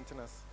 mpakyɛ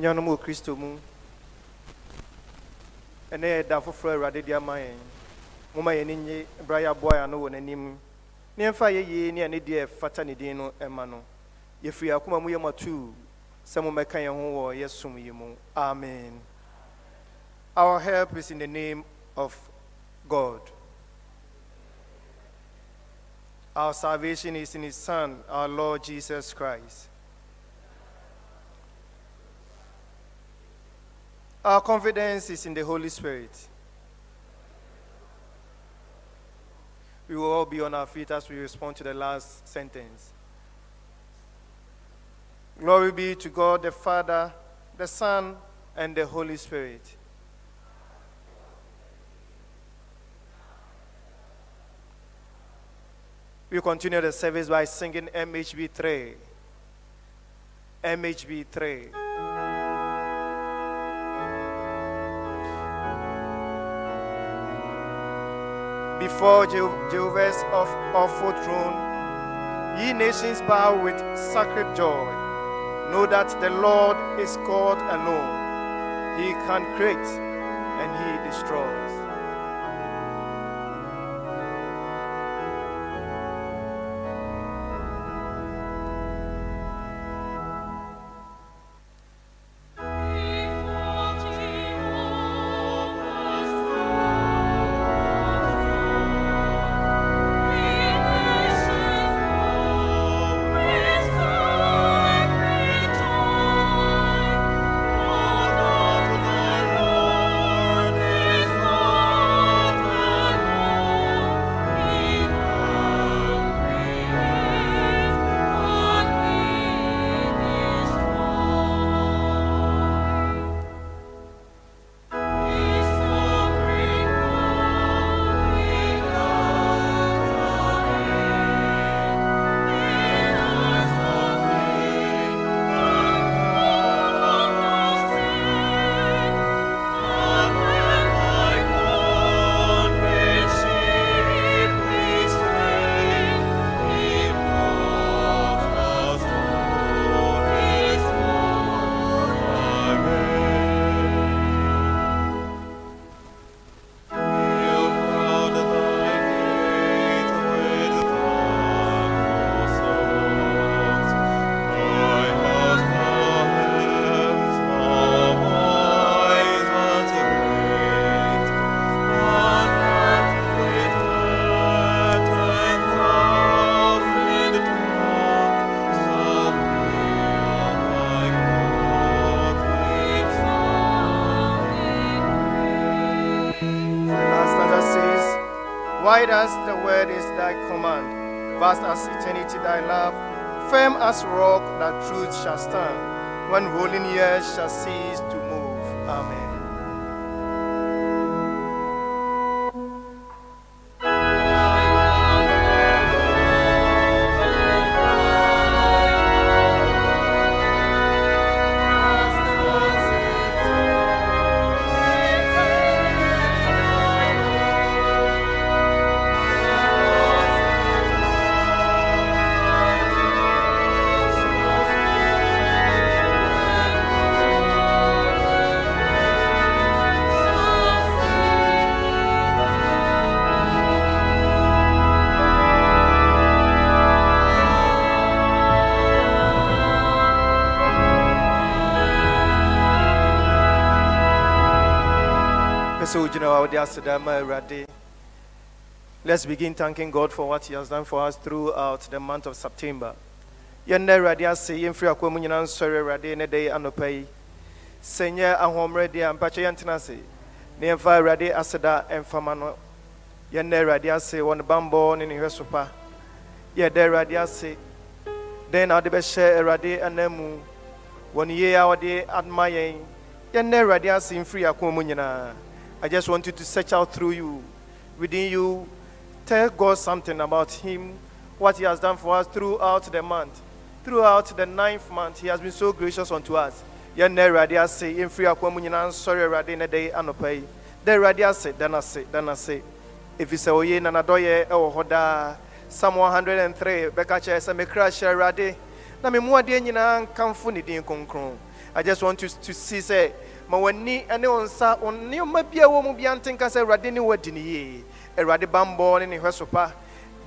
anuanom wɔ kristo mu. Ɛnɛ yɛ da foforɔ awurade de ama yɛn. Moma yɛn nye bra yɛ ano wɔ n'anim. Ne yɛmfa yɛyie ne ɛne deɛ ɛfata ne din no ɛma no. Yɛfiri akoma mu yɛ matu sɛ mommɛka yɛn ho wɔ yɛsom yi mu. Amen. Our help is in the name of god. Our salvation is in his son our lord jesus christ Our confidence is in the Holy Spirit. We will all be on our feet as we respond to the last sentence. Glory be to God the Father, the Son, and the Holy Spirit. We continue the service by singing MHB 3. MHB 3. Before Jehovah's awful throne, ye nations bow with sacred joy. Know that the Lord is God alone. He can create and he destroys. As the word is thy command, vast as eternity thy love, firm as rock that truth shall stand, when rolling years shall cease Let's begin thanking God for what He has done for us throughout the month of September. yɛnnɛ awurade ase yɛmfiri akwa mu nyinaa nsɔre awurade ne de anɔpa yi sɛ nyɛ ahoɔmmerɛ deɛ a mpakyɛ yɛntena ase na yɛmfa awurade aseda ɛmfama no. Yɛnnɛ awurade ase wɔ ne bambɔ ne ne hwɛ so pa yɛda awurade ase dɛn na wode bɛhyɛ awurade anan mu. Wɔ ne yie a wɔde ama yɛn yɛnnɛ awurade ase mfiri akwa mu nyinaa I just want you to search out through you, within you, tell God something about Him, what He has done for us throughout the month. Throughout the ninth month, He has been so gracious unto us. yɛn na awurade ase yɛmfiri akwa mu nyinaa nsɔre ne dɛ anɔpa yi dɛ awurade ase da nase da nase ɛfiri sɛ ɔyɛ nanadɔyɛ ɛwɔ hɔ daa psalm 103 bɛka kyerɛ sɛ mekra hyɛ awurade na me mu adeɛ nyinaa nkamfo ne din kronkron i just want to, to see say ma w'ani ne wo nsa wo nneɛma bi a wɔ mu bia ntenka sɛ awurade ne wadi ne yie. Awurade bambɔ ne ne hwɛ so pa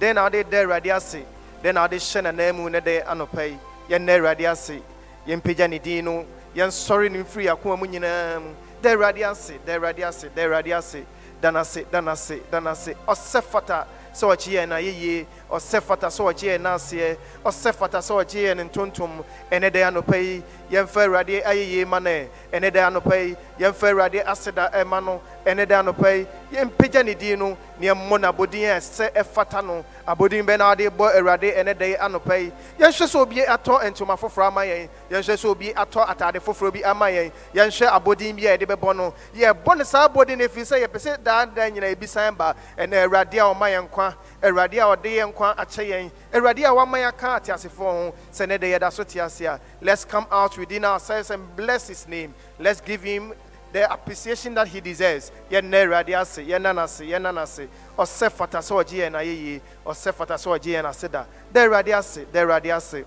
na wode da awurade ase? Dɛn na wode hyɛ n'anan mu ne dɛ anɔpa yi? Yɛnna awurade ase. Yɛmpagya ne din no. Yɛnsɔre no mfiri akoma mu nyinaa mu. Da awurade ase da awurade ase da awurade ase. Da n'ase da n'ase da n'ase ɔsɛ fata sɛ ɔkye yɛn na yɛyie ɔsɛ fata sɛ ɔkye yɛn n'aseɛ ɔsɛ fata sɛ ɔkye yɛn ntontom ɛnɛ dɛ anɔpa yi yɛmfa awurade ayɛyie ma no ɛnɛ dɛ anɔpa yi yɛmfa awurade aseda ɛma no ɛnɛ dɛ anɔpa yi yɛmpagya ne din no ɛsɛ ɛfata no abɔdin bɛ na bɔ awurade ɛnɛ dɛ anɔpa yi yɛnhwɛ sɛ obi atɔ ntoma foforɔ ama yɛn yɛnhwɛ sɛ obi atɔ atade foforɔ bi ama yɛn yɛnhwɛ abɔdin bi a yɛde bɛbɔ no yɛbɔ no saa abɔdin no ɛfiri sɛ yɛpɛ sɛ daa daa nyina ebi san ba ɛnɛ awurade a ɔma yɛn nkwa awurade a ɔde yɛn nkwa akyɛ yɛn awurade a wama yɛaka ateasefoɔ ho sɛ ne de yɛda so te ase a let's come out within ourselves and bless his name. Let's give him the appreciation that he deserves. Yɛnnɛ awurade ase yɛnna no ase yɛnna no ase fata sɛ ɔgye yɛn ayɛyie ɔsɛ fata sɛ ɔgye yɛn ase da da awurade ase da awurade ase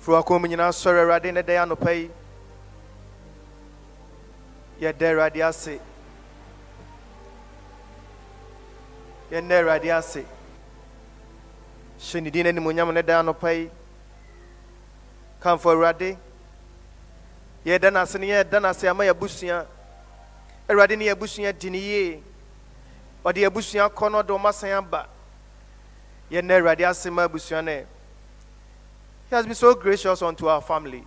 firi wakɔn mu nyinaa awurade ne dɛ anɔpa yi yɛda awurade ase yɛnnɛ awurade ase hyɛ ne din no animonyam ne da anɔpa yi kamfo awurade yɛda no ase ne yɛda no ase ama yɛabusua awurade ne yɛabusua di ne yie ɔde yɛabusua kɔ no ɔde aba. Yɛnnɛ awurade ase ma abusua no. He has been so gracious unto our family.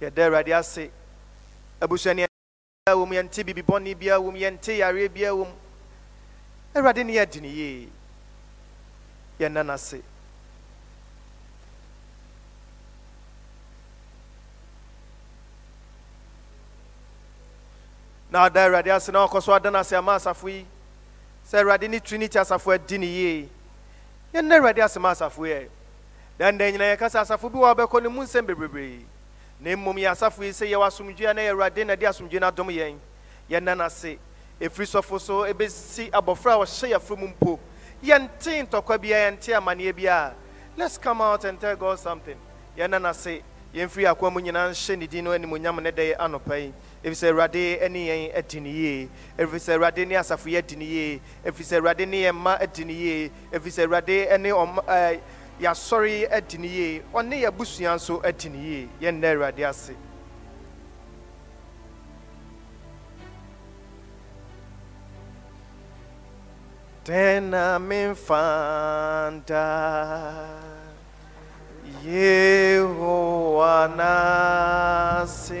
Yɛda awurade ase. Abusua ne wɔ mu yɛnte bibi bɔne biara wɔ mu yɛnte yareɛ biara wɔ mu. Awurade ne yɛadi ne yie yɛnna no na ɔda awurade ase na ɔkɔ so ada no ase ama asafo yi sɛ awurade ne trinity asafo adi ne yie yɛnna awurade ase ma asafo yɛ dɛndɛn nyina yɛka sɛ asafo bi wɔ bɛkɔ ne mu nsɛm bebree na mmom yɛ asafo yi sɛ yɛwɔ asomdwe a na yɛ awurade na de asomdwe no adom yɛn yɛnna no ase ɛfiri sɔfo so ɛbɛsi abɔfra a ɔhyɛ yɛaforo mu mpo yɛnte ntɔkwa biara yɛnte amanneɛ biara let's come out and tell god something. Yɛnna no ase yɛmfiri akoa mu nyinaa nhyɛ ne din no animonyam ne dɛ anɔpa yi ɛfiri sɛ awurade ne yɛn adi ne yie. Ɛfiri sɛ awurade ne asafo yɛ adi ne yie. Ɛfiri sɛ awurade ne yɛn mma adi ne yie. Ɛfiri sɛ awurade ne ɔma ɛɛ yɛasɔre adi ne yie. Ɔne yɛabusua nso adi ne yie. Yɛnnɛ awurade ase. Tena memfanta yehowa nase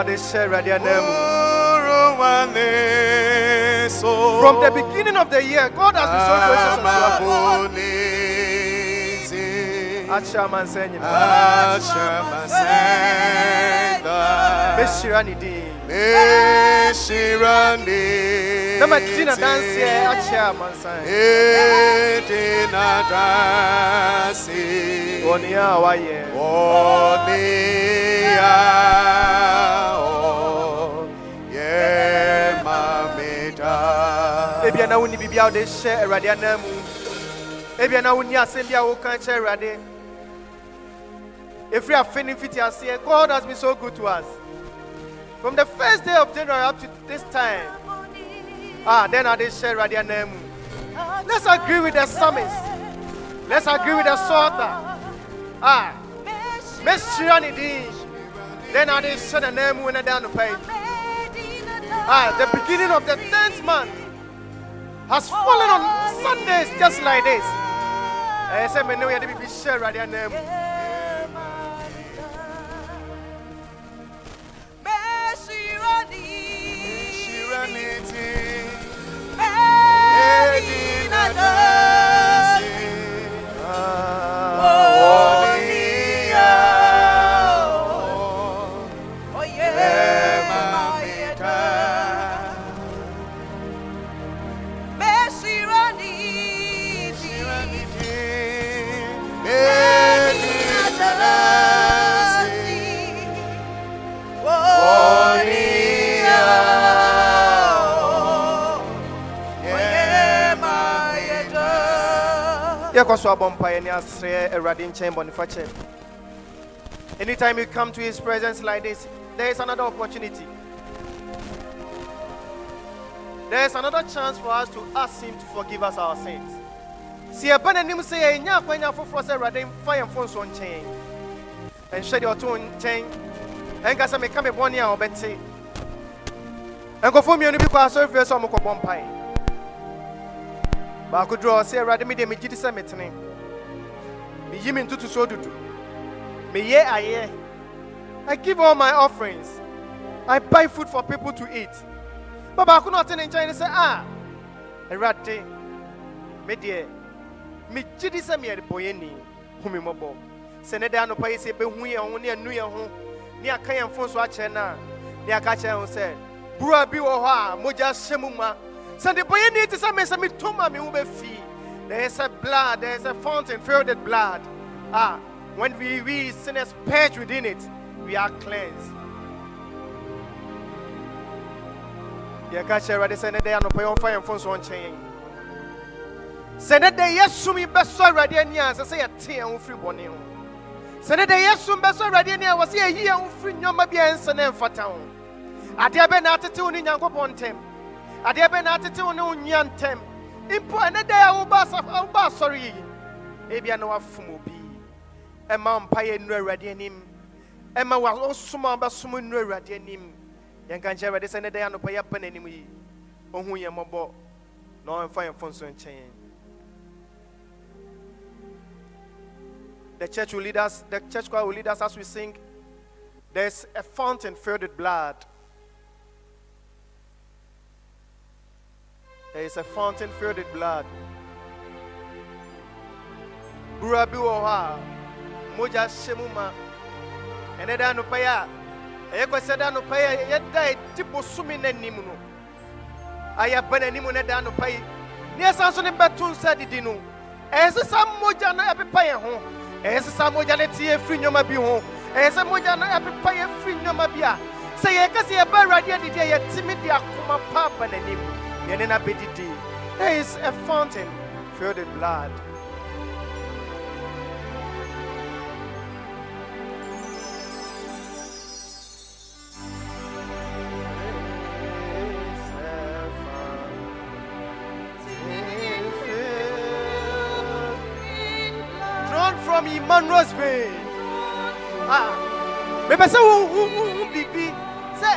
ɛdɛn hyɛ awurade anam mu From the beginning of the year god has been so gracious unto us akyɛ amansa nyinaa mɛhyira ne din na madi na danseɛ akyɛ amansa bɔne a wayɛ ebia na wonni biribi a wode hyɛ awurade anam mu ebia na wonni asɛm bi a woka kyerɛ awurade ɛfiri afe ne mfiti aseɛ god has been so good to us from the first day of january up to this time. Ah then ade hyɛ share anam mu let's agree with the psalmist. Let's agree with the psalter ah ne din then ade hyɛ n'anam mu ne da anɔpa yi Ah, the beginning of the 10th month has fallen on Sundays just like this. I said, "Me know you be share right name. Oh. Yɛkɔ so abɔ mpaeɛ awurade nkyɛn bɔnefakyɛ anytime you come to his presence like this there is another opportunity. There is another chance for us to ask him to forgive us our sins. Si ɛba n'anim sɛ yɛnya akwanya foforɔ sɛ awurade mfa yɛn mfo nso nkyɛn. Ɛnhwɛ deɛ ɔto nkyɛn. Ɛnka sɛ meka me bɔne a ɔbɛte. Nkɔfoɔ mmienu bi kɔ asɔrefie sɛ ɔmokɔbɔ mpae baako durɔ ɔsɛ awurade medeɛ megye di sɛ metene. Meyi me ntotosoɔ dudu meyɛ ayɛ. I give all my offerings. I buy food for people to eat. Ba baako na ɔte ne nkyɛn ne sɛ a awurade medeɛ megye di sɛ meyɛ bɔyɛni. Hu me mmɔbɔ. Sɛ ne da anɔpa yi sɛ yɛbɛhu yɛn ho ne anu yɛn ho ne aka yɛn mfo so akyerɛ no a ne aka kyerɛ ho sɛ bura bi wɔ hɔ a mogya hyɛ mu ma sɛ de bɔyɛni te sɛ me sɛ metom a me ho bɛfi there is a blood there is a fountain filled with blood. Ah when we we sinners purge within it we are cleansed. Yɛka kyerɛ awurade sɛ ne dɛ anɔpa yi ɔmfa yɛn mfo so nkyɛn yɛn sɛ ne dɛ yɛsom bɛsɔ awurade ani a sɛ sɛ yɛte yɛn ho firi bɔne ho sɛ ne dɛ yɛsom bɛsɔ awurade ani a wɔ sɛ yɛyi yɛn ho firi nneɔma bi a ɛnsɛ ne mfata ho adeɛ bɛ na atetew ne nyankopɔn adeɛ bɛ na atetew ne wo nua ntɛm mpo ɛne dɛ a woba asɔre yi ebia na wafom obi. Ɛma mpayɛ nnu awurade anim ɛma wosom a wobɛsom nnu awurade anim yɛnka nkyerɛ awurade sɛ ne dɛ anɔpa yɛba n'anim yi. Ɔhu yɛn mmɔbɔ na ɔmfa yɛn fo nso nkyɛn The church will lead us, the church choir will lead us as we sing. There's a fountain filled with blood. There is a fountain filled with blood. Bura bi wɔ hɔ a mogya hyɛ mu ma. Ɛnɛ da anɔpa yi a ɛyɛ kɔsɛ da anɔpa yi a yɛda edi bosome n'anim no. A yɛba n'anim ne da anɔpa yi. Ne yɛsan so ne bɛto nsa didi no. Sɛ saa mogya no ɛpepa yɛn ho. Ɛyɛ sɛ saa mogya no te yɛ firi nneɛma bi ho. Ɛyɛ sɛ mogya no ɛpepa yɛ firi nneɛma bi a sɛ yɛka sɛ yɛba Awurade adidi a yɛtumi de akoma pa aba n'anim. There is a fountain filled with blood. From Emmanuel's vein. Ah, sɛ wo wo wo wo biribi sɛ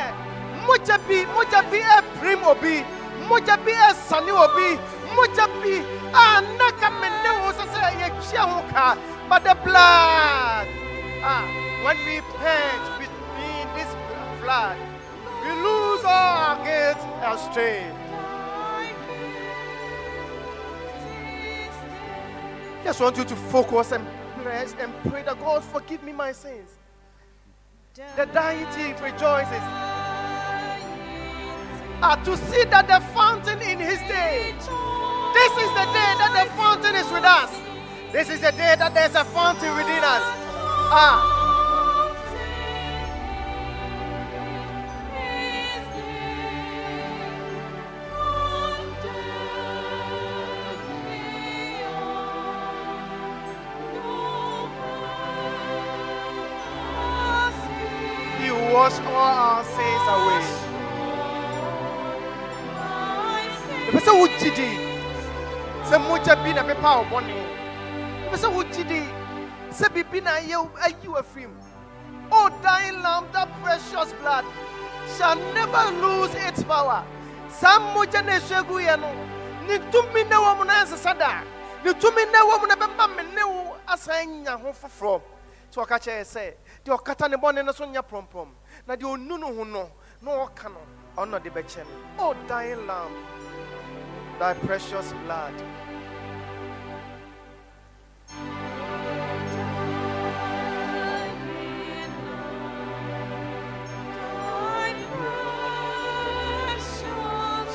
mogya bi mogya bi ɛpirim obi mogya bi ɛsane obi mogya bi a na ka me wo sɛ sɛ yɛtua ho ka? But the blood. Ah when we purge between this blood we lose all our guilt and strength just want you to focus and press and pray that God forgive me my sins. The deity rejoices ah, to see that the fountain in his day. This is the day that the fountain is with us. This is the day that there's a fountain within us. Ah, bi na ɛpepa wo. Ɛpɛ sɛ wogye di sɛ biribi na ayɛ ayi wo afiri mu. Oh, dying lamb, that precious blood shall never lose its power. Saa mogya na esu egu yɛ no, ne tumi na wɔ mu na ɛnsesa da. Ne tumi na wɔ mu na bɛma me ne wo asan nya ho foforɔ. Nti ɔka kyerɛ sɛ, deɛ ɔkata ne bɔne no so nyɛ prɔmprɔm, na deɛ ɔnu no ho no, na ɔka no, ɔno ɔde bɛkyɛ no. Oh, dying lamb, thy precious blood.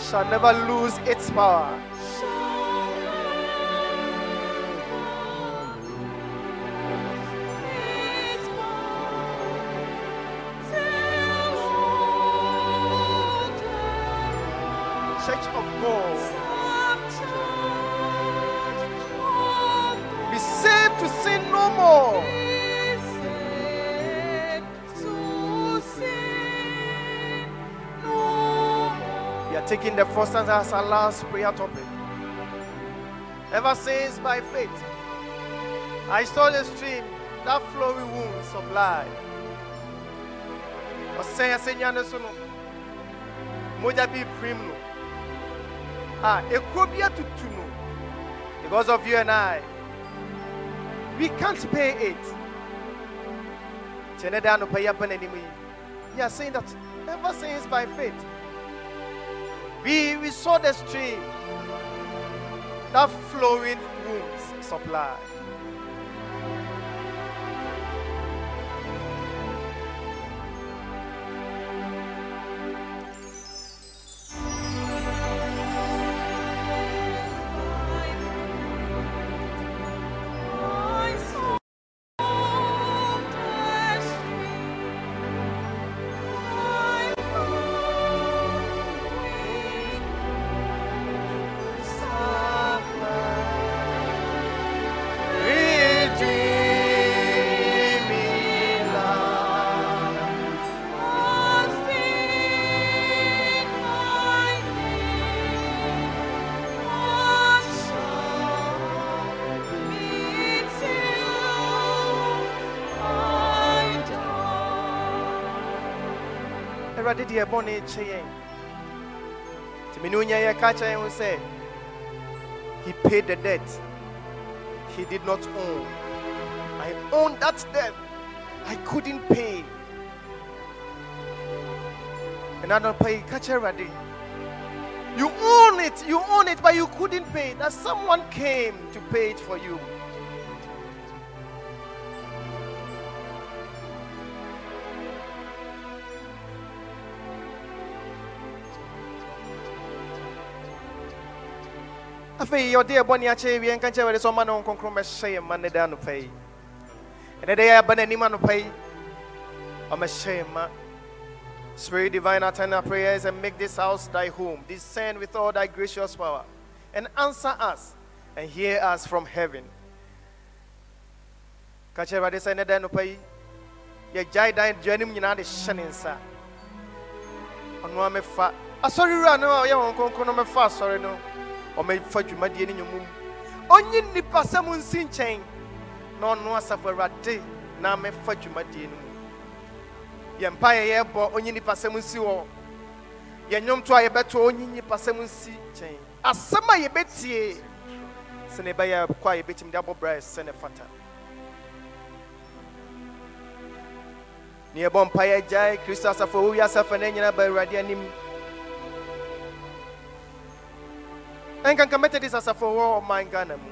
Shall never lose its power. Church of God. Taking the first as our last prayer topic. Ever since by faith, I saw the stream that flowing wounds of life. Ɔsɛn ɛsɛ nya ne so no, mogya bi pirim no a ekuo bi atutu no because of you and I we can't pay it. Kyɛ ne da anɔpa yi aba n'anim yi we are saying that ever since by faith we we saw the stream that flowing wombs supply awurade deɛ ɛbɔ ne kye yɛn nti mene wonya kyerɛ yɛn ho sɛ he paid the debt. He did not own. I own that debt. I couldn't pay. Ɛna anɔpa yi ka kyerɛ awurade you own it. You own it but you couldn't pay that someone came to pay it for you afei ɛbɔ ne akyɛ wie nka kyerɛ awurade sɛ ɔma ne wo nkronkron bɛhyɛ yɛ ma ne da anɔpa yi ɛnɛ dɛ yɛaba n'anim anɔpa yi ɔmɛhyɛ yɛ ma. Spirit divine, attend our prayers and make this house thy home. Descend with all thy gracious power and answer us and hear us from heaven. Kakyɛ awurade sɛ ne da anɔpa yi yɛgyae dan aduanem nyinaa de hyɛ ne nsa ɔno a mɛfa asɔre ah, wura no a ɔyɛ wɔn kronkron no mɛfa asɔre no ɔmɛfa dwumadie no nnwomum ɔnye nnipa sɛ mo nsi nkyɛn na ɔno asafo awurade na mɛfa dwumadie no mu. Yɛn mpa yɛ yɛbɔ ɔnye nnipa sɛ mo nsi wɔ yɛn nnwomto a yɛbɛto ɔnye nnipa sɛ mo nsi nkyɛn asɛm a yɛbɛtie sɛne ɛbɛyɛ kɔ a yɛbɛtumi de abɔ bra sɛ ne fata. Ne yɛbɔ mpa yɛgyae kristo asafo wɔwi asafo no nyina ba awurade anim ɛnkanka methodist asafo wɔ ɔman ghana. Mu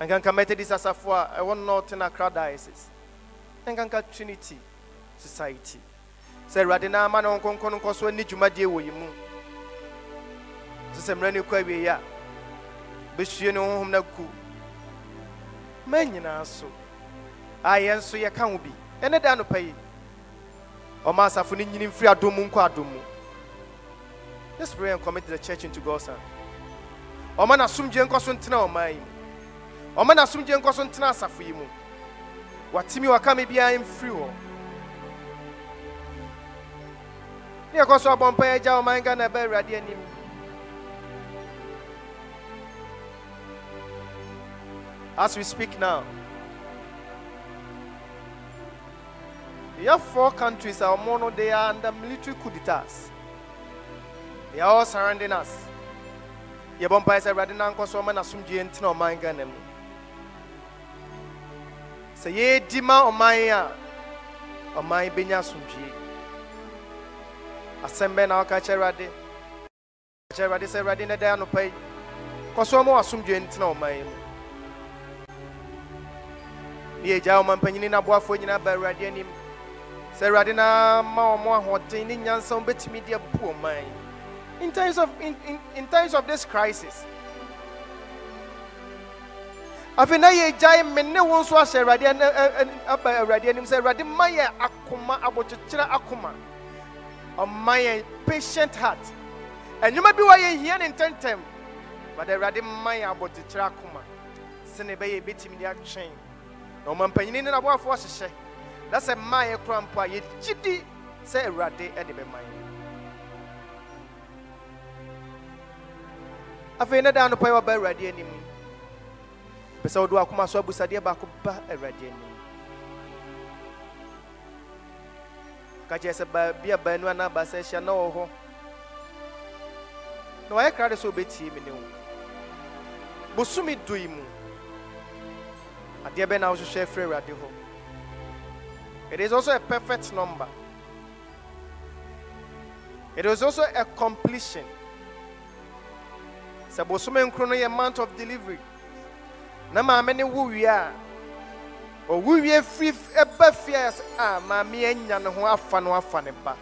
ɛnkanka methodist asafo a ɛwɔ north na accra diocese ɛnkanka trinity society. Sɛ awurade na ama ne wo nkronkron nkɔ so ani dwumadie wɔ yi mu. Sɛ sɛ mmerɛ no kɔ awie a bɛsue ne honhom no agu ma nyinaa so. A yɛn nso yɛka ho bi ɛne da anɔpa yi. Ɔma asafo no nyini mfiri adom mu adom mu Let's pray and commit the church into God's hand. Ọma na asomdwe nkɔ so ntena ɔman yi mu. Ɔma so ntena asafo yi mu. Watimi waka me biara mfiri hɔ. Ne yɛkɔ so abɔ mpa agya anim. As we speak now, we have four countries they are under military coup d'etats. They are all surrounding us. Yɛbɔ mpaeɛ sɛ Awurade na nkɔ so ɔma n'asomdwoeɛ ntena ɔman Ghana mu. Sɛ yɛredi ma ɔman a, ɔman bɛnya asomdwoeɛ. Asɛm bɛn na wɔka kyerɛ Awurade? Kyerɛ Awurade sɛ Awurade na da anɔpa yi, kɔ so ɔma w'asomdwoeɛ ntena ɔman mu. Ne yɛgya ɔman panyin no aboafoɔ nyinaa ba Awurade anim. Sɛ Awurade na ma wɔn ahoɔden ne nyansa wɔn bɛtumi de abu ɔman yi. In times of in, in, in times of this crisis afei na yɛgyae me ne wo nso ahyɛ awurade aba awurade anim sɛ awurade ma yɛ akoma abɔkyekyerɛ akoma. Ɔma yɛ patient heart. Ɛnwoma bi wɔ yɛ hia ne ntɛmtɛm but awurade ma yɛ abɔkyekyerɛ akoma. Sɛne ɛbɛyɛ yɛbɛtumi de atwɛn. Na ɔma mpanyini ne naboafoɔ hyehyɛ na sɛ mmaa yɛ kora mpo a yɛgye di sɛ awurade de bɛma yɛn afei ne da anɔpa yi wɔba awurade anim. Pɛ sɛ wode wakoma so abusadeɛ baako ba awurade anim. Ka kyerɛ sɛ baabi a baanu anaa baasa ahyia na wɔ hɔ na wayɛ kra de sɛ wobɛtie me ne wo. Bosome yi mu. Adeɛ bɛn na wohwehwɛ afiri awurade hɔ? It is also a perfect number. It is also a completion sɛ bosome nkoro no yɛ month of delivery na maame ne wo wie a ɔwo wie firi ɛba fie a a ah, maame anya ne ho afa no afa ne ba.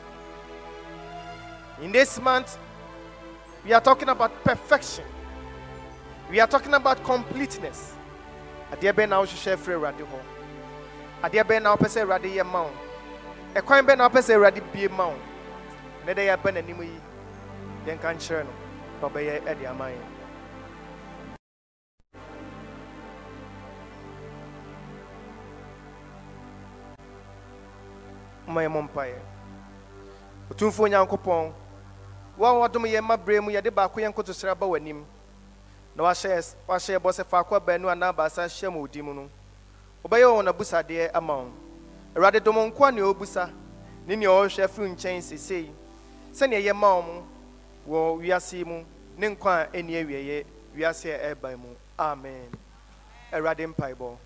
In this month we are talking about perfection. We are talking about completeness. Adeɛ bɛn na wohwehwɛ afiri awurade hɔ adeɛ bɛn na wopɛ sɛ awurade yɛ ma wo? Ɛkwan bɛn na wopɛ sɛ awurade bie ma wo? Ne dɛ yɛba n'anim yi yɛnka nkyerɛ no ɔbɛyɛ ɛde ama yɛn mma yɛ mmɔ mpaeɛ otumfoɔ nyankopɔn a wɔdom yɛn ma berɛ mu yɛde baako yɛn nkotosrɛ ba w'anim na wahyɛ yɛ- wahyɛ yɛ bɔ sɛ faako a baanu anaa baasa hyɛ ma odi mu no wobɛyɛ wɔn abusadeɛ ama wo awurade dom nko a nea ɔbusa ne nea ɔrehwɛ afiri nkyɛn sesei sɛnea yɛma mu. Wɔ wiase mu ne nkwa a ɛni awieeɛ wiase a ɛreba mu. Amen. Awurade mpaebɔ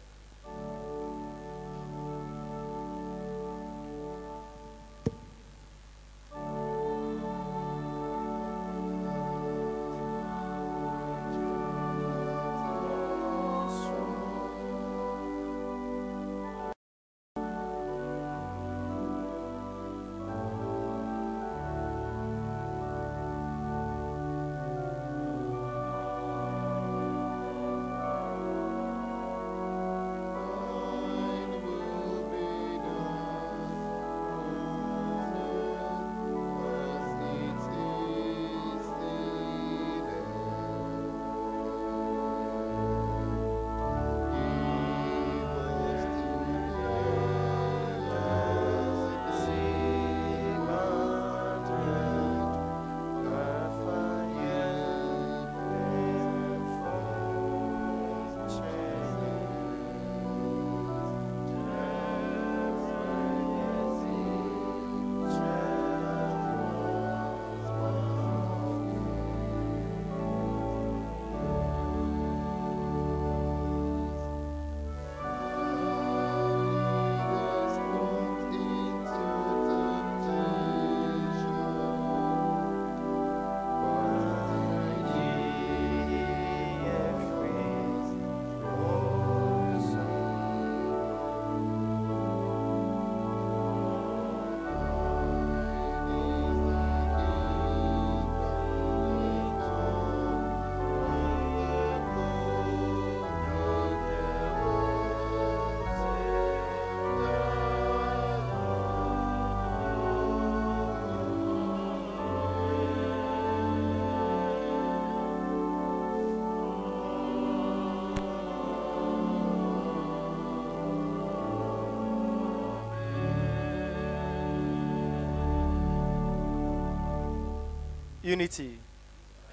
unity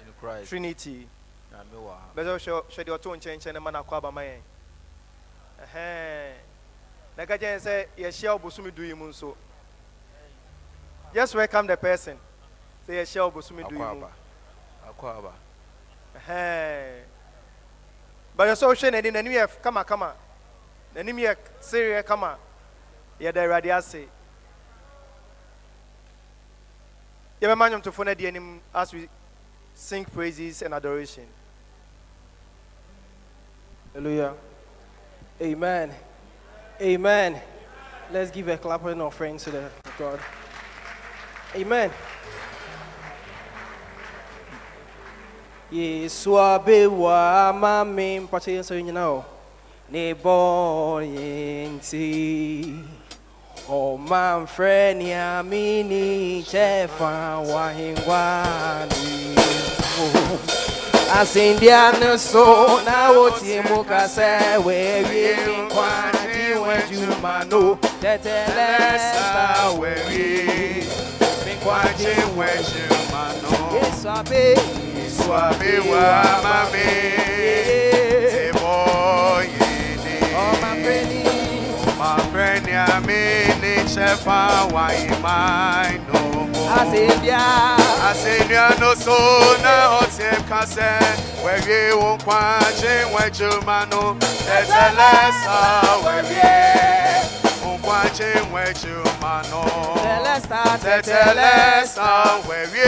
in Christ. trinity Nyame wɔ ha. bɛsɛ hwɛ hwɛ deɛ ɔto nkyɛnkyɛn no ma no akɔ aba ma yɛn Ɛhɛn. na ɛka kyɛn sɛ yɛhyia wo bosome du yi mu nso just welcome the person sɛ yɛhyia wo bosome du yi mu. Akɔ aba. Ɛhɛn. bɛsɛ sɛ wohwɛ n'ani n'anim yɛ kamakama n'anim yɛ sereɛ kama yɛda awurade ase yɛbɛma nnwomtofoɔ no adi anim as we sing praises and adoration Hallelujah. Amen. Amen. Let's give a clapping offering to the God. Amen. Yesu abewa mami mpache yeso nyina o. Ne bo yenti. O man freni amini chefa wahingwani. Oh. Asindiano so na woti mu kase we wi nkwa di wajuma no tetelesa we wi Kwaje weshe mano Yesu abe Swabe wa mame Tebo yene o ma freni My friend Yamene shefa wa imai no more. asebia Asenya no so na otie kase wewe wo kwache wejuma no tetelesa wewe wo kwache wejuma no telesta tetelesa tetelesa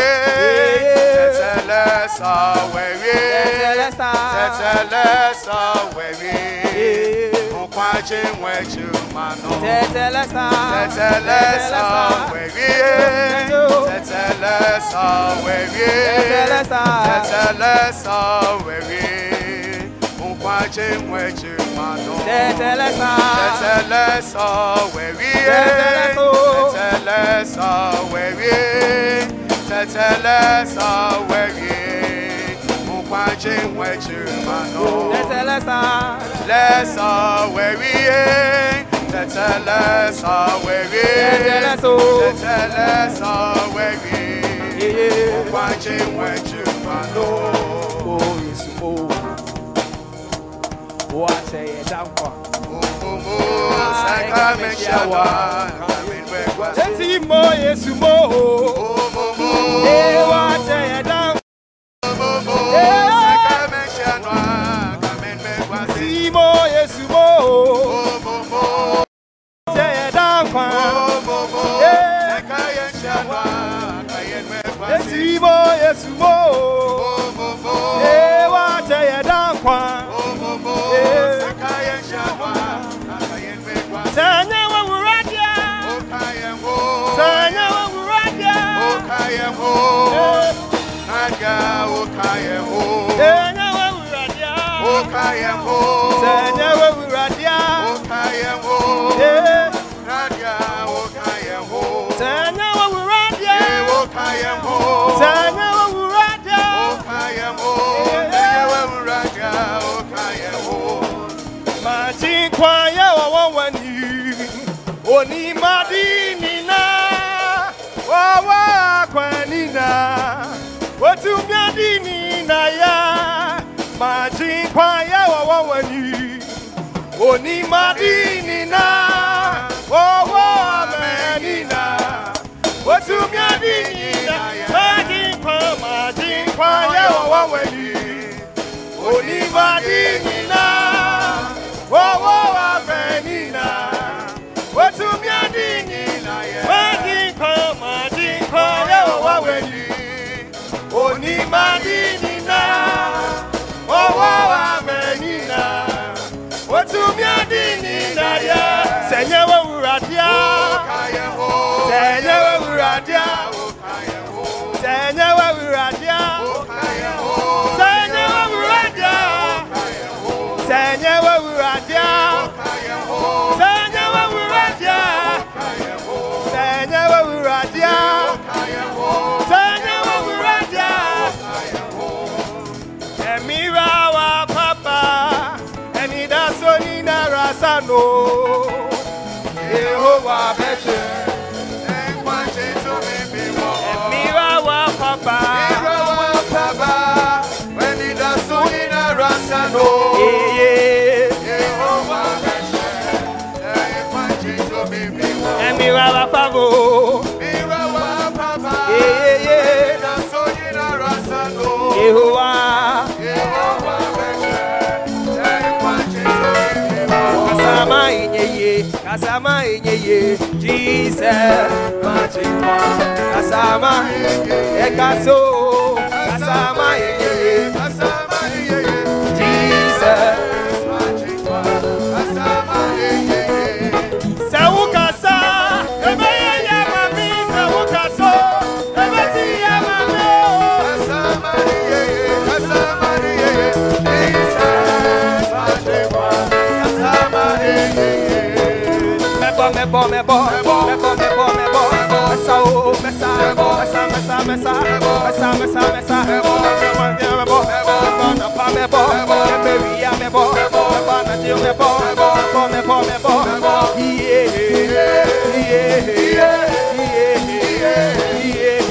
telesta tetelesa wewe wo kwache wejuma no telesta Tetelesa. Tetelesa wewie, Tetelesa. tetelesa wewie, nkwache nweche mano. telesta Tetelesa wewie, Teteleso. tetelesa wewie, tetelesa wewie, nkwache nweche mano. telesta Lesa. Wewie, tetelesa wewie, Teteleso. tetelesa wewie, kwache nweche mano. Wache dankwa Mumu sakameshawa, kamindwekwa. Eti mo Yesu mo. Mumu, kayendwekwa. Eti mo Yesu Mumu, e wa Sanya Oni madini na. Wawa kwani na Watumia dini na ya Maji kwaya wa wawani Oni madini na Wawa meni na Watumia dini na Maji kwa maji kwaya wa wawani Onibadini na rasano. Yehovah beche. ekwache tumi biwo. Emira wa wá papa, Irawa paba, wenida sunina rasano. yeah Yehova meshe, ekwache tumi biwo. Emira wa pavo, Irawa paba, yeah yeah wenida sunina rasano. Yehovah. Yehova kasama inyeye, Jesus, machikwa. Kasama ekaso, kasama inyeye, Asama iyeye, mebo, mebo, mebo, mebo, mebo, mebo, mebo, mebo, mebo, mebo, mebo, mebo, mebo, na dio mebo, mebo, mebo, mebo, yeah, yeah, yeah, yeah, yeah, yeah, yeah.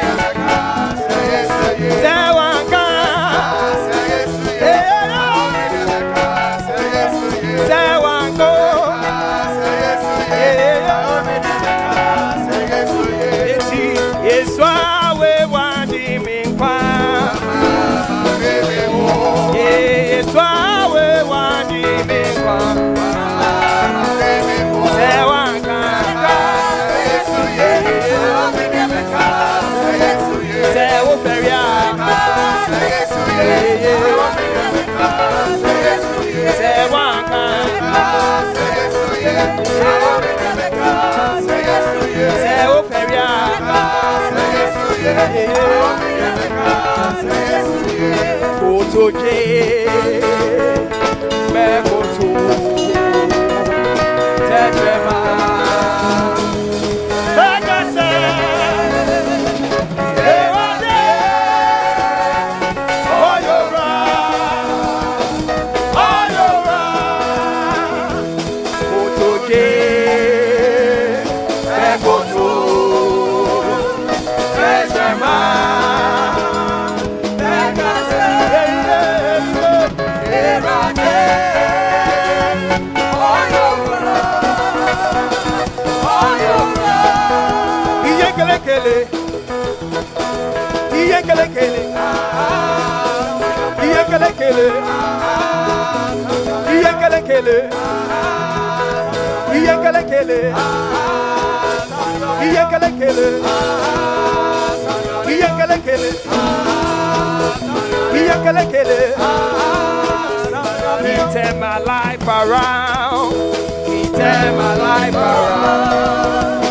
Kotoke, me. he turned my life around. He turned my life around.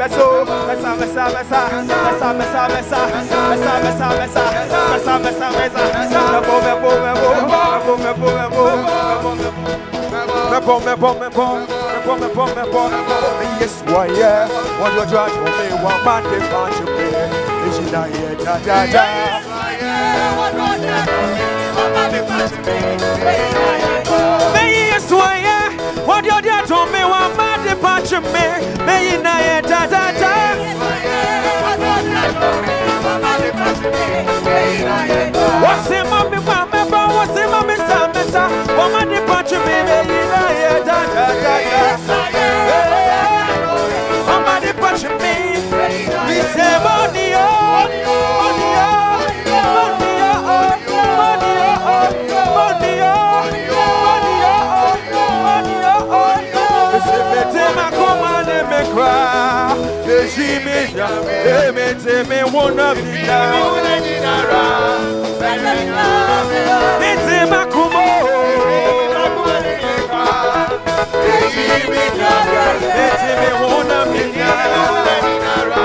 meso, mesa, mesa, mesa, mesa, mesa, mesa, mesa, mesa, mesa, mesa, mesa, mesa, mebo, mebo, mebo, mebo, mebo, mebo, mebo, mebo. Mebo, mebo, mebo, mebo. Yes, why, yeah. What you try to me, one man, they can't you me. Is it not here, da, da, da. Yes, why, yeah. What Jimmy, may a da da da. What's him on me, mama, what's him on me, son, meta? Woman, the punch, me, may da da da. I see me, yeah me, me, me, me wanna be there. Me, me, me, me mi èmi tí mi Me, náà me, dá. ní ti má kú mọ́ o. me, mi wú náà mi dá.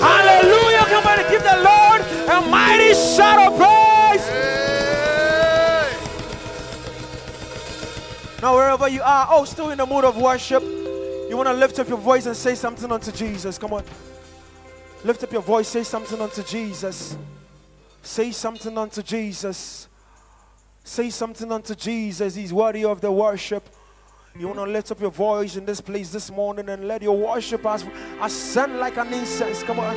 Hallelujah! Come on give the Lord a mighty shout of praise. Now, wherever you are, oh, still in the mood of worship, you want to lift up your voice and say something unto Jesus. Come on. Lift up your voice, say something unto Jesus. Say something unto Jesus. Say something unto Jesus. He's worthy of the worship. You want to lift up your voice in this place this morning and let your worship as ascend like an incense. Come on.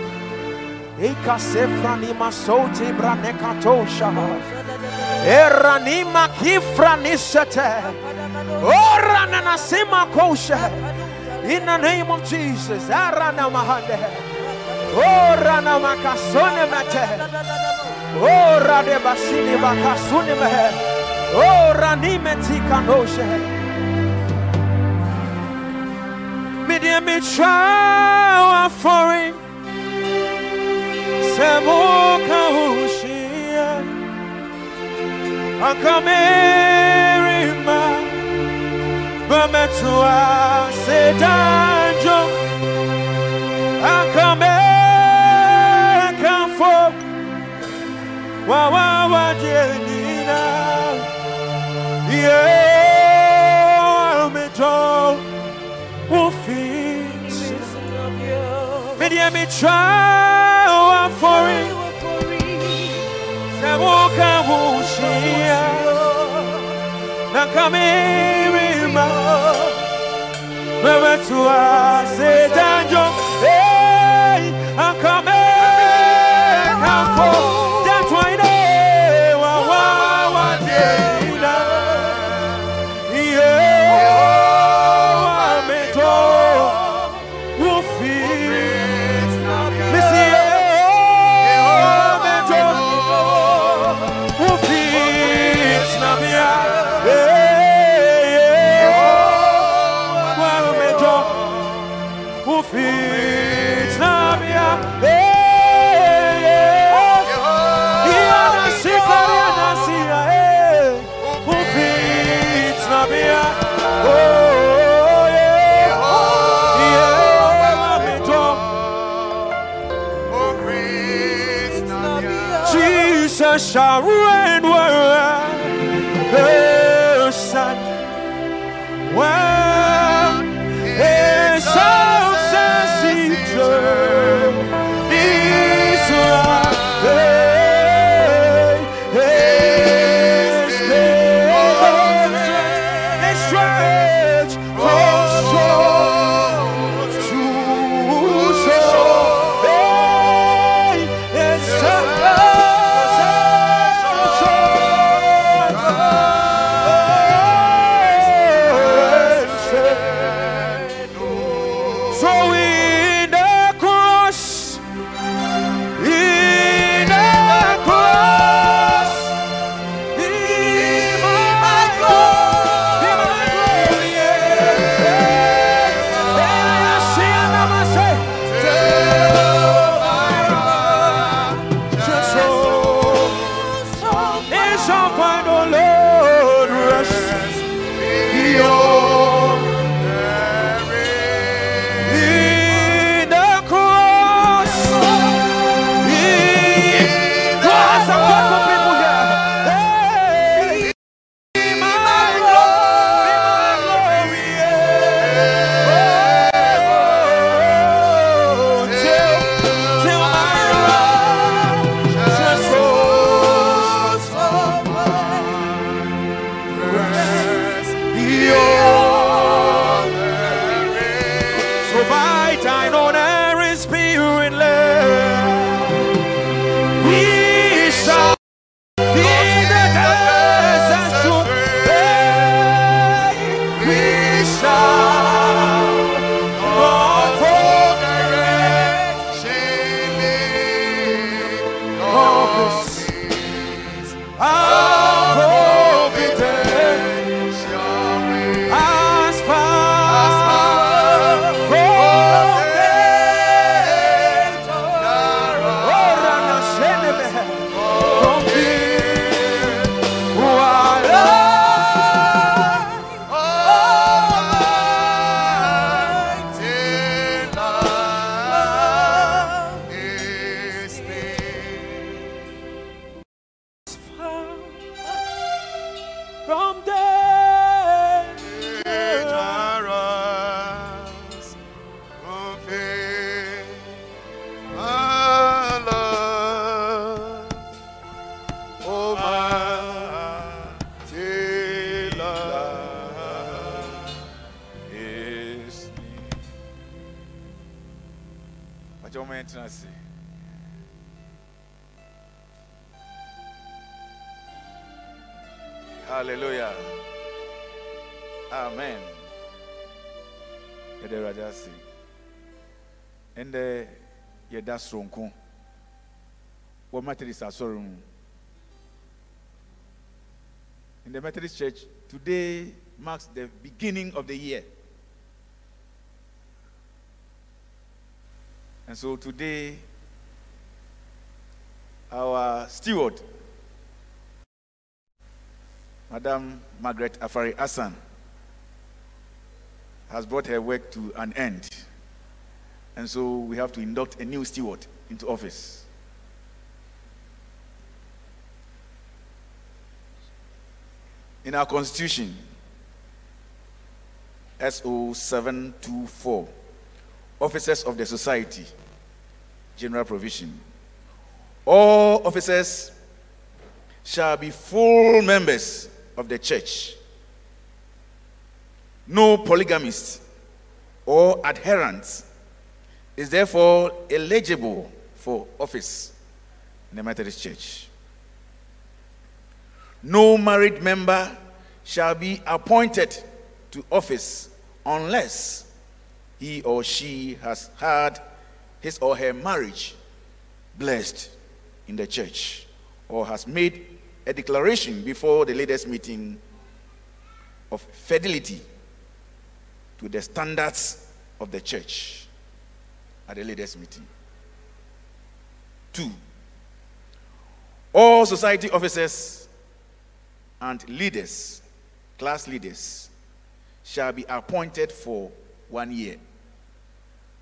Ikasefranima soti branekatosha. Eranima kifranisete. Orananasima kosha. In the name of Jesus. Aranamahande. Oranamakasone mate. O rade basini bakasuni mehe. O ranime tikanoshe. Media me try for it. Samoka hushia. Akamerima. Sedanjo. Akamerika for wa wa wa jenina yeah to me me try for it. To us, say, Danjo, hey, I come. shall reign. ɔkyɛ wɔma yɛntena ase hallelujah. Amen. Yede awurade ase ɛndɛ yɛda soronko wɔ methodist asɔre in the methodist church today marks the beginning of the year. And so today, our steward, Madam Margaret Afari Hassan, has brought her work to an end. And so we have to induct a new steward into office. In our constitution, SO 724, officers of the society, general provision. All officers shall be full members of the church. No polygamist or adherent is therefore eligible for office in the Methodist Church. No married member shall be appointed to office unless he or she has had his or her marriage blessed in the church or has made a declaration before the leaders' meeting of fidelity to the standards of the church at the leaders' meeting. Two, all society officers and leaders, class leaders, shall be appointed for one year.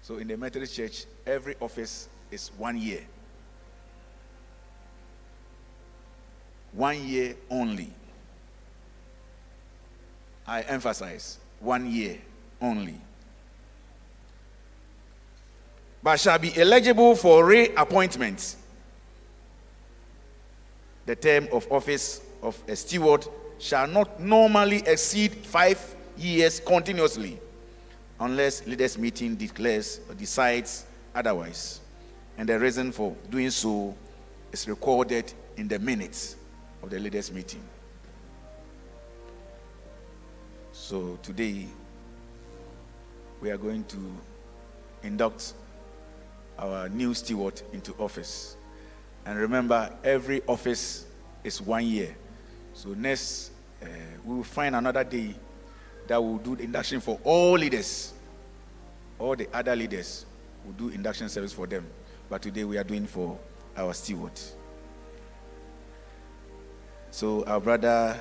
So in the Methodist Church, every office is one year. One year only. I emphasize one year only. But shall be eligible for reappointment. The term of office of a steward shall not normally exceed five years continuously unless leaders meeting declares or decides otherwise. And the reason for doing so is recorded in the minutes of the leaders meeting. So today we are going to induct our new steward into office. And remember every office is one year. So next uh, we will find another day that will do the induction for all leaders. All the other leaders will do induction service for them. But today we are doing for our steward. So our brother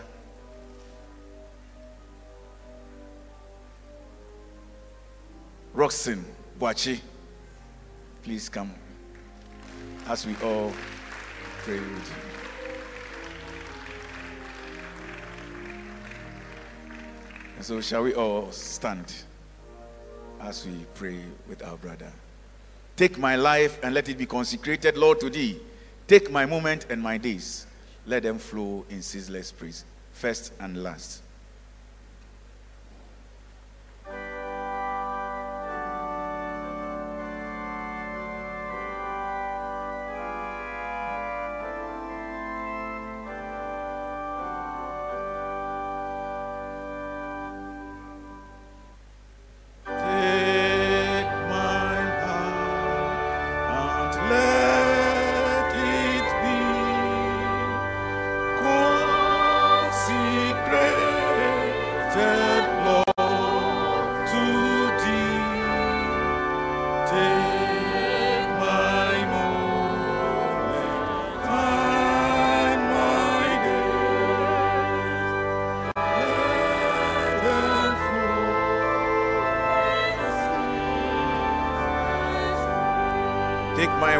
Roxin Boakye, please come as we all pray with you. And so, shall we all stand as we pray with our brother? Take my life and let it be consecrated, Lord, to thee. Take my moment and my days. Let them flow in ceaseless praise, first and last.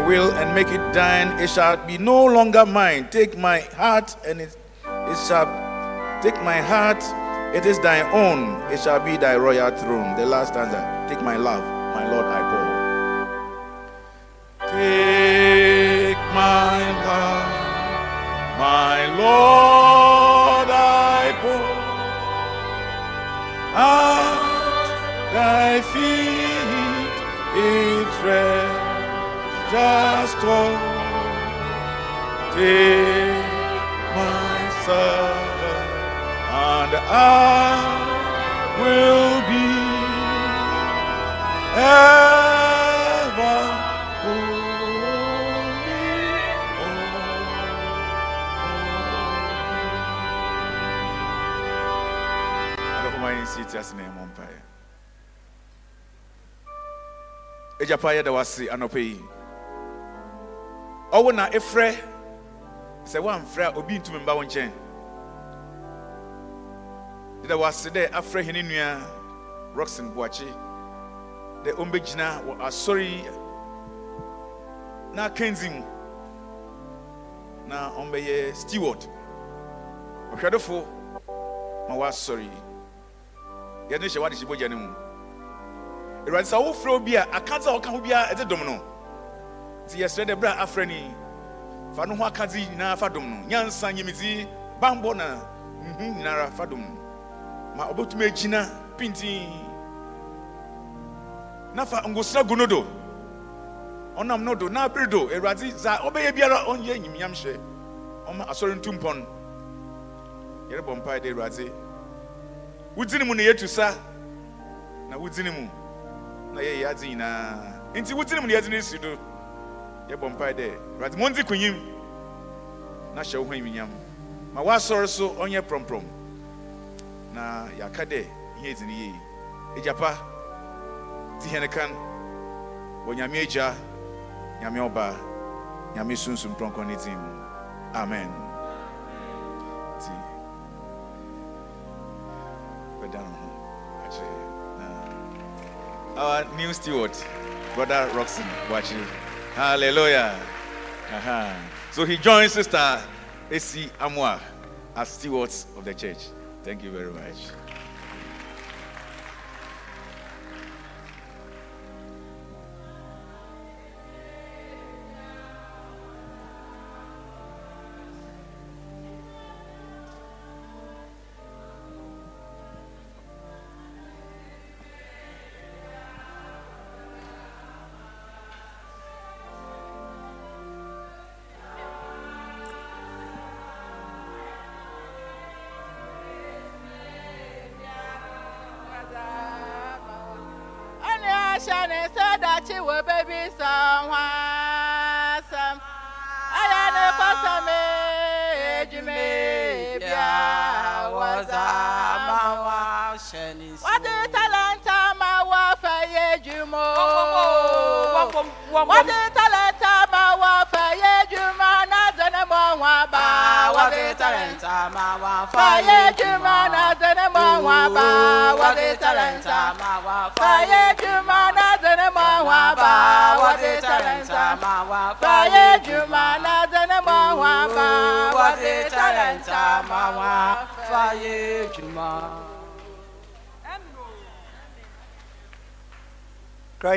Will and make it thine. It shall be no longer mine. Take my heart and it, it shall take my heart. It is thine own. It shall be thy royal throne. The last stanza. Take my love, my Lord, Yɛ da wase anɔpɛ yi. Ɔwo na efrɛ sɛ woamfrɛ a obi ntumi mba wo nkyɛn. Da wase dɛ afrɛ hene nua roxon boakye. Dɛ ɔmbɛgyina wɔ asɔre na kenzi mu. Na ɔmbɛyɛ steward. Ɔhwɛdefo ma woasɔre yi. Yɛde hyɛ wade hyɛ bogya no mu awurade sɛ wofrɛ obi a akadze a ɔka ho biara ɛdze dom no. Nti yɛsrɛ dɛ berɛ a afrɛ ni fa no ho akadze nyinaa fa dom no. Nyansa nyimidzi bambɔ na nhu nyinara fa dom no. Ma ɔbɛtumi agyina pintin na fa ngosra gu no do. Ɔnam no do na abere do. Awurade dza ɔbɛyɛ biara ɔnyɛ nyimiam hyɛ. Ɔma asɔre ntu mpɔn. Yɛrebɔ mpae dɛ awurade wodzine mu na yɛtu sa na wodzine mu na yɛyɛ adze nyinaa nti wodzine mu na yɛdze no si do yɛbɔ mpae dɛ awurade mondzi konyim na hyɛ wo ho anyiminyam ma woasɔre so ɔnyɛ prɔmprɔm. Na yɛaka dɛ ihe dzi no yie agyapa ti hɛne kan. Wɔ nyame agya nyame ɔba nyame sunsum kronkron ne din mu. Amen. Nti bɛda no ho. Our new steward brother roxon boakye hallelujah. Aha. so he joins sister esi amoa as stewards of the church. Thank you very much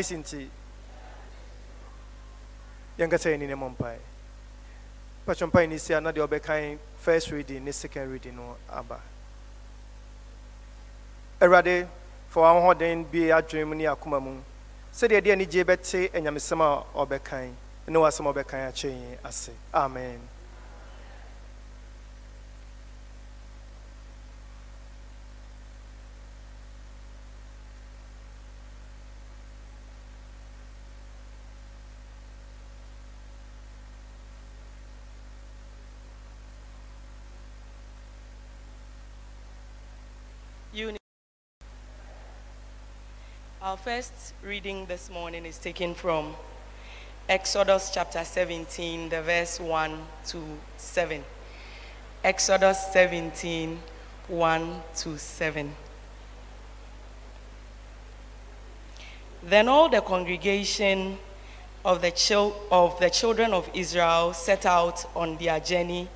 christ nti yɛnkasa yɛni ne mmɔ mpae patwɔ mpae ne si a na deɛ ɔbɛkan first reading ne second reading no aba. Awurade fa w'ahoɔden bie adwene mu ne akoma mu sɛdeɛ ɛde anigye bɛte anyamesɛm a ɔbɛkan ne w'asɛm a ɔbɛkan ase. Amen Our first reading this morning is taken from Exodus chapter 17, the verse 1 to 7. Exodus 17, 1 to 7. Then all the congregation of the, chil- of the children of Israel set out on their journey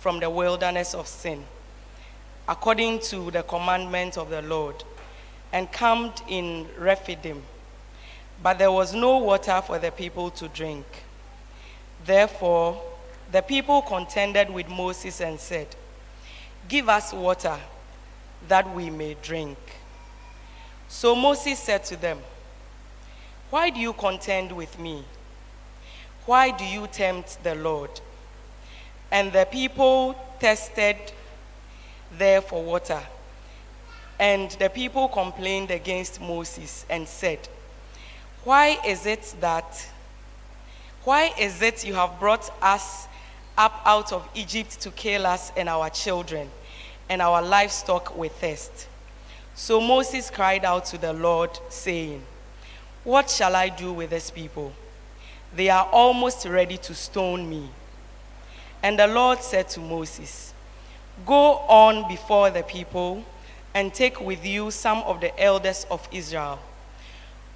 from the wilderness of sin according to the commandment of the Lord, and camped in Rephidim. But there was no water for the people to drink. Therefore, the people contended with Moses and said, Give us water that we may drink. So Moses said to them, Why do you contend with me? Why do you tempt the Lord? And the people tested there for water And the people complained against Moses and said, Why is it that, why is it you have brought us up out of Egypt to kill us and our children and our livestock with thirst? So Moses cried out to the Lord, saying, What shall I do with this people? They are almost ready to stone me. And the Lord said to Moses, Go on before the people and take with you some of the elders of Israel.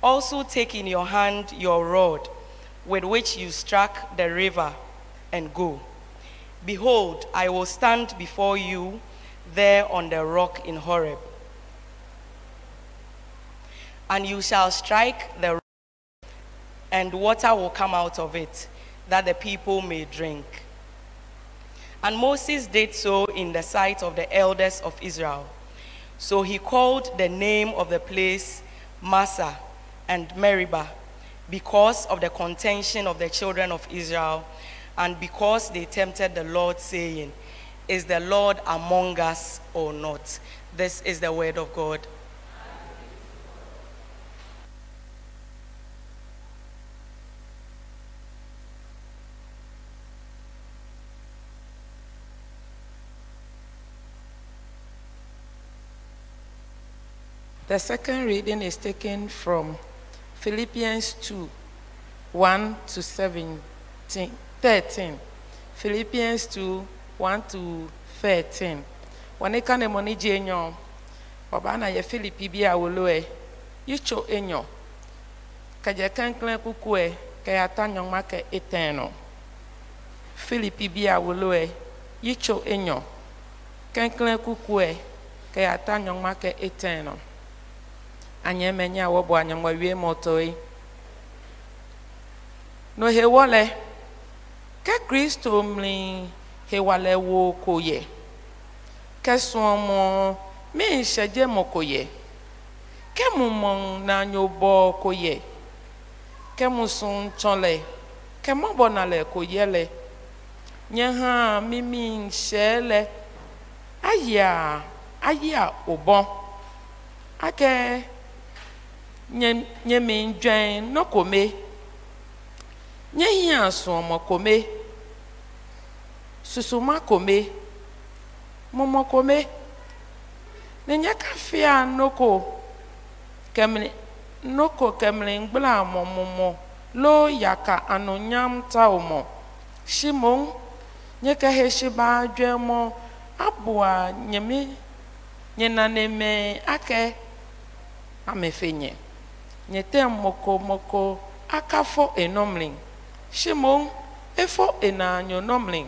Also take in your hand your rod with which you struck the river and go. Behold, I will stand before you there on the rock in Horeb. And you shall strike the rock, and water will come out of it, that the people may drink. And Moses did so in the sight of the elders of Israel. So he called the name of the place Massah and Meribah because of the contention of the children of Israel and because they tempted the Lord, saying, Is the Lord among us or not? This is the word of God. The second reading is taken from Philippians 2 1 to 17, 13. Philippians 2 1 to 13. Wɔne ka ne mo ne gye enyo. Ɔbaa na yɛ Philippi bi a wolo ɛ. Yitso enyo. Kɛgye kanklan kuku ɛ. Kɛ ata nyɔnma kɛ etɛn no. Philippi bi a wolo ɛ. Yitso enyo. Kanklan kuku ɛ. Kɛ ata nyɔnma kɛ etɛn no. Anyemenya wɔbɔ anyamɔwie mɔtɔe no hewɔlɛ ke kristo mli hewalɛ wo ko yɛ ke sɔmɔ mi nsɛdze mɔ ko yɛ ke mu mɔ na nyo bɔ ko yɛ ke mu sun tsɔ lɛ ke mɔ bɔ na lɛ ko yɛ lɛ nye hã mimi nsɛ lɛ ayia ayia o bɔ ake nye nye mi dwɛn no kome. Nye hia sɔmɔ kome. Susuma kome. Mɔmɔ kome. Ne nye kafia noko. Kemli noko kemli ngbla mɔmɔmɔ lo yaka anu nyam ta o mɔ. Simon nye ke he si ba dwɛn mɔ. Aboa nye mi nye nane me ake. Amefe nyete moko moko akafọ enomlin shimon efọ enanyo nomlin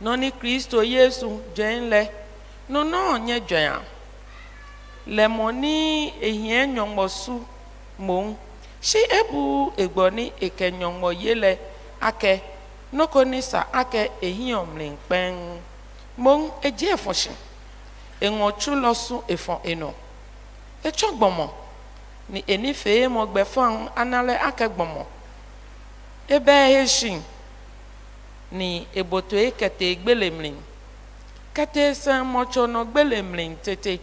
nọni kristo yesu dwenle nono onye dwenya lemoni ehie nyọmọsu mon shi ebu egboni eke nyọmọ yele ake nokoni sa ake ehie omlin kpen mon eji efọshi enwọtsu lọsu efọ eno. Etsọ gbọmọ. E ni enifee mo gbẹfọn analẹ akẹgbọmọ ebe eheshin ni eboto ekete gbelemlin kete sẹ mọtsọnọ gbelemlin tete.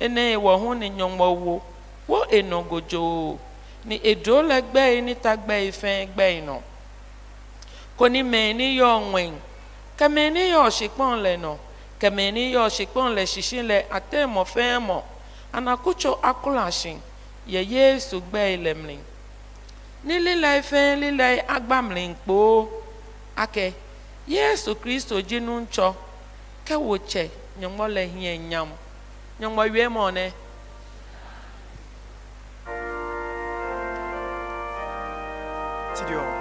Ene wọ ho ni nyọmọ wo wo eno godzo ni edo le gbẹ ni ta gbẹ yi fẹn gbẹ yi nọ ni mẹ ni yọ ŋwẹn kẹmẹ ni yọ ọsikpọn lẹ nọ kẹmẹ ni yọ ọsikpọn lẹ sisi lẹ atẹ mọ fẹn mọ anakutso. Ye yesu gbɛ yi le mli ni lila yi fɛn lila yi agba mli kpo ake yesu kristo dzinu ŋtsɔ ke wo tsɛ nyɔmɔ le hiɛ nyam nyɔmɔ wie mɔ ne. Tidio.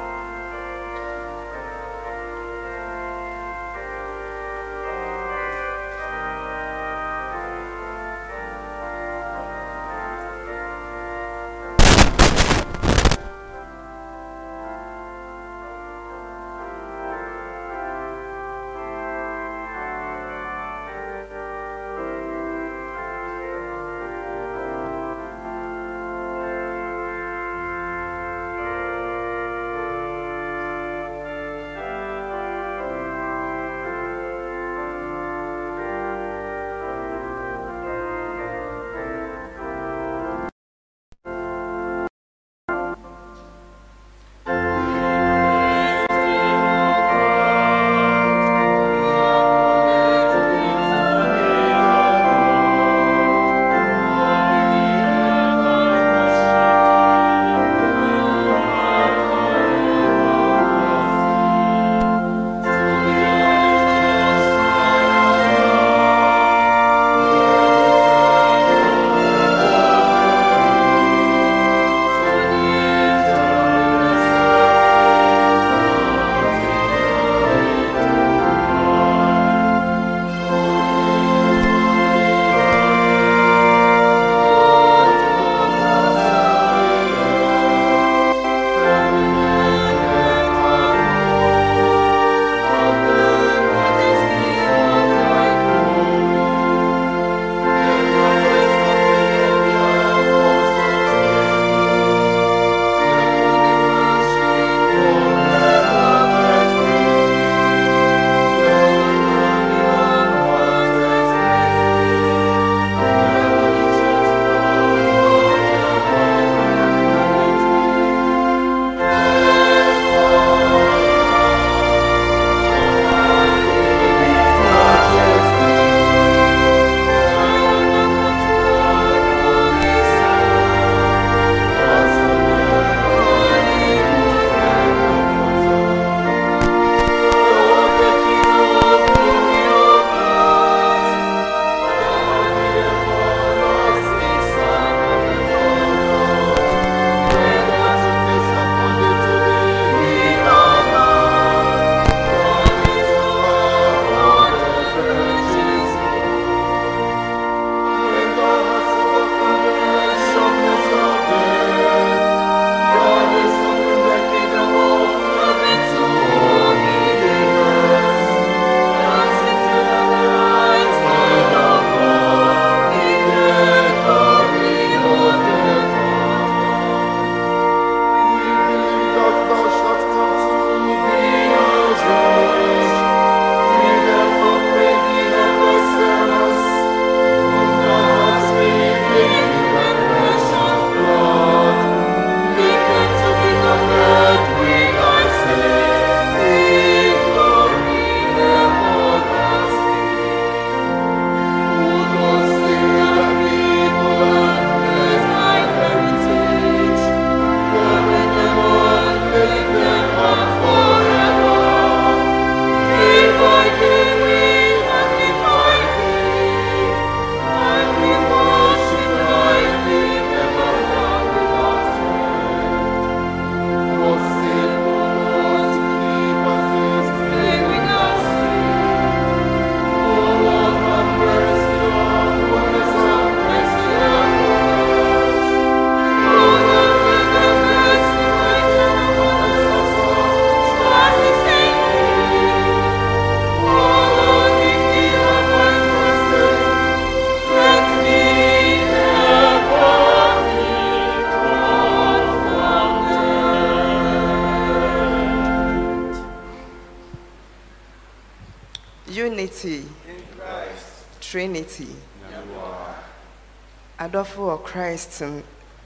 Adɔfo wɔ Christ mu,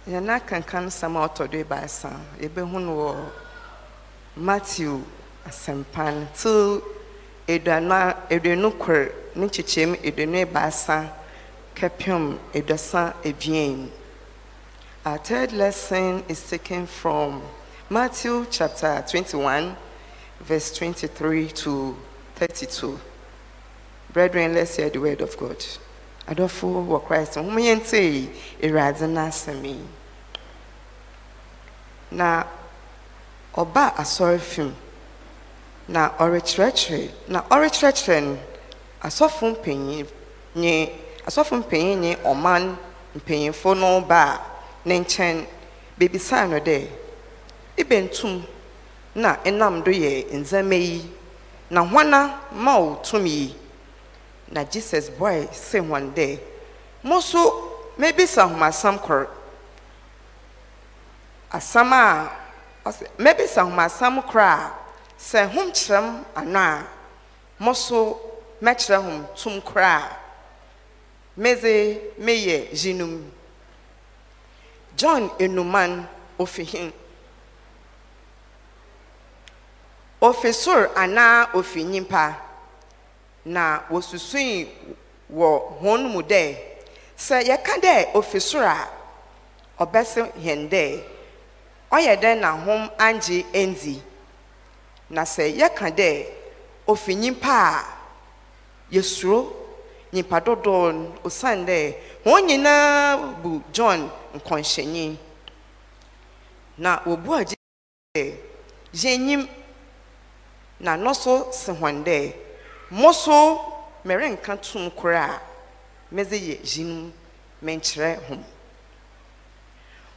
yɛn akankan nsɛm a ɔtɔ do ebaasa, yɛbɛhu no wɔ Matthew asɛmpa no till aduonu a- aduonu kor ne nkyekyɛmu aduonu ebaasa kɛpem aduasa ebien. Our third lesson is taken from Matthew chapter 21, verse 23 to 32. Brethren, let's hear the word of God. Adɔfo wɔ Christ, ho yɛn tie Awurade n'asɛm yi. Na ɔba asɔre na ɔrekyerɛkyerɛ, na ɔrekyerɛkyerɛ no, asɔfo mpanyin nye asɔfo mpanyin nye ɔman mpanyinfo no ba ne nkyɛn bebisaa no dɛ, "Ibentum na ɛnam do yɛ ndzɛmba yi, na hwana ma wo tumi yi?" Na Jesus buae se wɔn dɛ, "Mo nso mebisa ahomasɛm kor. Asɛm a ɔse mebisa ahomasɛm kor a sɛ hom kyerɛ m anaa mo nso mɛkyerɛ hom tum koraa medze meyɛ yinum john enuman ofi hin ofi sor anaa ofi nyimpa na wosusui wɔ hɔn mu dɛ sɛ yɛka dɛ ofi sor a ɔbɛse hɛn dɛ ɔyɛ dɛn na hom angye endi na sɛ yɛka dɛ ofi nyimpa a yɛsuro nyimpa dodoɔ no osiane dɛ wɔn nyinaa bu john nkɔnhyɛnyi. Na wɔbua gye dɛ yɛnyim na no so se wɔn dɛ mo so merenka tom koraa medze yɛ yinum menkyerɛ hom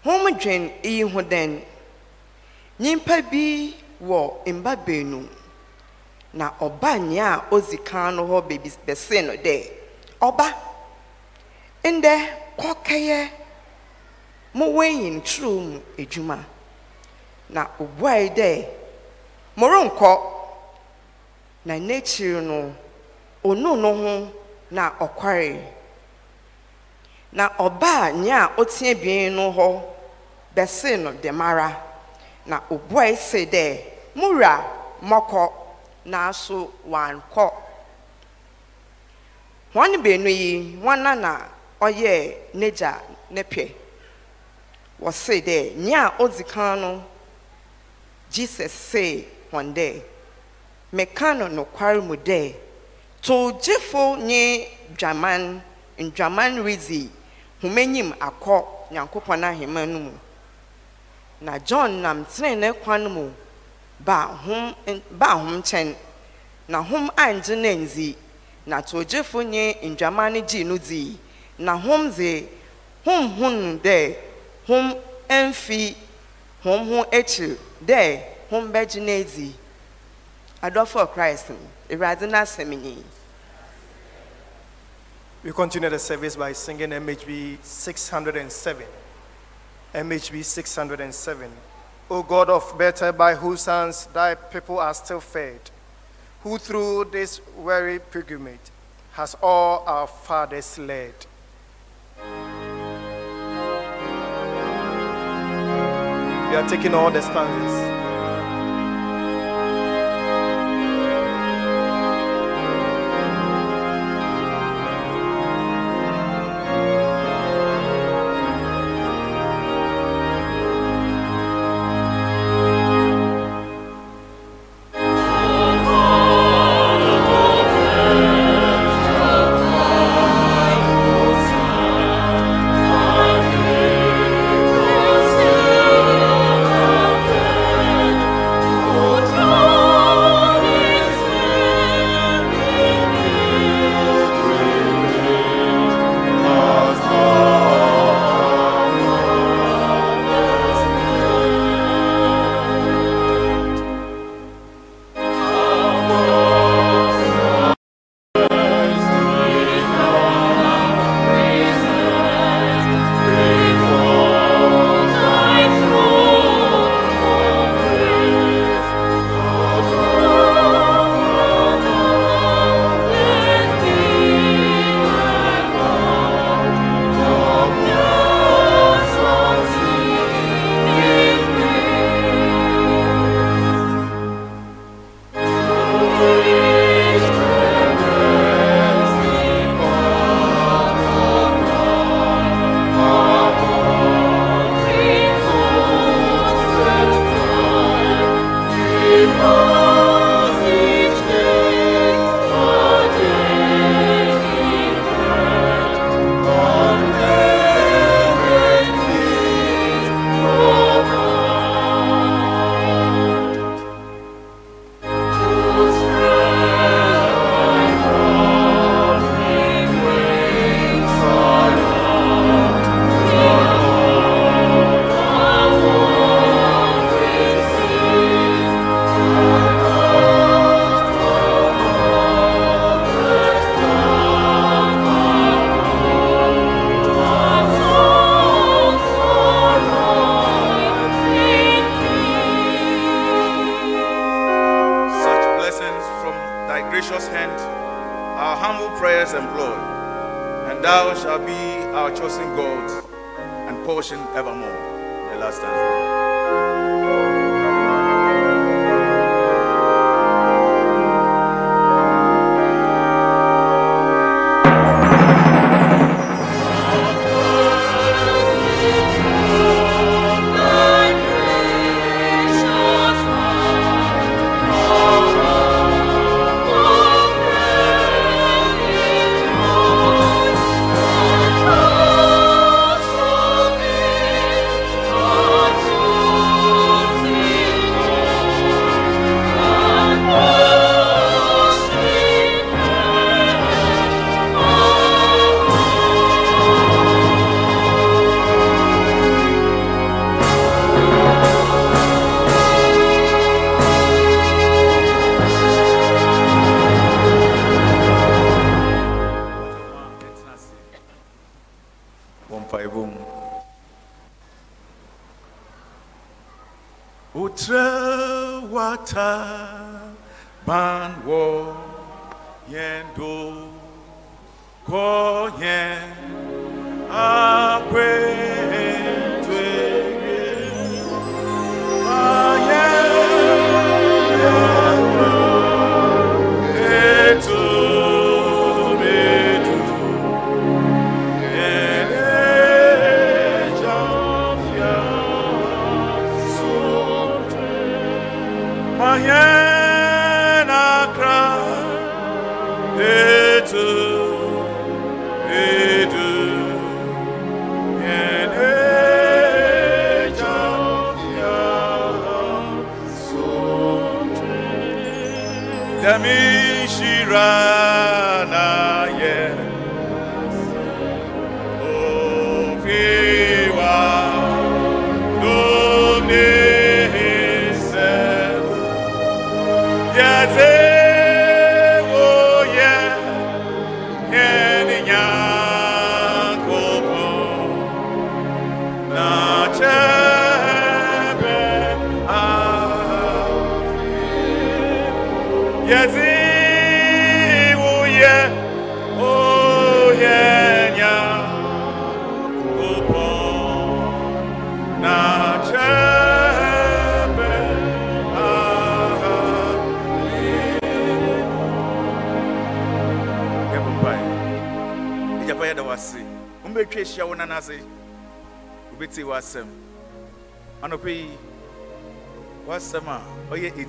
hom dwen eyi ho dɛn nyimpa bi wɔ mba baanu na ɔba nea a odzi kan no hɔ bebi bɛsee no dɛ ɔba ndɛ kɔkɛyɛ mowɔ enyin turo mu edwuma na obuae dɛ morenkɔ na n'ekyir no onu no ho na ɔkɔre na ɔbaa nea a otia bien no hɔ bɛsee no dɛm na obuae se dɛ mo mɔkɔ nanso wankɔ. Wɔn baanu yi wɔna na ɔyɛ n'agya ne dɛ nea a odzi kan no jesus se wɔn dɛ. Meka no nokware mu dɛ towgyefo nye dwaman ndwaman ridzi homanyim akɔ nyankopɔn ahema no mu. Na john nam tenene kwan mu baa hom nkyɛn. Na hom angye no anzi na towgyefo nye ndwaman no gyee no dii na hom dze hom dɛ hom amfi hom ho akyir dɛ hom bɛgye no adzi adɔfo christ awurade nyi We continue the service by singing MHB 607. MHB 607. O God of Bethel, by whose hands thy people are still fed, who through this weary pilgrimage has all our fathers led. We are taking all the stanzas.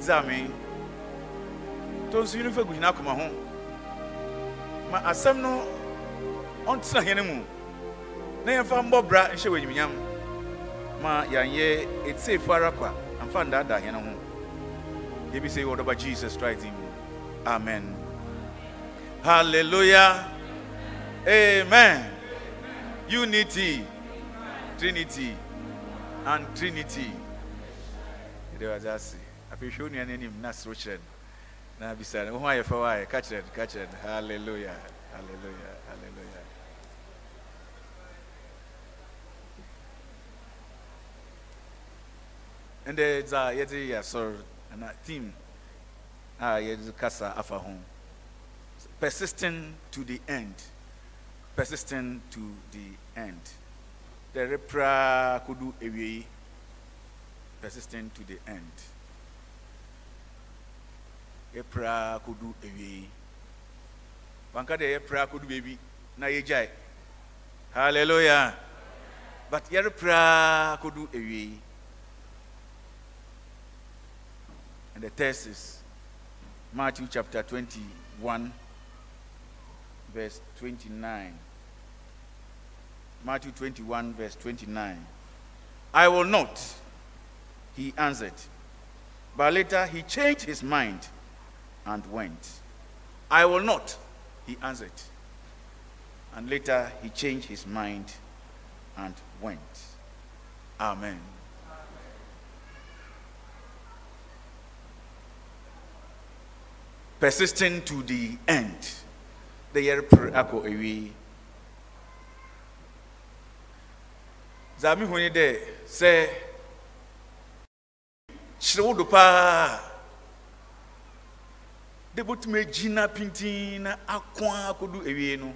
Ɛdzame tɔ nso yi no fa gu ho ma asɛm no ɔntena na yɛmfa mbɔ bra nhyɛ ma yɛanyɛ ɛtiefo ara kwa amfa ndaadaa hɛne ho. Yɛbisɛ yi wɔdɔba jesus christ mu. Amen. Hallelujah. Amen. Unity, Trinity, and Trinity. There was just I feel sure you name Nas Rochren. Now be said, who are you for why? Catch it, catch it. Hallelujah. Hallelujah. Hallelujah. And there's a yet a sort and a team. Ah, yes, Kasa Afa home persisting to the end. Persisting to the end. The repra kudu ewie. Persisting to the end. Repra kudu ewie. Wanka de repra kudu baby na yejai. Hallelujah. But yerepra kudu ewie. And the text is Matthew chapter 21 verse 29. Matthew 21, verse 29. I will not, he answered. But later he changed his mind and went. I will not, he answered. And later he changed his mind and went. Amen. Persisting to the end. The year ako ewi. Zami huni de se. do paa de bɛtumi agyina pintin na ako a akɔdu awie no.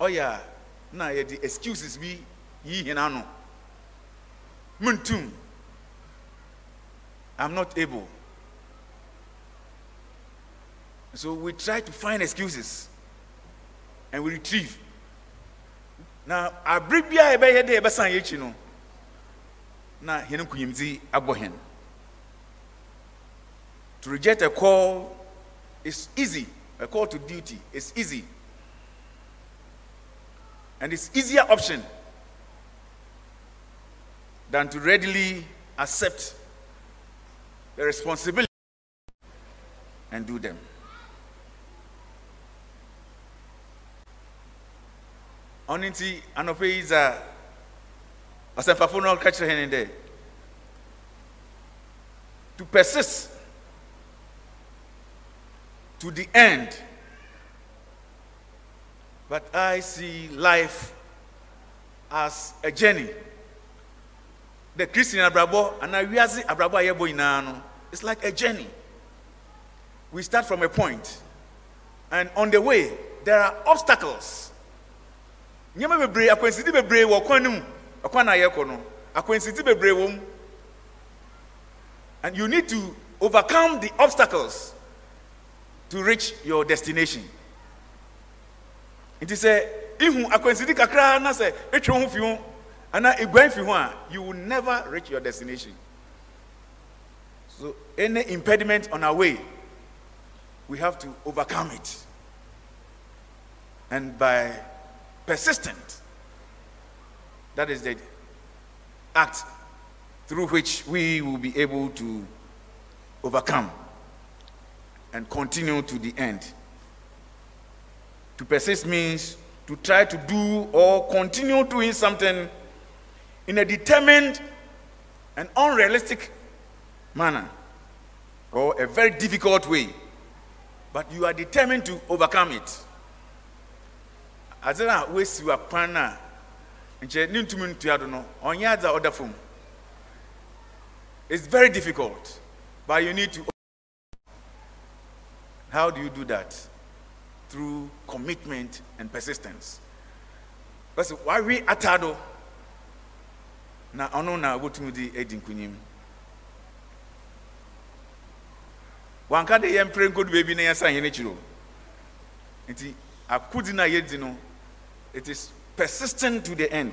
Ɔyɛ a na yɛde excuses bi yi hena ano. Mentum i'm not able. So we try to find excuses and we retrieve. Na abere bi a yɛbɛyɛ dɛ yɛbɛsan yɛkyi no na hene nkunyimdzi abɔ hene to reject a call is easy. A call to duty is easy. And it's easier option than to readily accept the responsibility and do them. Ɔno nti anɔpɛ yi dza ɔsɛmpafo no ɔka to persist to the end. But i see life as a journey. The christian abrabɔ anaa wiase abrabɔ a yɛbɔ nyinaa no it's like a journey. We start from a point and on the way there are obstacles. Nneɛma bebree akwansidi bebree wɔ kwan no no and you need to overcome the obstacles to reach your destination. Nti sɛ ihu akwansidi kakra na sɛ etwa ho fi ho ana eguan a you will never reach your destination. So any impediment on our way we have to overcome it. And by persistent that is the act through which we will be able to overcome and continue to the end. To persist means to try to do or continue doing something in a determined and unrealistic manner or a very difficult way, but you are determined to overcome it. adze no a woasi wakwan no a nkyɛ ne ntumi no ɔnyɛ adze a ɔda it's very difficult but you need to how do you do that? Through commitment and persistence. Because wawe atado. Na ɔno na wotumi de adi nkonim wanka de yɛmpere nkodu baabi na yɛsa hene kyiro nti akodi no a yɛdi it is persistent to the end.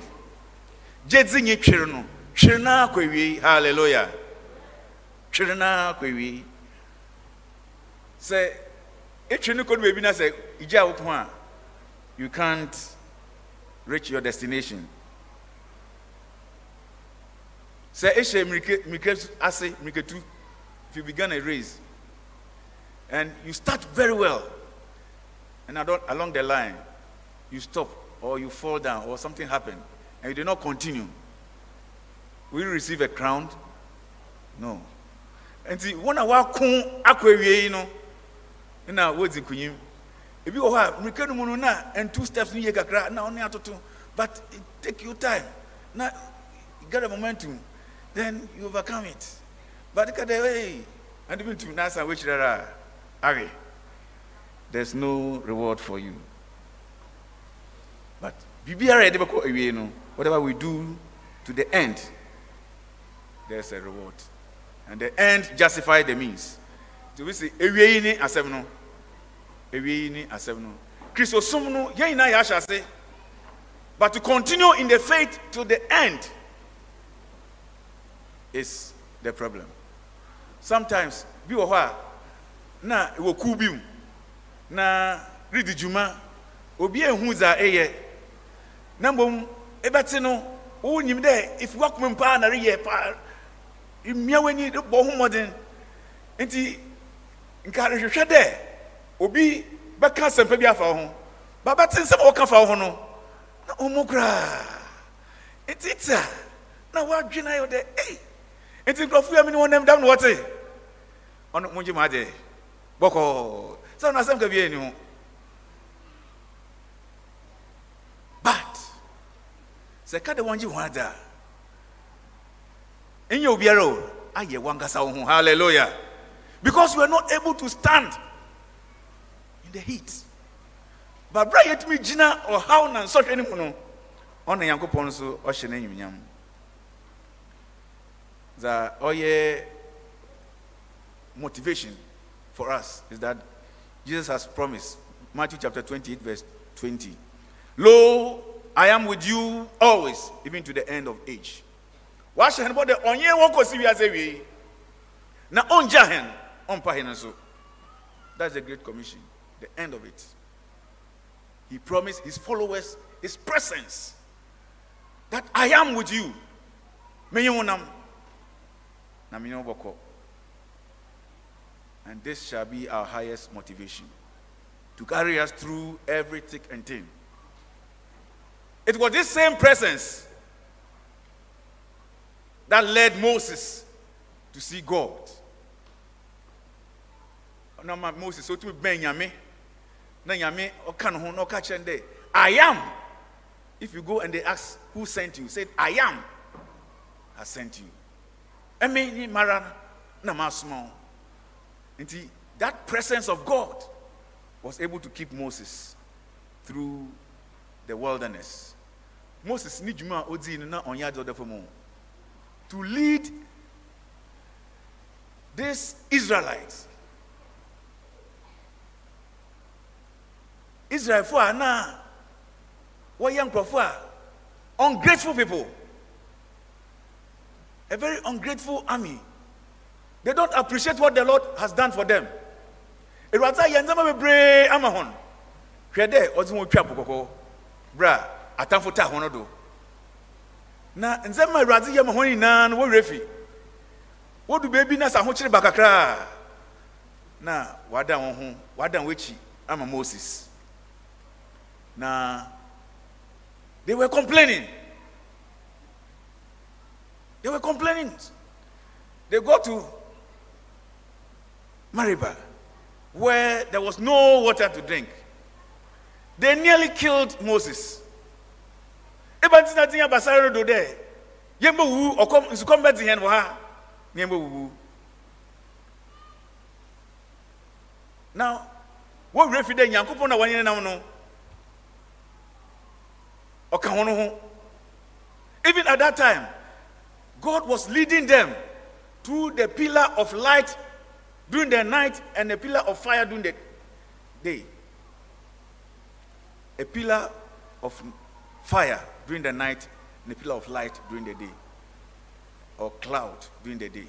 Gye dzi nye twere no twere no akɔ hallelujah. Twere no akɔ awie sɛ etwe no kɔdu baabi na sɛ igya wo ko a you can't reach your destination. Sɛ ehyɛ mmirike mmirike ase mmiriketu if you begin a race and you start very well and along- the line you stop or you fall down or something happened and you did not continue. Will you receive a crown? No. Nti wɔn a wɔako akɔ awie yi no na wɔdzi nkunyim ebi wɔ hɔ a mmirika no mu no na and two steps no yie kakra na ɔne atoto. But it take you time. Na you get a momentum then you overcome it. But ka dɛ hey ade bi ntum n'asa wɔakyerɛ a awe. There's no reward for you. But biribiara yɛde bɛkɔ awie no whatever we do to the end there's a reward. And the end justify the means. Nti we say ewie yi ni asɛm no ewie yi ni asɛm no. Kristosom no yɛn nyinaa yɛ ahyɛ ase but to continue in the faith to the end is the problem. Sometimes bi wɔ hɔ a na ɛwɔ kuw bi mu na redi dwuma obi ehu dza ɛyɛ. Na mmom ɛbɛte no wonyim dɛ efi wakoma paa na reyɛ paa mmea w'ani bɔ ho mmɔden. Nti nka rehwehwɛ dɛ obi bɛka asɛmpa bi afa wo ho. Ba bɛte nsɛm a wɔka fa wo ho no na ɔmo koraa nti a na woadwene ayɛ wo dɛ ei nti nkurɔfo yɛ me ne wɔnam dam na wɔte. Ɔno mogye ma agye. Bɔkɔɔ sɛ ɔno asɛm ka biaa ho. But sɛ ka de wɔngye ho adze a ɛnyɛ obiara o ayɛ wankasa wo ho. Halleluya because we were not able to stand in the heat. But bra yɛtumi gyina ɔhaw na nsɔhwɛ no mu no ɔna nyankopɔn nso ɔhyɛ no animuonyam dza motivation for us is that jesus has promised matthew chapter 28 verse 20 lo i am with you always even to the end of age. Wash wahyɛ hɛn bɔ dɛ ɔnyɛ wɔn kɔsi wiase wie. Na ɔngya hɛn ɔmpa hɛn nso. That's the great commission the end of it. He promised his followers his presence. That i am with you. And this shall be our highest motivation to carry us through every thick and thin. It was this same presence that led moses to see god. Moses otumi bɛn nyame na nyame ɔka ne ho na ɔka kyerɛ dɛ i am. If you go and they ask who sent you? Said i am. I sent you. Ɛme ni mara na masoma wo. Nti that presence of god was able to keep moses through the wilderness. Moses ni dwuma a odii no na ɔnyɛ ade ɔda fam o. To lead these israelites israelfoɔ a na wɔyɛ nkurɔfoɔ a ungrateful people. A very ungrateful army. They don't appreciate what the lord has done for them. Awurade ayɛ ndzɛmba bebree ama hɔn. Hwɛ dɛ ɔdze wɔn twa po kɔkɔɔ berɛ a atamfo taa hɔn do. Na ndzɛmba awurade yɛ ma hɔn nyinaa no wɔwerɛ fi. Wodu baabi na sɛ ahokyere ba kakraa. Na wada wɔn ho wada wɔn akyi ama moses na they were complaining they were complaining they go to Meribah, where there was no water to drink. They nearly killed Moses. Eba ntina tinya basara do there. Yemba wu okom nsukom beti hen. Yemba wu. Now, what refi de nyankopon na wanyene no. Oka ho no ho. Even at that time, God was leading them through the pillar of light during the night and the pillar of fire during the day. A pillar of fire during the night and a pillar of light during the day. Or cloud during the day.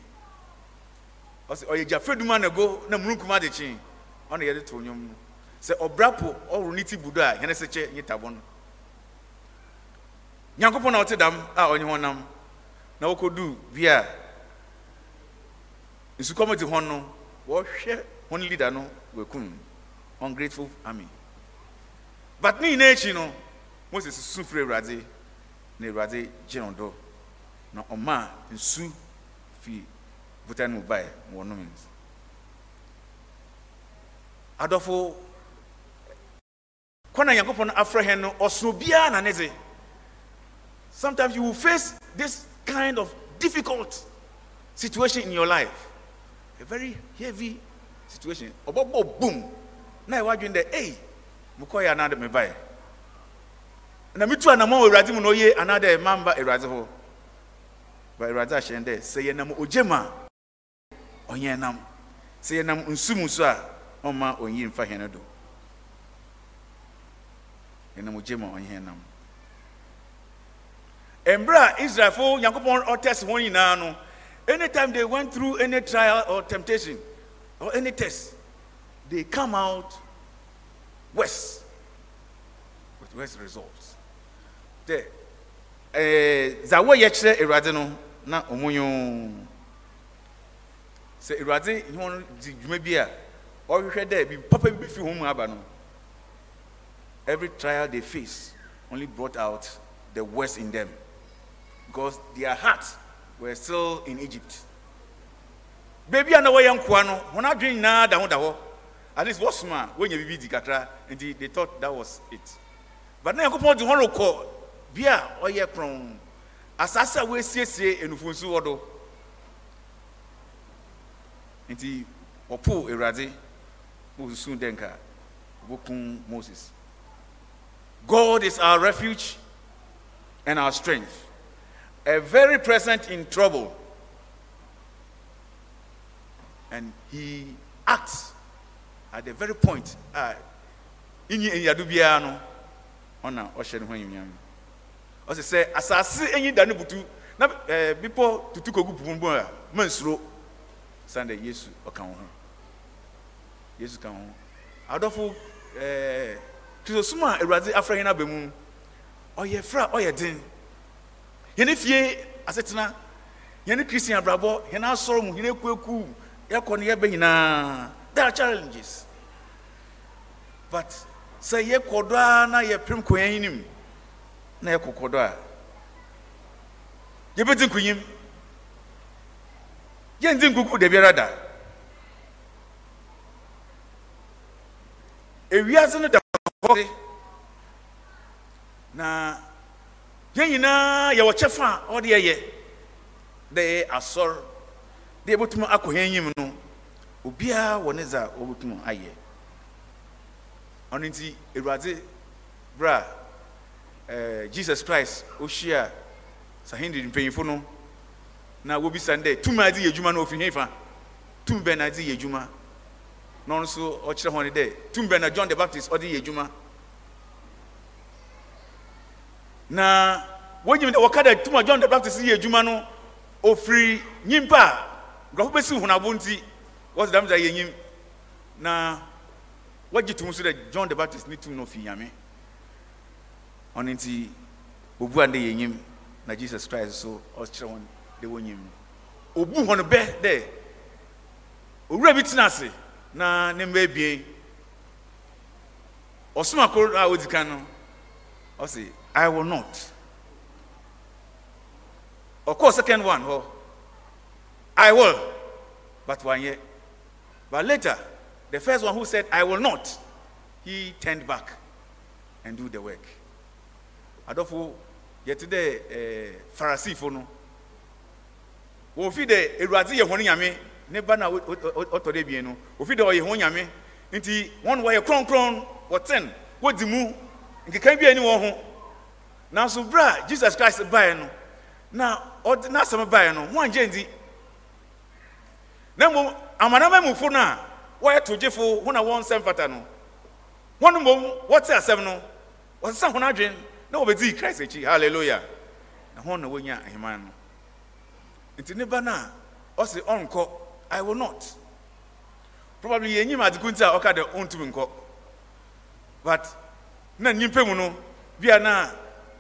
Ɔsɛ ɔyɛ gyafeduma na go na munukuma de kyen ɔna yɛde to nnwom no sɛ ɔbra po ɔworo ne ti budo a yɛne sɛ kyɛ nye tabɔ no nyankopɔn na ɔte dam a ɔnye hɔ nam. Na wɔkɔdu wie a nsukɔm te hɔ no wɔhwɛ wɔn leader no wɔkum ungrateful army. But ne nyinaa akyi no moses susu firi awurade na awurade gye no do. Na ɔma nsu fi buta no mu bae wɔ nom adɔfo kwana nyankopɔn afrɛ hɛn no ɔsono biara na ne de sometimes you will face this kind of difficult situation in your life. A very heavy situation. Boom. Na ɛwɔ adwene dɛ ei mekɔ yɛ anaadɛ mebaeɛ na metu anammɔ wɔ awurade mu ɔye anaadɛ mamba awurade hɔ ba awurade ahyɛn dɛ sɛ yɛnam ogye mu a ɔnyɛ nam. Sɛ yɛnam nsu mu so a ɔmma ɔnyi mfa hɛn do. Yɛnam ogye mu a ɔnyɛ nam mmerɛ a israelfo nyankopɔn ɔtɛs wɔn nyinaa no anytime they went through any trial or temptation or any test, they come out worse with worse results. The zawo yɛ kyerɛ awurade no na ɔmo nyo sɛ awurade wɔn di dwuma bi a ɔhwehwɛ dɛ bi papa bi fi wɔn mu aba no every trial they face only brought out the worst in them because their hearts were still in Egypt. Baby, I know where young Kwano, when I drink now, down the At least what's my when you be the katra, and they, thought that was it. But now I go to one call, Bia, or ye from Asasa, we see, and Funsu Odo. And ɔpo awurade. Na ɔsusu dɛ nka wɔkum moses. God is our refuge and our strength a very present in trouble. And he acts at the very point a inyi enyado biara no ɔna ɔhyɛ ne ho anyinam ɔsɛ sɛ asase enyi da ne butu na eh, ɛɛ bepɔ tutu kogu pupumpu a ma nsuro sanda yesu ɔka ho yesu ka ho adɔfo ɛɛ eh, krisosum a awurade afra yɛn aba mu ɔyɛ fra ɔyɛ den yɛne fie asetena. Yɛne christian abrabɔ yɛne asɔrɔ mu yɛne ekueku yɛkɔ ne yɛbɛ nyinaa. There are challenges. But sɛ yɛkɔ dɔ a na yɛpem kɔ yɛn anim na yɛkɔkɔ dɔ a yɛbɛdi nkunyim yɛndi nkuku da biara da. Ewiase no da hɔ. Na yɛn nyinaa yɛwɔ kyɛfa a ɔde yɛyɛ. Dɛ yɛ asɔr. Dɛ yɛbɛtumi akɔ yɛn anim no obiara wɔ ne dza wɔbɛtumi ayɛ. Ɔno nti awurade berɛ a ɛɛ jesus christ ohyia sahindi mpanyinfo no na wobisa no dɛ tumi a de yɛ adwuma no ɔfiri hefa tumi bɛn na de yɛ adwuma? Na ɔno nso ɔkyerɛ hɔn dɛ tumi bɛn na john the baptist ɔde yɛ adwuma na wɔnyim dɛ wɔka dɛ tumi a john the baptist yɛ adwuma no ofiri nyimpa a nkurɔfo bɛsi hunabo nti wɔsi dɛm dɛ yɛ nyim. Na wɔgye tum so dɛ john the baptist ne tum no fi nyame ɔno nti obua ne yɛ nyim na jesus christ so ɔkyerɛ wɔn de wɔ nyim. Obu hɔn bɛ dɛ owura bi tena ase na ne mba ebien ɔsom akoro a odi kan no ɔsi i will not. Ɔkɔɔ second one hɔ i will. But wanyɛ but later the first one who said i will not he turned back and do the work. Adɔfo yɛte dɛ ɛɛ farisifo no wofi dɛ ewurade yɛ hɔn nyame ne ba na ɔtɔ de bien no wofi dɛ ɔyɛ hɔn nyame nti wɔn wɔyɛ kronkron wɔtɛn wɔdi mu wɔn ho nanso bere a jesus christ baeɛ no na ɔde n'asɛm baeɛ no wɔn angye ndi na mmom amanamamufo no a wɔyɛ togyefo ho na wɔn nsɛm fata no wɔn mmom wɔte asɛm no wɔsesa hɔn adwene na wɔbɛdi christ akyi. Hallelujah. Na hɔn na wɔnya ahemman no. Nti ne ba no a ɔse ɔnkɔ i will not. Probably yɛnyim adeko nti a ɔka dɛ ɔntumi nkɔ. But na nyimpa mu no bia na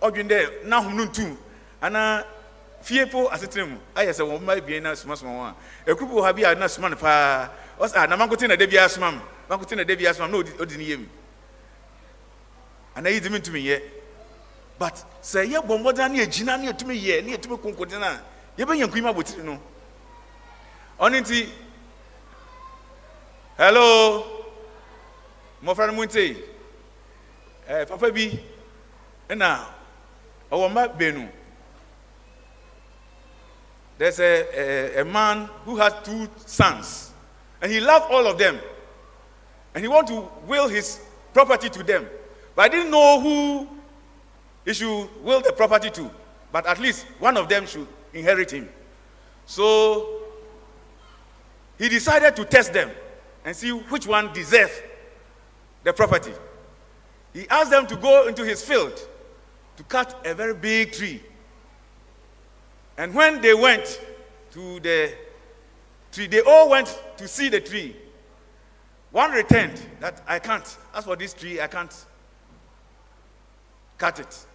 ɔdwen dɛ n'ahom no ntum. Anaa fie po asetena mu. Ayɛ sɛ wɔn mma ebien na somasoma wɔn a ekuru bi wɔ ha bi a na soma no paa. Ɔsɛ a na mankote na de biara soma mu mankote na de biara soma mu na odi ne yam. Anaa yi di mi ntumi yɛ. But sɛ yɛ bɔ mmɔden ne yɛgyina ne yɛtumi yɛ ne yɛtumi konkoden a yɛbɛnya nkunim abotiri no. Ɔno nti hello? Mmɔfra no mu nte. Ɛɛ papa bi ɛna ɔwɔ mma beenu there's a, a a man who has two sons and he loved all of them and he want to will his property to them. But i didn't know who he should will the property to but at least one of them should inherit him. So he decided to test them and see which one deserves the property. He asked them to go into his field to cut a very big tree. And when they went to the tree they all went to see the tree. One returned that i can't. As for this tree i can't cut it.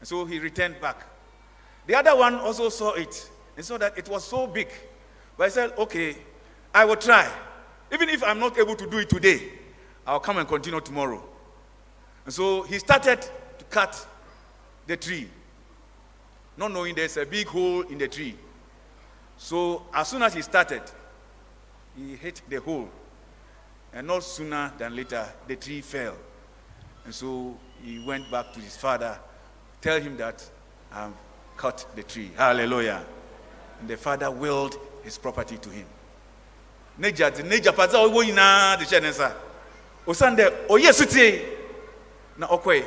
And so he returned back. The other one also saw it and saw that it was so big. But he said okay i will try. Even if i'm not able to do it today i'll come and continue tomorrow. And so he started to cut the tree. Not knowing there's a big hole in the tree. So as soon as he started he hit the hole. And not sooner than later the tree fell. And so he went back to his father tell him that i've cut the tree. Hallelujah. And the father willed his property to him. Ɔyɛ sutie. Na ɔkɔe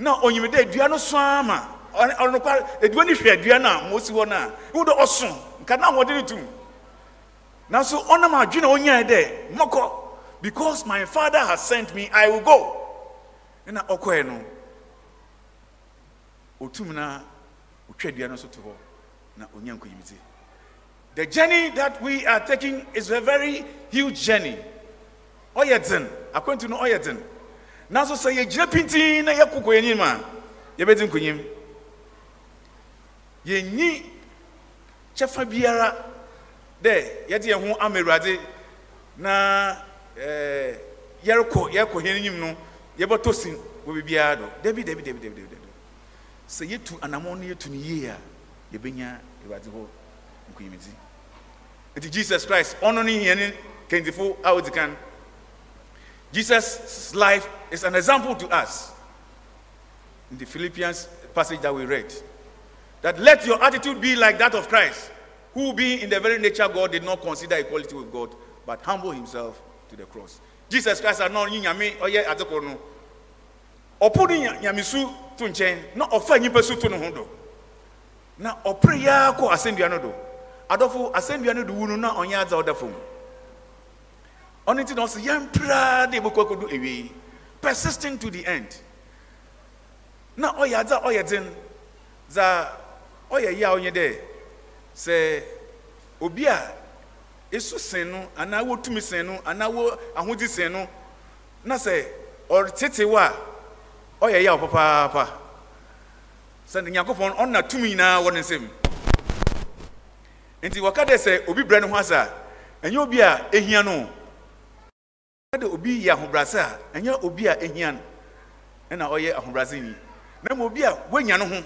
na onyim dɛ dua no so ama. Ɔne ɔno nokwa edua no hwɛ dua no a ma osi hɔ no a ewu dɛ ɔso. Nka na ahoɔden no tum. Nanso ɔnam adwene a onyae dɛ mmɔkɔ because my father has sent me i will go. Ɛna ɔkɔe no otum na otwa dua no so to hɔ na onya nkoyimti the journey that we are taking is a very huge journey. Ɔyɛ den akwantu no ɔyɛ den nanso sɛ yɛgyina pintin na yɛkokɔ anim a yɛbɛdi nkonyim yɛnyi kyɛfa biara dɛ yɛde yɛn ho ama awurade na ɛɛ yɛrekɔ yɛrekɔ yɛn anim no yɛbɛtɔ sin wɔ biribiara do. Dabi dabi dabi dabi dabi sɛ yɛtu anammɔn no yɛtu no yie a yɛbɛnya awurade hɔ nkoyimti nti jesus christ ɔno ne hiɛne kɛntifo a ɔdi kan jesus' life is an example to us in the philippians passage that we read that let your attitude be like that of christ who being in the very nature god did not consider equality with god but humble himself to the cross. Jesus christ anɔ nyi nyame ɔyɛ adekoro no ɔpo ne nya- nyamesu to nkyɛn na ɔfa nnipa su to do na ɔpere do adɔfo na ɔnyɛ adza ɔda ɔno nti na ɔsɛ yɛmpraa de yɛbɛkɔ akɔdu awiei persisting to the end. Na ɔyɛ adze a ɔyɛ den dza ɔyɛ yie a ɔnyɛ dɛ sɛ obi a esu sen no anaa wotumi sen no anaa wo ahodzi sen no na sɛ ɔtete wo ɔyɛ yie a papaapa sɛ nyankopɔn ɔna tumi nyinaa wɔ ne nsam. Nti wɔka dɛ sɛ obi brɛ ne ho ase a ɛnyɛ obi a ehia no. Dɛ obi yɛ ahobrɛase a ɛnyɛ obi a ehia no ɛna ɔyɛ ahobrɛase ni na mmom obi a wanya no ho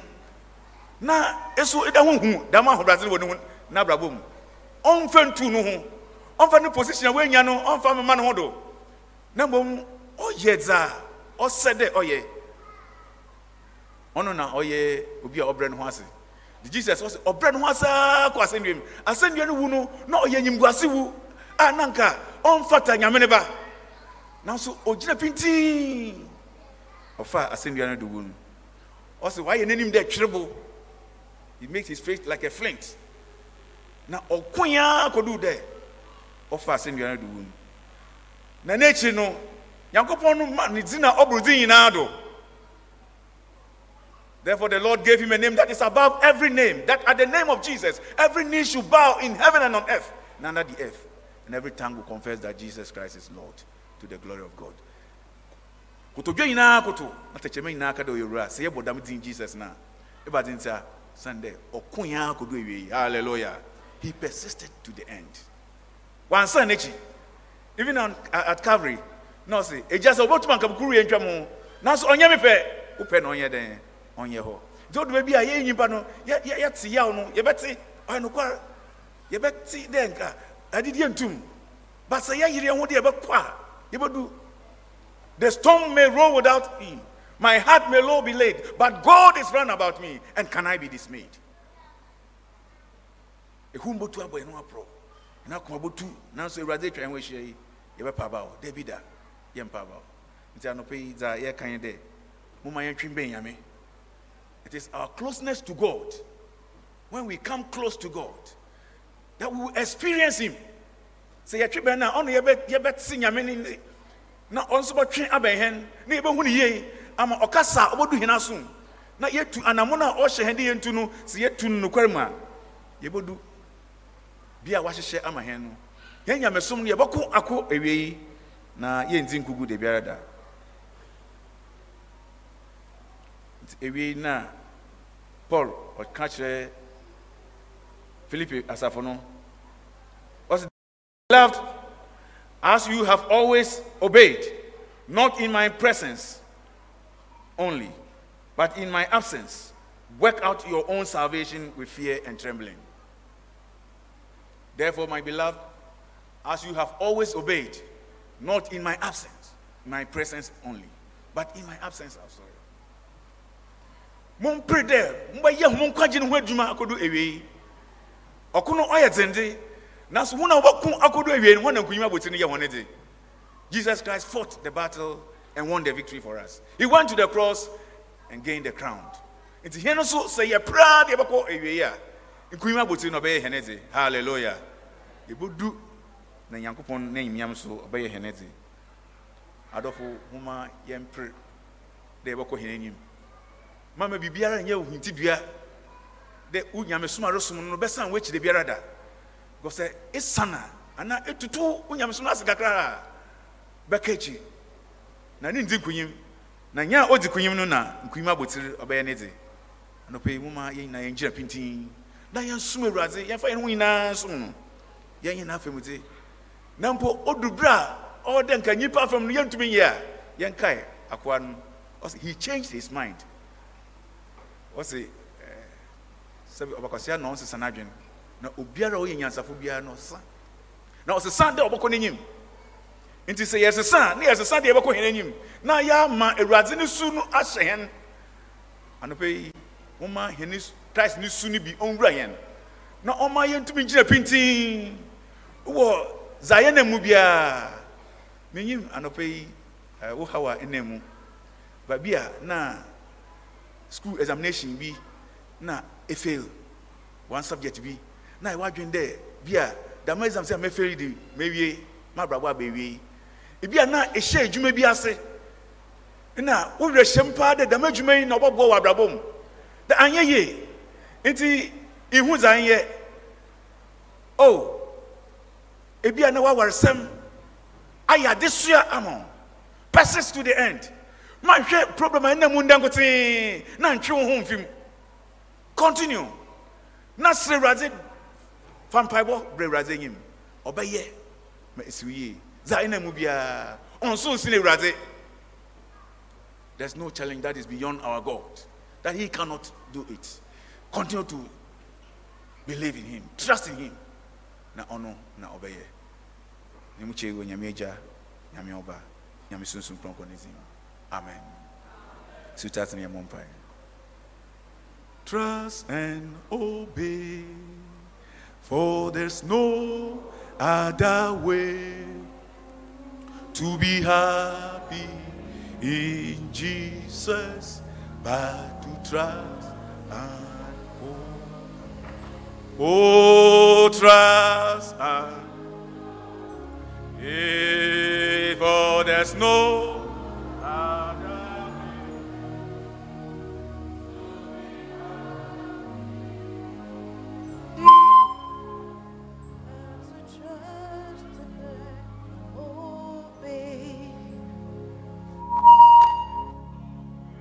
na eso ɛda ho hu dama ahobrɛase no wɔ ne ho n'abrabɔ mu. Ɔmfa ntu no ho ɔmfa ne position a wanya no ɔmfa mema ne ho do. Na mmom ɔyɛ dza ɔsɛ dɛ ɔyɛ. Ɔno na ɔyɛ obi a ɔbrɛ ne ho ase. De jesus ɔsɛ ɔbrɛ ne ho ase kɔ asɛnnua mu. Asɛnnua no wu no na ɔyɛ nyimguase wu a na nka ɔmfata nyame ne ba. Nanso ogyina pintin ɔfa asɛnnua no do wu no ɔsɛ wayɛ n'anim dɛ twerebo. He makes his face like a flint. Na ɔko ya kɔduu dɛ ɔfa asɛnnua no do wu no na n'akyi no nyankopɔn no ma ne din a ɔboro din nyinaa do. Therefore, the Lord gave him a name that is above every name. That at the name of Jesus, every knee should bow in heaven and on earth and under the earth. And every tongue will confess that Jesus Christ is Lord to the glory of God. kotodwe nyinaa koto. Na tɛkyɛmɛ nyinaa ka dɛ ɔyɛ wura sɛ dam din jesus no a ɛba sɛ sane dɛ ɔko yaa kodo awiei halleluya he persisted to the end. Wansan n'akyi even on, at calvary na ɔse ɛgya sɛ wobɛtumi anka bukuru yɛ ntwa mu nanso ɔnyɛ me pɛ wopɛ na ɔnyɛ dɛn ɔnyɛ hɔ nti wode baabi a yɛyɛ nyimpa no yɛ- yɛ- yɛte yaw no yɛbɛte ɔyɛ nokware yɛbɛte dɛ nka adedeɛ ntum. But sɛ yɛyere yɛn ho de yɛbɛkɔ a the storm may roll without me. My heart may low be laid but god is round about me and can i be dismayed? Yɛmpa aba wo nti yi it is our closeness to god. When we come close to god that we will experience him sɛ yɛtwe bɛn no a ɔno yɛbɛ- yɛbɛte nyame ne na ɔno bɛtwe abɛn hɛn na yɛbɛhu ne yie ama ɔkasa a ɔbɛdu hɛn asom na yɛtu anammɔn a ɔhyɛ hɛn de yɛntu no sɛ yɛtu no nokware mu a yɛbɛdu. Bia a wahyehyɛ ama hɛn no yɛn nyamesom no yɛbɛko ako awiei na yɛnti nkugu de biara da. Nti awiei no a paul ɔka kyerɛ filipi asafo no beloved as you have always obeyed, not in my presence only, but in my absence, work out your own salvation with fear and trembling. Therefore, my beloved, as you have always obeyed, not in my absence, my presence only, but in my absence, I'm sorry. mombɛyɛ ho monkwagye no ho adwuma dzende nanso wɔn a wɔbɛko akɔdo awie no wɔn jesus christ fought the battle and won the victory for us. He went to the cross and gained the crown. Nti hɛn no so sɛ yɛ praa deɛ ɛbɛkɔ awie a nkunyim abotire no ɔbɛyɛ hɛn hallelujah. Yɛbɛdu na nyankopɔn na nyimiam so ɔbɛyɛ hɛn de. Adɔfo homa yɛmpere dɛ yɛbɛkɔ hɛn anim mama biribiara nyɛ wo hintidua dɛ wo nyamesom a resom no no bɛsan woakyire biara da sɛ ɛsana anaa ɛtutu wo nyamesom no ase kakra. Bɛka akyi na ne ndi nkunyim na nyɛ a ɔdi kunyim no na nkunyim abotire ɔbɛyɛ ne de. Anɔpɛ yi moma yɛn nyinaa yɛngyina pintin. Na yɛnsom awurade yɛmfa yɛn ho nyinaa som no. Yɛn nyinaa fam de. Na mpo ɔdu berɛ a ɔwɔdɛ nka nnipa afam no yɛntumi nyɛ a yɛnkae akoa no. Ɔsɛ he changed his mind. Ɔsɛ sɛbi ɔbakɔsia na ɔnsesa n'adwene na obiara a ɔyɛ nyansafo biara na ɔsesa na ɔsesa dɛ ɔbɛkɔ n'anyim nti sɛ yɛsesa na yɛsesa deɛ yɛbɛkɔ hɛn anyim na yɛama awurade ne su no ahyɛ hɛn. Anɔpɛ yi wɔma hɛn christ ne su no bi ɔnwura yɛn na ɔma yɛntumi gyina pintin. Wɔ zayɛ na mu biara. Menyim anɔpɛ yi wo hawa ɛna mu. Baabi a na school examination bi na efail one subject bi na ɛwɔ adwene dɛ bi a dama exam sɛ mɛfail de mɛwie mabrabɔ abɛwie ebi a na ɛhyɛ adwuma bi ase. Na wowerɛ hyɛm paa dɛ dama adwuma yi na ɔbɛboa wɔ abrabɔ mu. Dɛ anyɛ yie. Nti ihu dza anyɛ o ebi a na wawaresɛm ayɛ adesoa ama persist to the end. Manhwɛ problem a ɛna mu nda nkotee na ntwe wo ho mfim continue. Na srɛ awurade fa mpaebɔ brɛ awurade anyim ɔbɛyɛ. Ma ɛsiw yie. Dza ɛna mu biara ɔnso nsi ne awurade. There's no challenge that is beyond our god that he cannot do it. Continue to believe in him trust in him. Na ɔno na ɔbɛyɛ. Ne mu kyɛ wɔ nyame agya nyame ɔba nyame sunsum kronkron ne din amen. Sutat ne yɛmmɔ mpae trust and obey for there's no other way to be happy in Jesus but to trust and obey. Oh, trust and obey, for oh, there's no other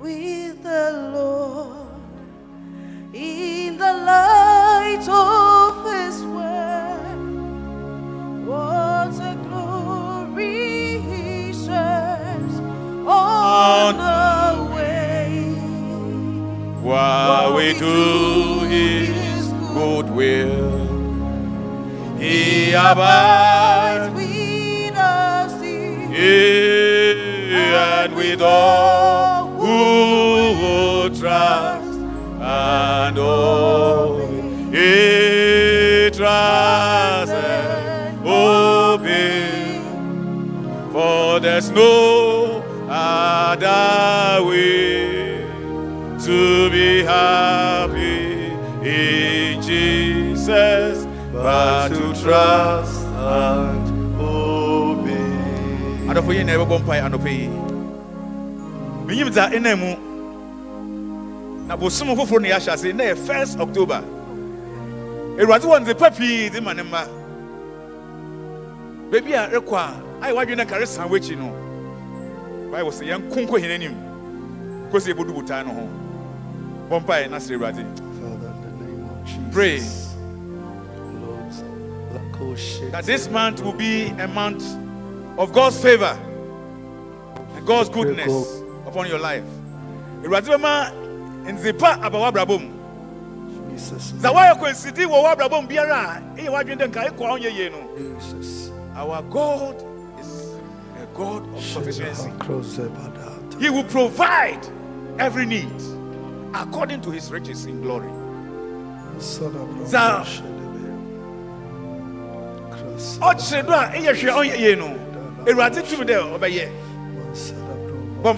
with the Lord in the light of His word. What a glory He shares on the way. While we do his good will, he abides with us in and with all and obey. He trusts and obey, for there's no other way to be happy in Jesus but to trust and obey. Adɔfo yi na ɛbɛbɔ mpae anɔpɛ yi. Menyim dza ɛna mu. Na bosom foforɔ na yɛahyɛ ase na yɛ 1st October. Awurade wɔ nzepa pii de ma ne mma. Baabi a rekɔ a ayɛ wadwene na kare san w'akyi no. Bible sɛ yɛnko nkɔ hɛn anim. Kɔsi yɛbɛdu botaa no ho. Bɔ mpae na srɛ Awurade. Father, in the name of Jesus. Pray. That this month will be a month of God's favor and God's goodness upon your life. Nzepa aba w'abrabɔ mu. Sɛ woayɛ kwansidi wɔ w'abrabɔ mu biara a ɛyɛ w'adwene dɛ nka ɛkɔ a wonyɛ yie no. Our God is a God of sufficiency. He will provide every need according to his riches in glory. Son of Za- Shedebe. ɔkyerɛ do a ɛyɛ hwɛ ɔnyɛ yie no awurade tumi dɛ ɔbɛyɛ bɔ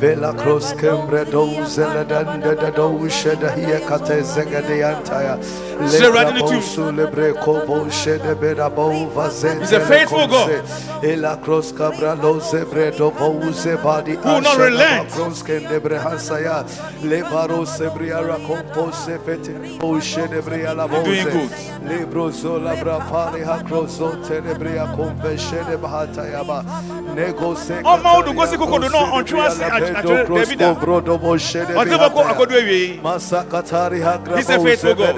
Vela cross kembre doze le dende de doze de hiye kate zegede antaya Sɛ Awurade ne tumi. bosu lebre kobo shede beda bo vazente He's a faithful God. Ela cross cabra loze bredo boze badi Who will not relent. cross kende bre hansaya le baro sebria ra compose fete bo shede bria la You're doing good. Libro zola bra pali ha krozo tenebria conveshene bahata yaba nego se Ọma wo do gosi koko do na ɔntwe ase at- atwere baabi bo shede ɔte bɛkɔ akɔdu awiei Masakatari ha grabo He's a faithful God.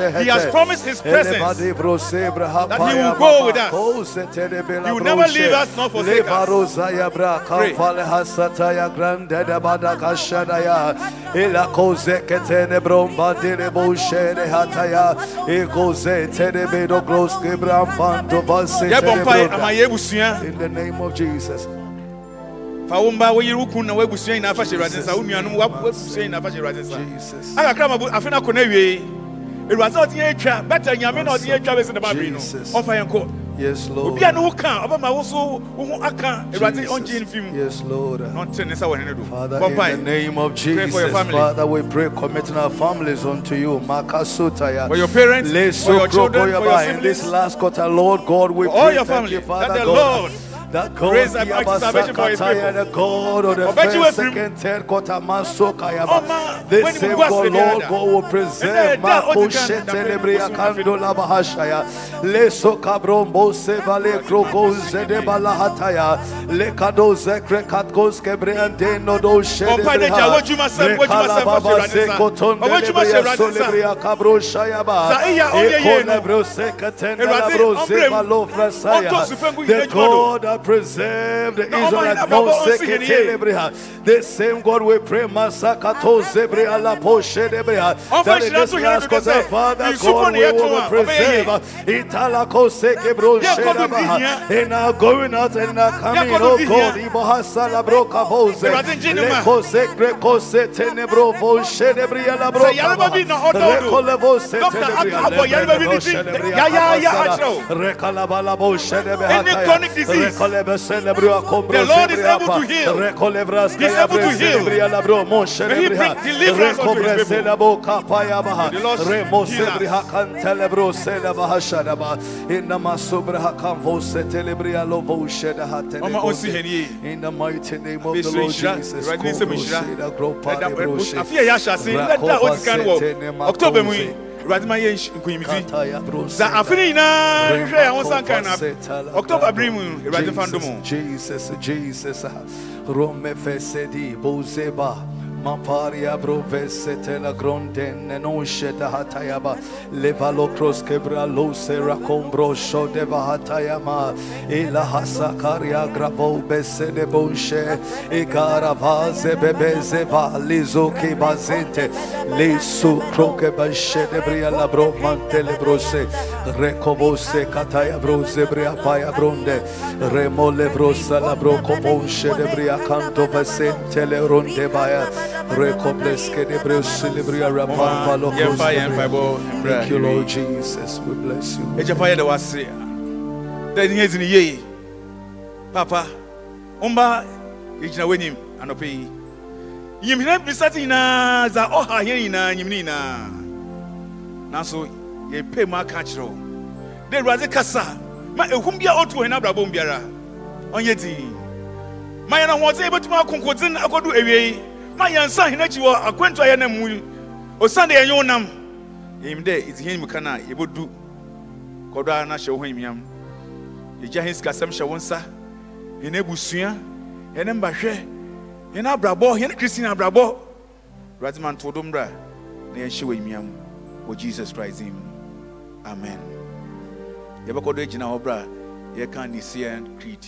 Zebede bo shehete. He has promised his presence Elebadi bro sebra ha that he will go with us. He will never leave us nor forsake us. Lebaro zaya bra Pray. kamfale hasata ya grande de bada kashada ya. Ila koze ketene bromba dire bo shede hataya koze tenebe do glos kebra pando base yɛbɔ mpaeɛ tenebro. ama yɛ abusua in the name of Jesus. Fa wo mba woyere wo kun na woabusua nyinaa hyɛ awurade nsa wo nuanom woabusua nyinaa hyɛ awurade nsa akakra ma bu- afe no akɔ no awiei awurade sɛ ɔde yɛn atwa bɛta nyame na ɔde yɛn atwa bɛsi ne babere no ɔmfa yɛn kɔ yes Lord. Obi a ne ho ka ɔbɛma wo so wo ho aka awurade ɔngye no mu yes Lord. Na ɔnte ne nsa wɔ hene do Father, in the name of Pray for your Jesus, family. Father, we pray, committing our families unto you. Makasutaya. For your parents, for your children, for your krokoyaba. In this siblings, last quarter, Lord God, we for all your family, Father that the God, Lord that God, raise be mighty salvation for his people. the God of the first, wẹ̀ firi mu. second, third quarter, Masokayaba. Ọma, This when you same go God, Lord God, will preserve ẹ̀dá ó ti kan Makoshe dàbí Telebria oṣù Kandola Bahashaya. Leso Kabrombo Sevale Kroko Zedebala Hataya. Lekado Zekre Katkos Kebriante Nodo Ọmpa ne gya, wodwuma sɛm, wodwuma sɛm, fa hyɛ Awurade nsa. Ɔwodwuma hyɛ Awurade nsa. Solebria Kabro Shayaba. Sa iya ɔnyɛ yie no. Ekolebro Sekatenda Awurade, Labro ɔmbrɛ mu. Zebalo Frasaya. Ɔntɔ sufɛngu The do. God that preserved the Israelites. yɛ No abrabɔ ɔnsi yɛ ne yie. Sekatelebria. The same God we pray Masakato Zebria La Poshe Debria. That in hyira this last quarter, Father God, we will a, ɔbɛyɛ yie. preserve. Italako Sekebro Shedabaha. In our going out and in our coming, oh. God, Bose. Awurade ngye ne ma. Leko Kose Tenebro Boshe Debria La Broka. Sɛ yareba bi na ɔda wo do. Rekolevo Se Dɔkta Tenebria. aka abɔ yareba bi ne Lebrebo ti. Shedebria akyerɛ wo. Rekalabala Boshe Debe Any chronic disease. Rekolebe Celebria Combro The Lord is able to heal. He's able to heal. Celebria Labro Moshe May he bring deliverance unto his Rekobre people. Celebo Kapaya Baha. May the Lord Remo heal us. Sebria Cantelebro Celeba Hashadaba. Inama Subra Kamvo Setelebria Lobo Sheda Ɔma ɔnsi hɛn yie. In the mighty name of the Lord Jesus. Awurade ne nsɛm Kobro nhyira. Sheda Gropa Ɛda- Lebro ɛ- She. afe a yɛahyɛ ase lɛda a ɔdi kan wɔ october awurade ma yɛ Bro sɛ afe no nyinaa hwɛ yɛn ho nsa nkan na october bere mu awurade fa ndom Bozeba. Maparia brovesete la gronden non sheda hatayaba levalo cross quebra lo sera combro sho deva hatayama ila hasakaria grabo bese de bonche e cara vaze bebeze va lizo che bazente le su croque bashe de bria la bro mantele brose recovose kataya brose bria paya bronde. Remole brosa la bro coboshe de bria canto vesente le ronde baya recobleske de brio celebria rapampa lo yɛmfa yɛn mpaebɔ Thank you, mmra Lord Jesus. We bless you. agyapa yɛda wase dɛ ne yɛdzi ne yie papa womba yɛgyina w'anim anɔpɛ yi. Nyimhena bisate nyinaa dza ɔha yɛn nyinaa nyim ne nyinaa nanso yɛpɛ mu aka akyerɛ wo dɛ awurade kasa ma ehum bi a ɔtu wɔ hɛn abrabɔ mu biara ɔnyɛ din ma yɛn ahoɔden yɛbɛtumi akonkodin akɔdu awiei ma yɛn nsa hene akyi wɔ akwantu a yɛnam mu yi. osiane dɛ yɛnyɛ wo nam yɛnim dɛ ɛti hɛn mu ka no a yɛbɛdu kɔdɔ a na hyɛ wo ho animuonyam yɛgya hɛn sikasɛm hyɛ wo nsa. Yɛn abusua. Yɛn mbahwɛ. Yɛn abrabɔ. Yɛn kristian abrabɔ. Awurade ma nto na yɛnhyɛ wɔ animuonyam wɔ jesus christ dim amen. Yɛbɛkɔ do gyina hɔ bra. Yɛka Nicene Creed.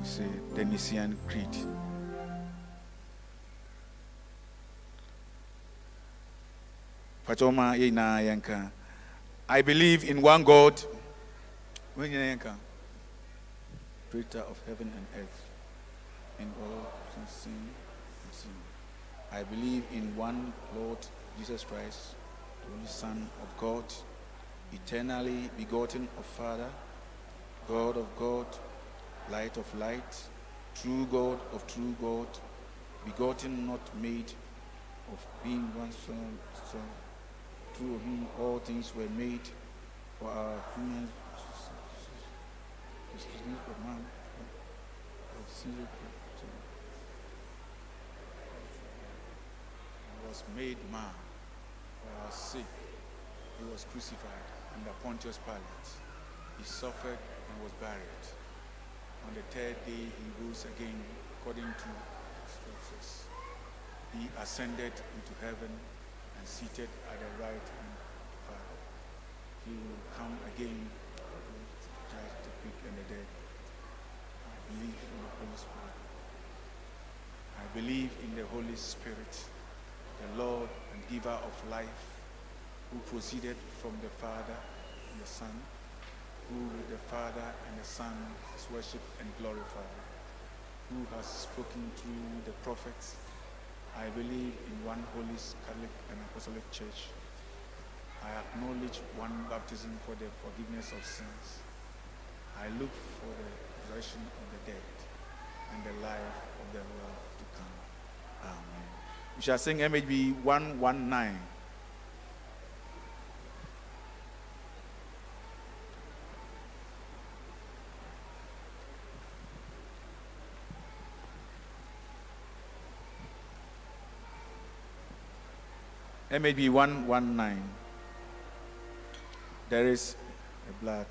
We say the Nicene Creed I believe in one God. Creator of heaven and earth. And all sin and sin I believe in one Lord Jesus Christ the only Son of God eternally begotten of Father God of God light of light true God of true God begotten not made of being one son through whom all things were made for our human sin was made man for our sake. He was crucified under Pontius Pilate. He suffered and was buried. On the third day, he rose again according to the scriptures. He ascended into heaven seated at the right hand of the Father. He will come again to judge the quick and the dead. I believe in the Holy Spirit. I believe in the Holy Spirit, the Lord and giver of life, who proceeded from the Father and the Son, who with the Father and the Son is worshipped and glorified, who has spoken through the prophets. I believe in one holy Catholic and Apostolic Church. I acknowledge one baptism for the forgiveness of sins. I look for the resurrection of the dead and the life of the world to come. Amen. We shall sing MHB 119. MHB 119. There is a blood.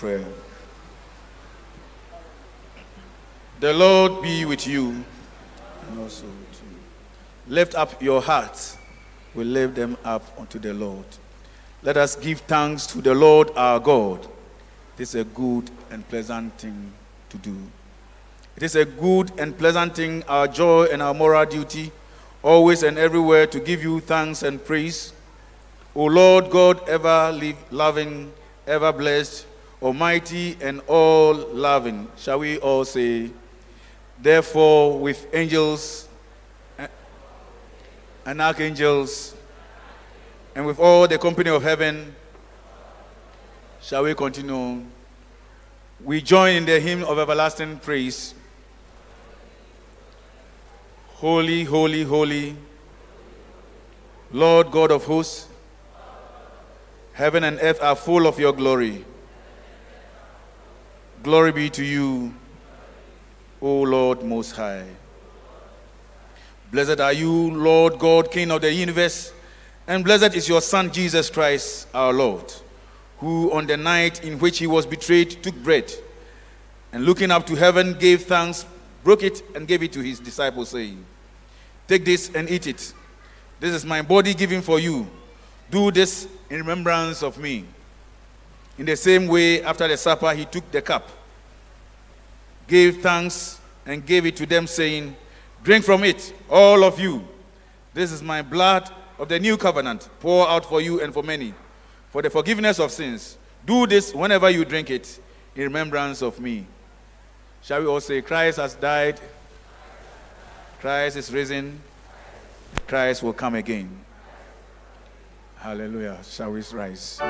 Prayer. The Lord be with you and also with you. Lift up your hearts. We lift them up unto the Lord. Let us give thanks to the Lord our God. It is a good and pleasant thing to do. It is a good and pleasant thing, our joy and our moral duty, always and everywhere to give you thanks and praise. O Lord God, ever live, loving, ever blessed, almighty, and all loving. Shall we all say, Therefore, with angels eh, and archangels, and with all the company of heaven, shall we continue? We join in the hymn of everlasting praise. Holy, holy, holy, Lord God of hosts, heaven and earth are full of your glory. Glory be to you, O Lord Most High. Blessed are you, Lord God, King of the universe, and blessed is your Son, Jesus Christ, our Lord, who on the night in which he was betrayed took bread, and looking up to heaven gave thanks, broke it, and gave it to his disciples, saying, Take this and eat it. This is my body given for you. Do this in remembrance of me. In the same way, after the supper, he took the cup, gave thanks, and gave it to them, saying, Drink from it, all of you. This is my blood of the new covenant, pour out for you and for many, for the forgiveness of sins. Do this whenever you drink it, in remembrance of me. Shall we all say, Christ has died, Christ is risen, Christ will come again. Hallelujah. Shall we rise?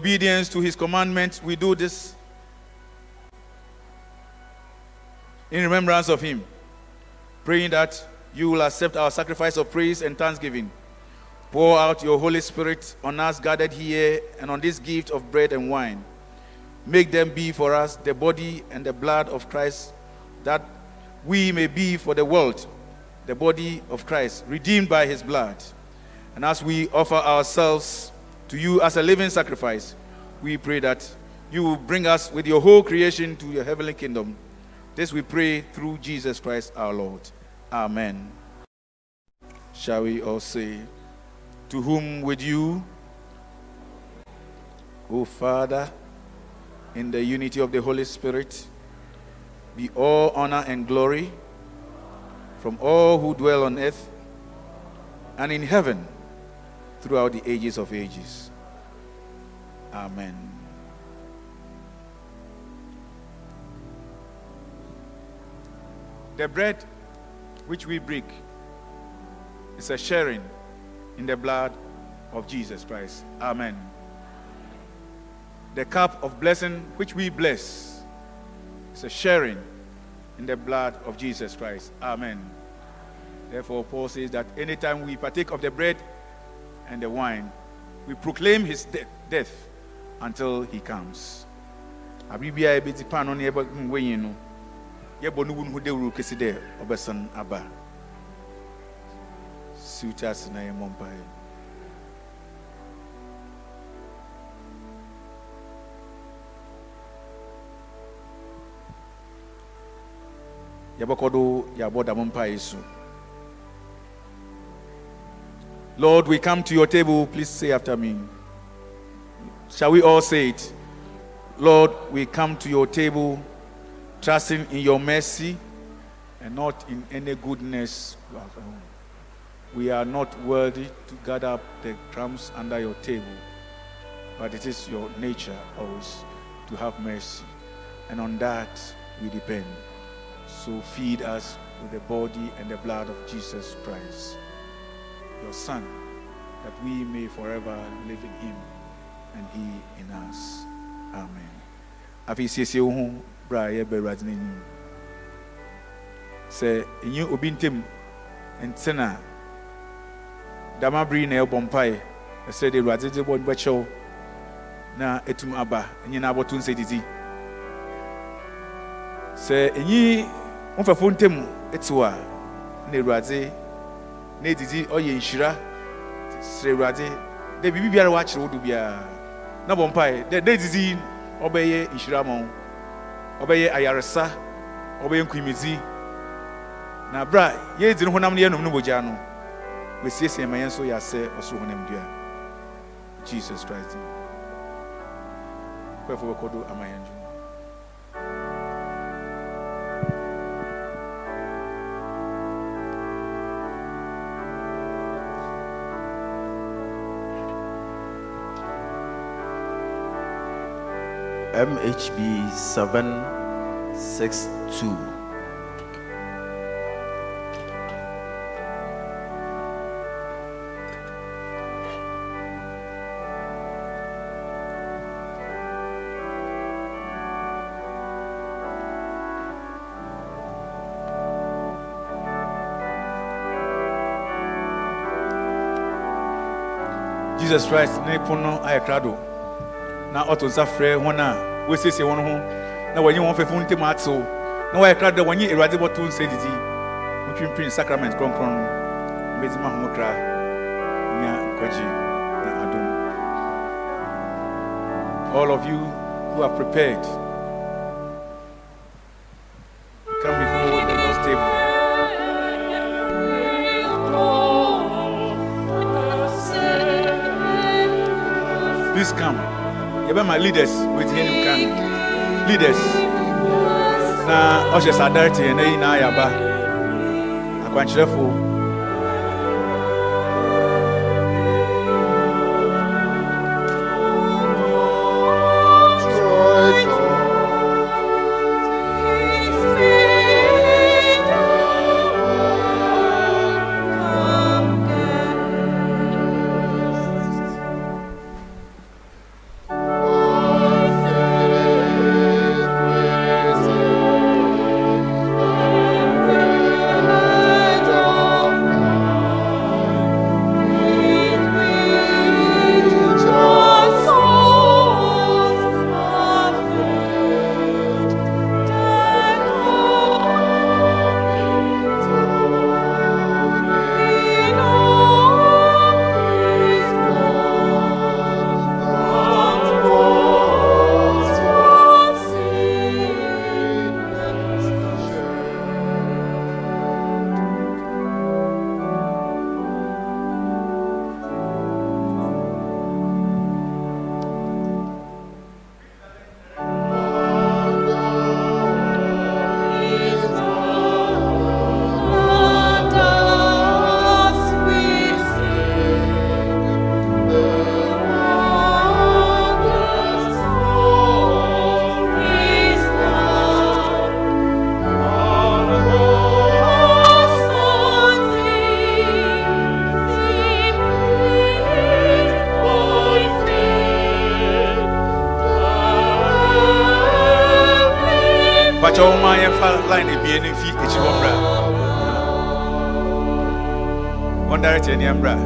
Obedience to his commandments, we do this in remembrance of him, praying that you will accept our sacrifice of praise and thanksgiving. Pour out your Holy Spirit on us gathered here and on this gift of bread and wine. Make them be for us the body and the blood of Christ, that we may be for the world the body of Christ, redeemed by his blood. And as we offer ourselves to you as a living sacrifice, we pray that you will bring us with your whole creation to your heavenly kingdom. This we pray through Jesus Christ our Lord. Amen. Shall we all say, To whom with you, O Father, in the unity of the Holy Spirit, be all honor and glory from all who dwell on earth and in heaven throughout the ages of ages. Amen. The bread which we break is a sharing in the blood of Jesus Christ. Amen. The cup of blessing which we bless is a sharing in the blood of Jesus Christ. Amen. Therefore, Paul says that anytime we partake of the bread and the wine, we proclaim his de- death until he comes. Abibia ebeti pa no ne yɛbɔ nwenyi no yɛbɔ no wunu dewuru kesi dɛ ɔbɛsan aba. Siwta ase na yɛmmɔ mpaeɛ. yɛbɛkɔ do yɛabɔ mpaeɛ so. Lord, we come to your table. Please say after me. Shall we all say it? Lord, we come to your table trusting in your mercy and not in any goodness. We are not worthy to gather up the crumbs under your table, but it is your nature always to have mercy. And on that we depend. So feed us with the body and the blood of Jesus Christ, your Son, that we may forever live in him and he in us. Amen. Afei siesie wo ho bra a yɛbɛ Awurade n'anim. Sɛ ɛnyɛ obi ntam nte na dama na ɛbɔ mpae ɛsɛ de Awurade de bɔ bɛkyɛw na ɛtum aba ɛnyɛ na abɔto nsɛ didi. Sɛ ɛnyi mfɛfo ntam ɛte a na Awurade na edidi ɔyɛ nhyira srɛ Awurade dɛ biribi biara wakyerɛ wo do biara na bɔ mpae dɛ dɛ edidi ɔbɛyɛ nhyira ma wo ɔbɛyɛ ayaresa ɔbɛyɛ nkuimidzi na bra yɛdi ne honam no yɛnom no mogya no wɔasiesie ma yɛn nso yɛ asɛ ɔsoro honam dua. Jesus christ. Kɔɛfo bɛkɔ do ama yɛn MHB 762. jesus christ ne pon no ayɛ krado na ɔto nsa frɛ wɔn a wɔasiesie wɔn ho. Na wɔnye wɔn fɛfo ntam atew na wɔayɛ krado dɛ wɔnye awurade bɔto nsa didi. Motwimpini sacrament kronkron no. Ho kra. Nya nkwagye na adom. All of you who are prepared come before the lord's table. Please come yɛbɛma leaders wɔgyina anim ka. Leaders. Na ɔhyɛ sɛ adare te yɛn na nyinaa yɛaba akwankyerɛfo direct ani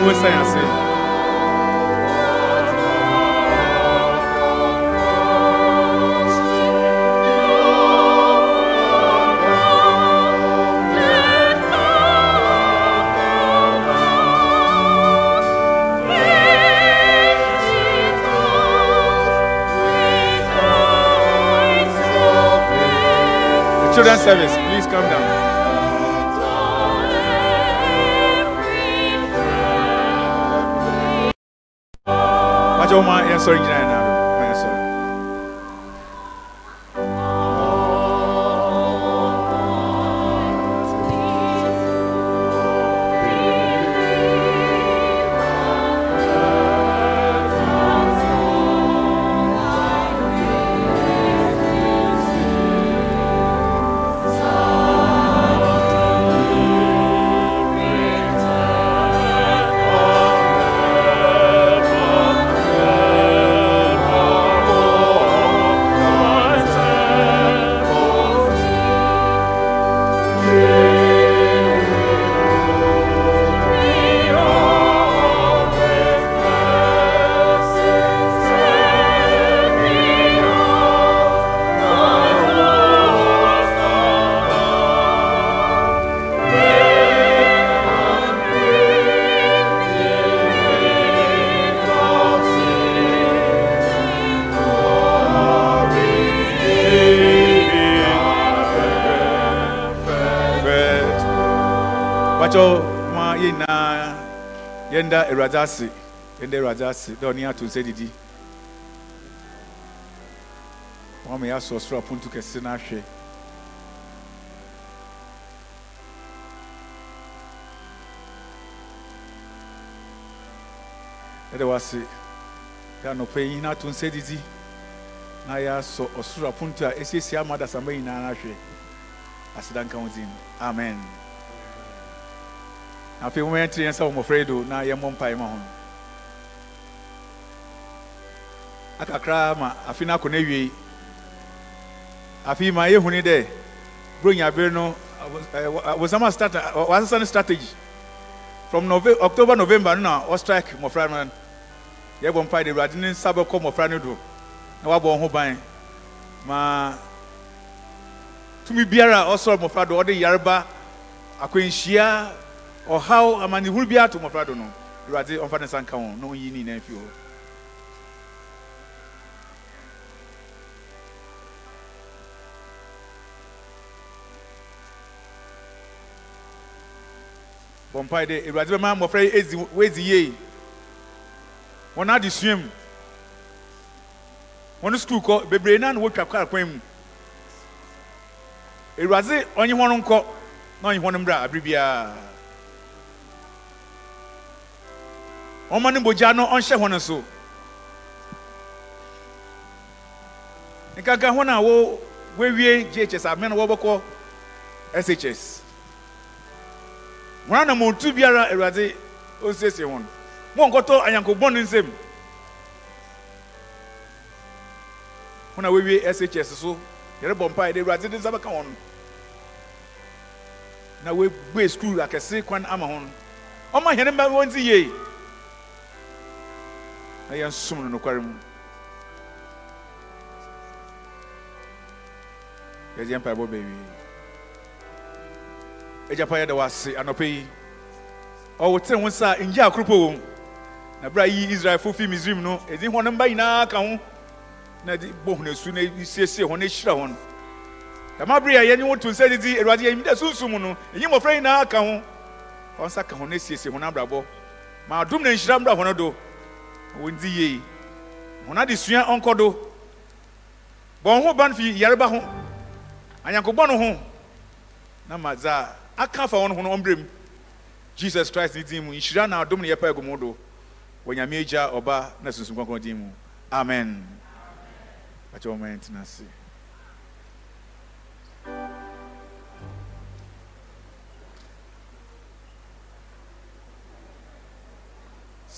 The children's service, please come down. Wɔn a Awurade ase yɛnda Awurade ase dɛ ɔne ato nsa didi. Wɔn ama yɛasɔ soro aponto kɛse no ahwɛ. Yɛda wase dɛ anɔpa yi na ato nsa didi na yɛasɔ ɔsoro aponto a ɛsiesie ama adasamma nyinaa no ahwɛ. Aseda nka wo din. Amen. Afei mo yɛntiri yɛn sɛ wɔ mmɔfra yi do na yɛmmɔ mpae ma ho akakra ma afe no akɔ awie afei ma yɛhuni dɛ. Buronyabere no wosama start wasesa no strategy. From october november no na ɔstrike mmɔfra no yɛbɔ mpae de awurade ne nsa bɛkɔ mmɔfra no do. Na wabɔ wɔn ho ban. Ma tumi biara a ɔsɔre mmɔfra do ɔde yareba akwanhyia ɔhaw amanehunu bi ato mmɔfra do no awurade ɔmfa ne nsa nka wɔn na ɔnyi ne nyinaa fi hɔ bɔ mpae dɛ awurade bɛma mmɔfra yi ezi wɔezi yie wɔn adesua mu wɔn sukuu kɔ bebree naa na wɔtwa kɔ akwan mu awurade ɔnye wɔn nkɔ na ɔnye wɔn mmra abere biara ɔma ne mogya no ɔnhyɛ wɔn so. Nkaka wɔn a wɔ wɔawie ghs amena na wɔbɛkɔ shs wɔn anam otu biara awurade ɔnsiesie wɔn mo nkɔtɔ anyankobɔn ne nsam wɔn a wɔawie shs so. Yɛrebɔ mpae de awurade de nsa bɛka wɔn na wɔabue sukuu akɛse kwan ama wɔn ɔma hɛn mma wɔn ti yie na yɛnsom no nokware mu yɛde yɛn mpaebɔ baawie agyapa yɛda wɔ ase anɔpɛ yi ɔwotene wo nsa a ngye wɔ mu na berɛ yi israelfo fi misraim no ɛdi hɔ no mba nyinaa ka ho na de bɔ hona su na siesie hɔ na ɛhyira hɔ no dama bere a yɛne wo to nsa didi awurade yɛnyim dɛ sunsum no ɛnyi mmɔfra nyinaa ka ho fa wo nsa ka ho na siesie hɔ no abrabɔ ma adom na nhyira mmra hɔ no do wɔndi yie wɔn adesua ɔnkɔ do bɔn ho ban fi yareba ho anyankobɔ no ho na ma dza aka fa wɔn ho no ɔmbrɛ jesus christ ne din mu nhyira na adom ne yɛpa agu mu do wɔ nyame agya ɔba na sunsum kɔnkɔn din mu amen mɛn tena ase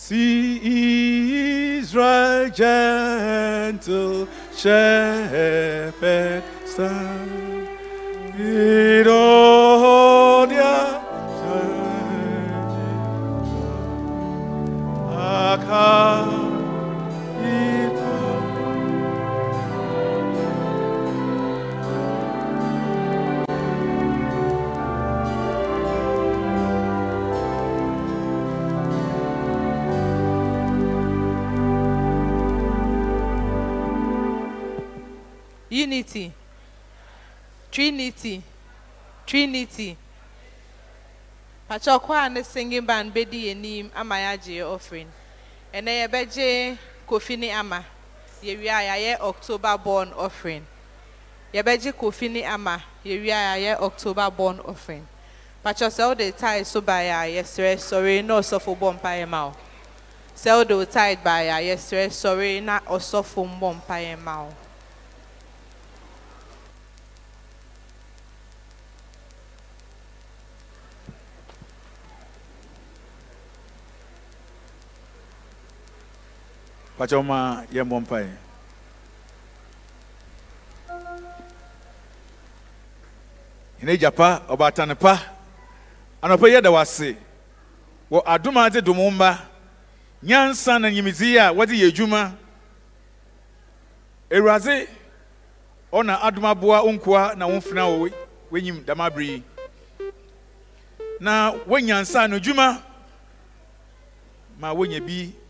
See Israel, gentle shepherd stand. In all their turning, unity. Trinity. Trinity. Pàtàkó a ne singing band bɛdi yɛnim ama yɛagye yɛ offering ɛnɛ yɛbɛgye kofi ne ama yɛwie a yɛayɛ october born offering. Yɛbɛgye kofi ne ama yɛwie a yɛayɛ october born offering. Pàtàkó sɛ wode tithe so baeɛ a yɛsrɛ sɔre na ɔsɔfo bɔ mpaeɛ ma wo sɛ wode wo tithe baeɛ a yɛsrɛ sɔre na ɔsɔfo mbɔ mpaeɛ ma wo pakyɛ ma yɛmmɔ mpae yɛne agya pa. Ɔbaatane pa anɔpɛ yɛda wo ase wɔ adom a dze dom wo mma nyansa na nyimdzee a wɔdze yɛ adwuma awurade ɔna adom aboa wo nkoa na womfena wɔ w'enyim dama abere yi na woanyansa no dwuma ma wonya bi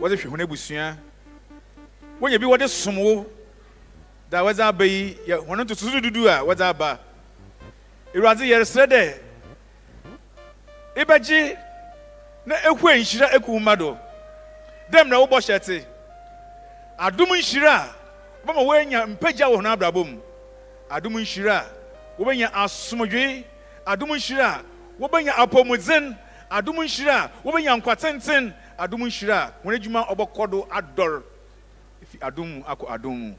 wɔdze hwɛ hɔn abusua. Wonya bi wɔde som wo. Da wɔdze aba yi yɛ hɔn ntotoso dudu a wɔdze aba. Awurade yɛresrɛ dɛ ebɛgye na ehue nhyira ekuw mma do. Dɛm na wobɔ hyɛ te? Adom nhyira a wɔma wɔanya mpagya wɔ hɔn abrabɔ mu. Adom nhyira a wɔbɛnya asomdwe adom nhyira a wɔbɛnya apɔmudzen adom nhyira a wɔbɛnya nkwa adom nhyira wɔn adwuma ɔbɛkɔ do adɔr. Efi adom mu akɔ adom mu.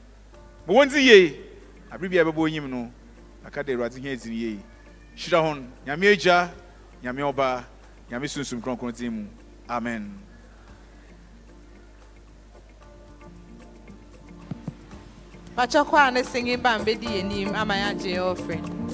Ma wɔn dzi yie abere bi a ɛbɛbɔ enyim no aka de awurade hɛn dzi yie. Hyira hɔn nyame agya nyame ɔba nyame sunsun kronkron din mu. Amen. pàtàkó a ne singing band bɛdi yɛnim ama yɛagye yɛ offering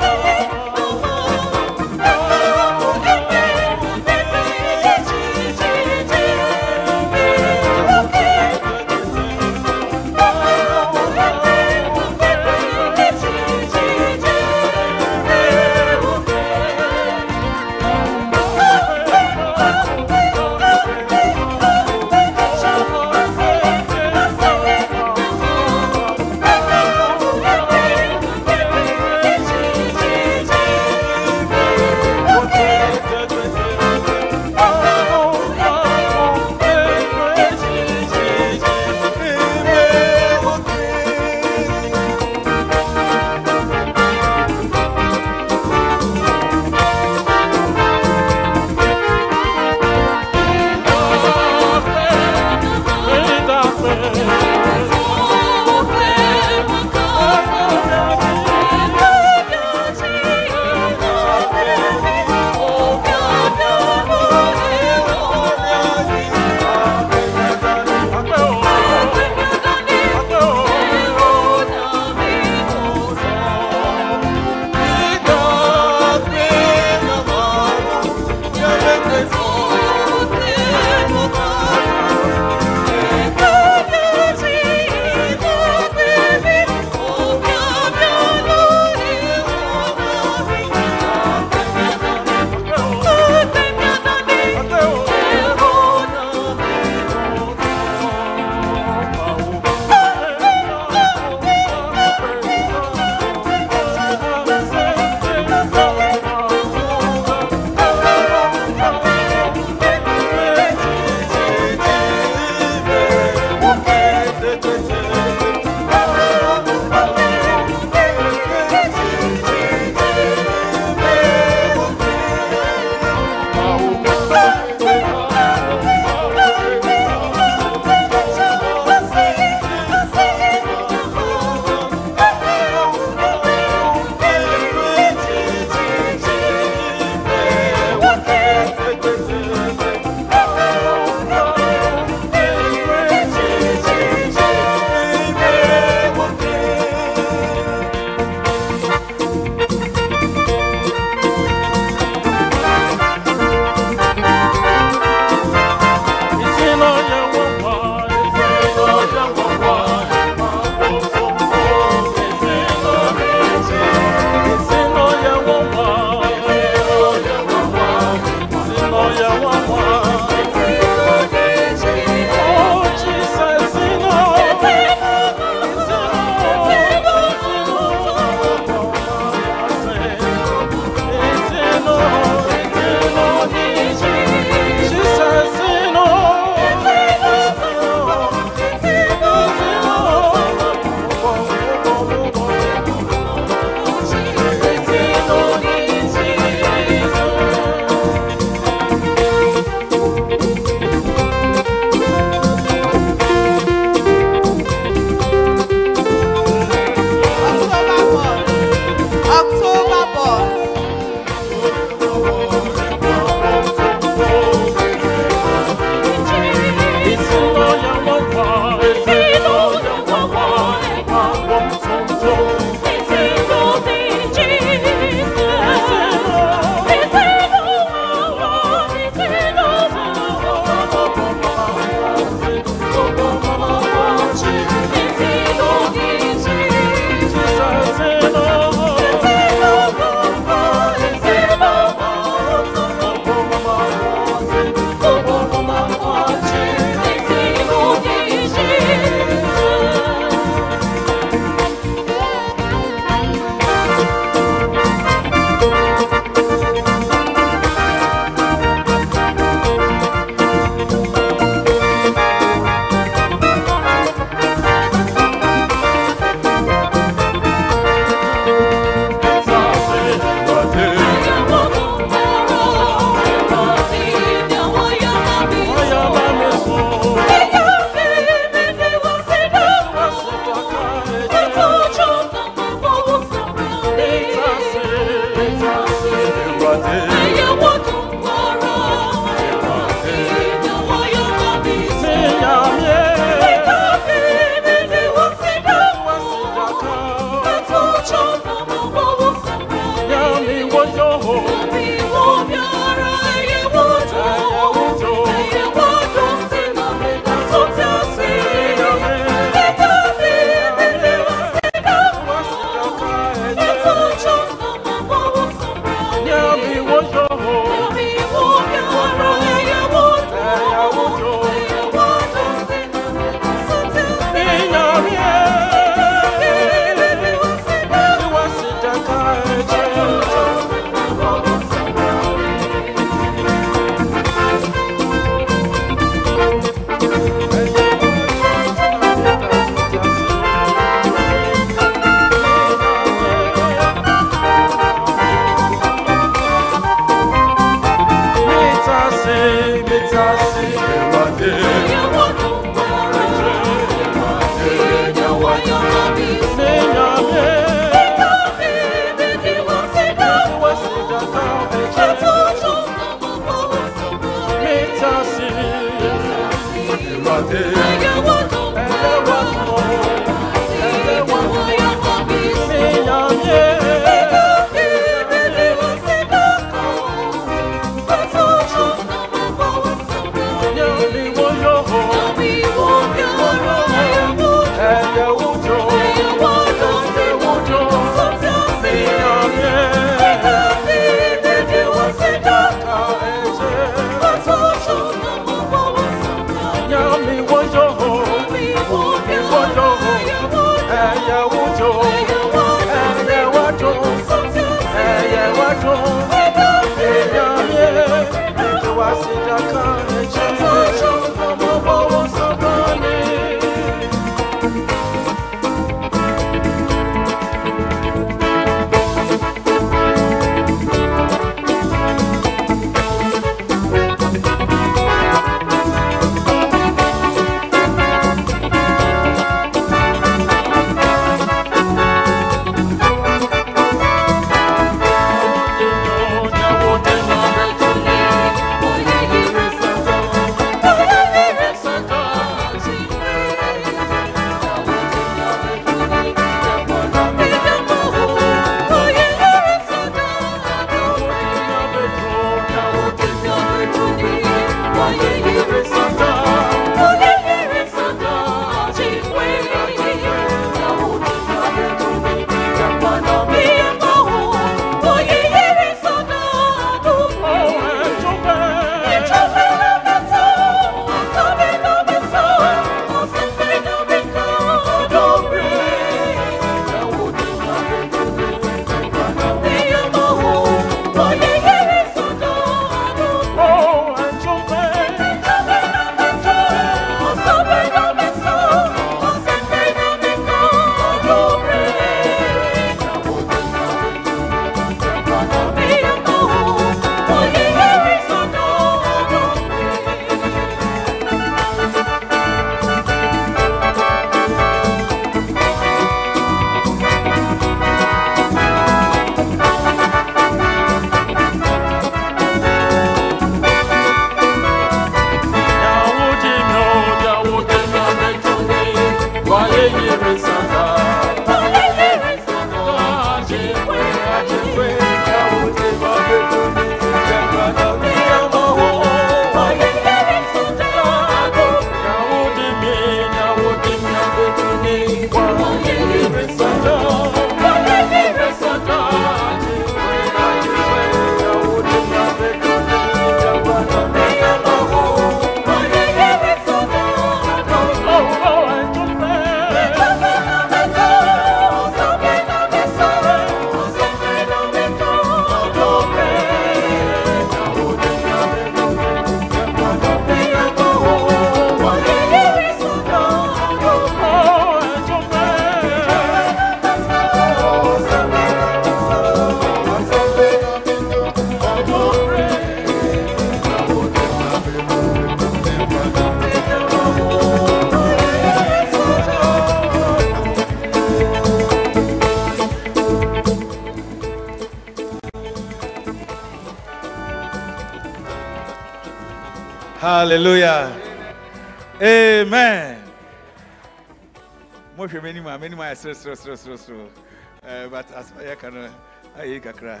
Mohwɛ m'anim a m'anim ayɛ serɛserɛserɛserɛ but as yɛka no ayɛ kakra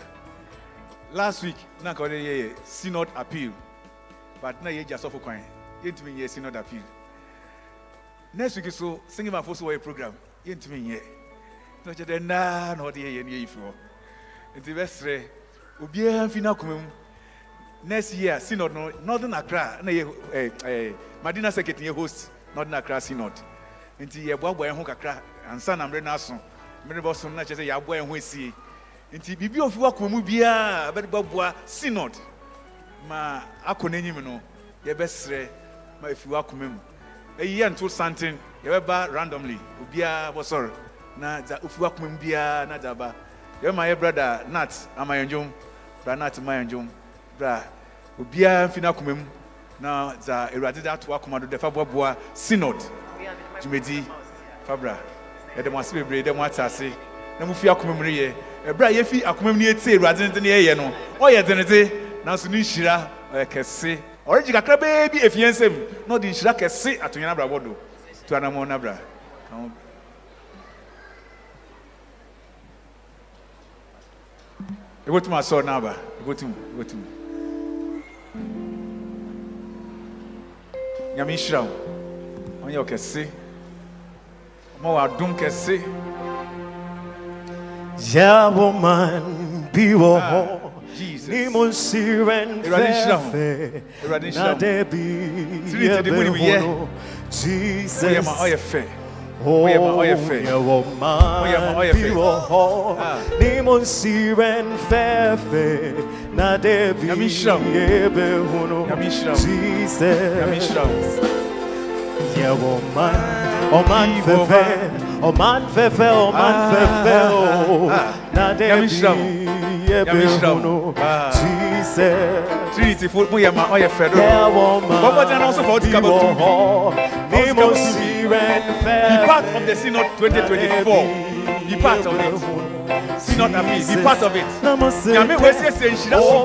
last week na nka wɔde yɛyɛ synod appeal. But na yɛgya sɔfo kwan yɛntumi nyɛ synod appeal. Next week so singing mafo so wɔyɛ program yɛntumi nyɛ na ɔkyɛ dɛ nnaa na ɔde yɛyɛ no yɛyi fi hɔ nti bɛserɛ obiara mfi no akoma mu next year synod no northern accra na yɛ eh, eh, madina circuit yɛ host northern accra synod nti yɛboaboa yɛn ho kakra. Ansa na mmerɛ no aso mmerɛ bɔso no na kyerɛ sɛ yɛaboa yɛn ho asie nti biribi a ɔfi wakoma mu biara bɛde bɛboa synod ma akɔ n'anim no yɛbɛserɛ ma ɛfi wakoma mu. Ɛyi yɛ nto santen yɛbɛba randomly obiara bɔsɔre na dza ofi wakoma mu biara na dza ba yɛbɛma yɛ brada nat ama yɛn dwom bra nat ma yɛn dwom bra obiara mfi n'akoma mu na dza awurade de ato akoma do dɛ fa boaboa synod dwumadi fabra yɛde mo ase bebree dɛ mo ate ase. Na mo fi akoma mu reyɛ ɛberɛ a yɛfi akoma mu no yɛtie awurade no de ne yɛyɛ no ɔyɛ denede nanso ne nhyira ɔyɛ kɛse. Ɔregye kakra bɛɛ bi efie nsam na ɔde nhyira kɛse atonya n'abrabɔ do. To anamɔ n'abra ka ho. Ebotum asɔ n'aba ebotum ebotum nyame nhyira wo. Ɔnyɛ wo kɛse ɔma wɔ adom kɛse Yawoman biwo Jesus. ni monsiren Awurade nhyira wo. fefe Awurade nhyira na wo. debi Trinity de ni mo yɛ. Jesus woyɛ ma ɔyɛ fɛ woyɛ ma ɔyɛ fɛ Woyɛ ma Yawoman ɔyɛ fɛ. biwo Ah. ni monsiren fefe na debi Nyame nhyira wo. yebehono Nyame nhyira wo. Jesus nyame Ah, ah, oh ah. nhyira wo. debi Nyame nhyira wo. yebehono Ah. Jesus trinity fo moyɛ ma ɔyɛ fɛ do Yawoman bɔbɔgyina na wo so fa wode kaba tum bi Ni monsiren be part of the synod 2024 be part of it. Synod appeal be part of it. Nyame wɔasiesie nhyira so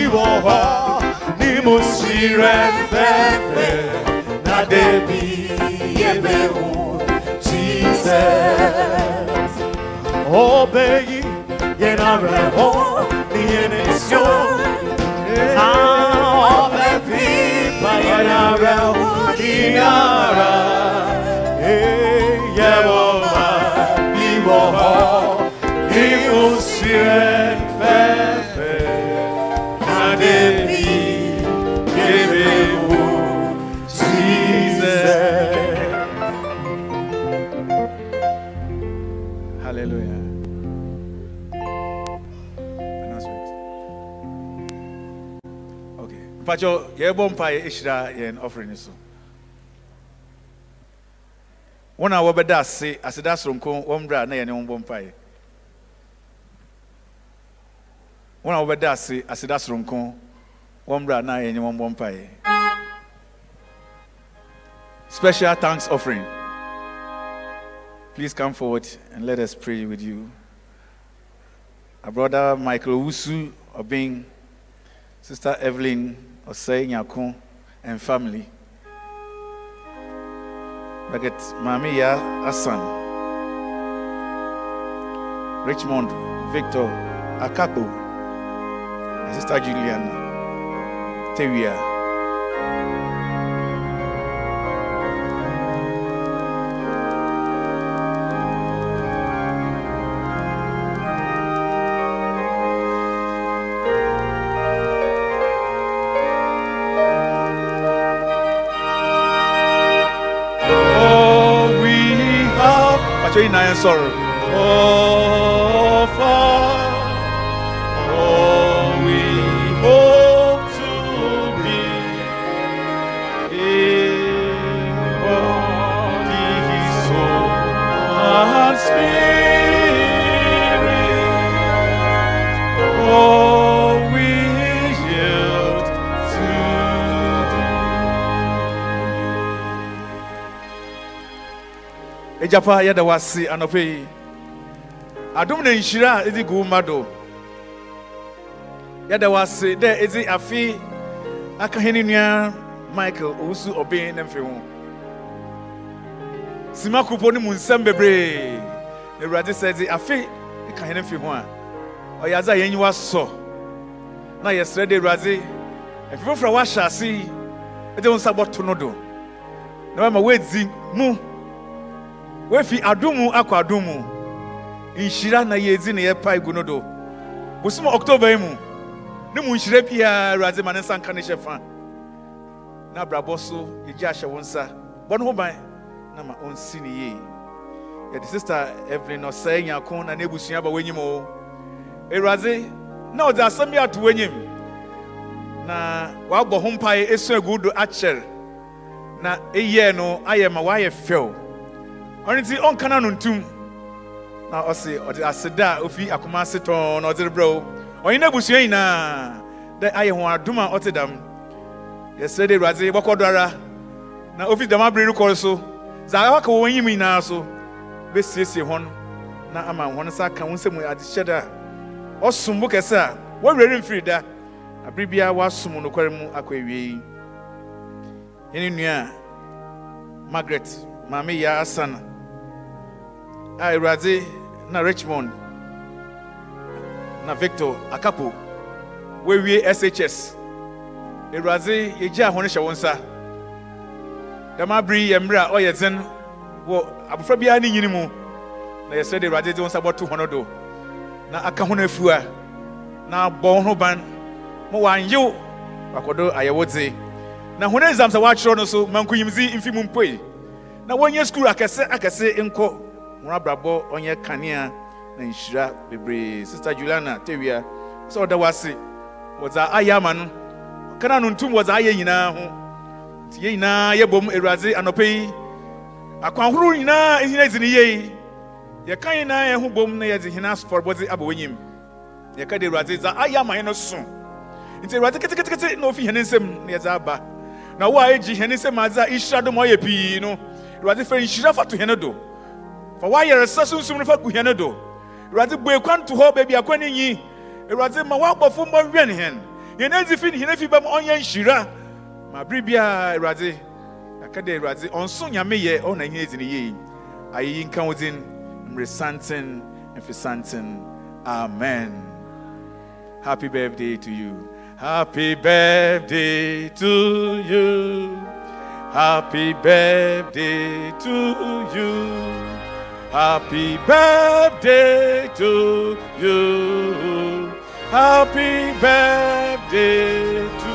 ho, ni musiren fefe, na debi yebehu, Jesus. Obey, yenare ho, ni yenisyon, ah, obey, pa yenare ho, dinara, eh, mpakyɛ yɛbɔ mpa yɛ ehyira yɛn offering no so wɔn a wɔbɛda ase aseda soronko wɔn mmerɛ a na yɛne wɔn bɔ mpa yɛ wɔn a wɔbɛda ase aseda soronko wɔn mmerɛ a na yɛne wɔn bɔ mpa yɛ special thanks offering. Please come forward and let us pray with you. Our brother Michael Owusu Obing, Sister Evelyn Osei Nyako, and family. Bracket Mami Ya Asan, Richmond Victor Akako, and Sister Juliana Tewia. Pacho Ejapa yɛda wase anɔpɛ yi adom na nhyira a ɛdi gu mma do yɛda wase dɛ ɛdi afe aka hene nua michael owusu ɔben ne mfe ho sima kupo ne mu nsɛm bebree na awurade sɛ ɛdi afe ka hene mfe ho a. Ɔyɛ adze a yɛnyi wasɔ na yɛsrɛ dɛ awurade afi foforɔ a wahyɛ ase yi ɛde wo nsa bɔto no do na wama woadi mu woafi adom mu akɔ adom mu nhyira na yɛdi ne yɛpae gu no do bosom october yi mu ne mu nhyira biara awurade ma ne nsa nka ne hyɛ fa na abrabɔ so yɛgye ahyɛ wo nsa bɔ ne ho ban na ma ɔnsi ne yie yɛde sister evelyn ɔsɛe nyako na n'abusua ba w'anyim o awurade na ɔdze asɛm bi ato w'anyim na wabɔ ho mpae esu agu do akyɛr na eyɛ no ayɛ ma wayɛ fɛw ɔno nti ɔnkana no ntum. Na ɔse ɔde aseda a ofi akoma ase tɔn na ɔdze rebrɛ wo. Ɔnye n'abusua nyinaa dɛ ayɛ ho adom a ɔte dam. Yɛsrɛ dɛ awurade bɔkɔ do ara. Na ofi dam abere rekɔ so. Dza aka wɔ wɔn anim nyinaa so. Bɛsiesie hɔn. Na ama hɔn nsa aka wɔn nsam adehyɛ da. A ɔsom bo kɛse a wɔwerɛ mfiri da. Abere biara wɔasom nokware mu akɔ awie yɛne nua margaret maame yɛ asana a awurade na richmond. Na victor akapo. Wɔawie shs awurade yɛgye ahɔ no hyɛ wo nsa dɛm abere yɛ mmerɛ a ɔyɛ dzen wɔ abɔfra biara ne nyini mu. Na yɛsrɛ de awurade de wo nsa bɔto hɔ do. Na aka ho no afua na abɔ wo ho ban ma wanyew wakɔdo ayɛwo dze na hone exam sɛ woakyerɛw no so ma nkoyimdzi mfi mu mpoe na wɔnyɛ skul akɛse akɛse nkɔ wɔn abrabɔ ɔnyɛ kanea na nhyira bebree sister juliana tewia. Sɛ ɔda wo ase wɔdze ayɛ ama no ɔkana no ntum wɔdze ayɛ nyinaa ho nti yɛn nyinaa yɛbɔ mu awurade anɔpɛ yi akwan ahorow nyinaa ehina dzi ne yie yɛka nyinaa yɛn ho bom na yɛdze hina afɔrebɔdze aba w'enyim yɛka de awurade dza ayɛ ama yɛn no so nti awurade ketekete na ofi hɛn nsam na yɛdze aba na wo a egyi hɛn nsam adze a nhyira do ma ɔyɛ pii no awurade fɛ nhyira fa to hɛn do fa w'ayaresa sunsum no fa gu hɛn do. Awurade bue kwan to hɔ baabi akwan ne nyi. Awurade ma w'abɔfo mmɔ nwɛn hɛn yɛn adzi fi ne hɛn afi bam ɔnyɛ nhyira. Ma bere biara awurade yɛka de awurade ɔnso nyame yɛ ɔna hɛn adzi ne yie. Ayeyi nka wo din mmere santen. Amen. Happy birthday to you. Happy birthday to you. Happy birthday to you happy birthday to you. Happy birthday to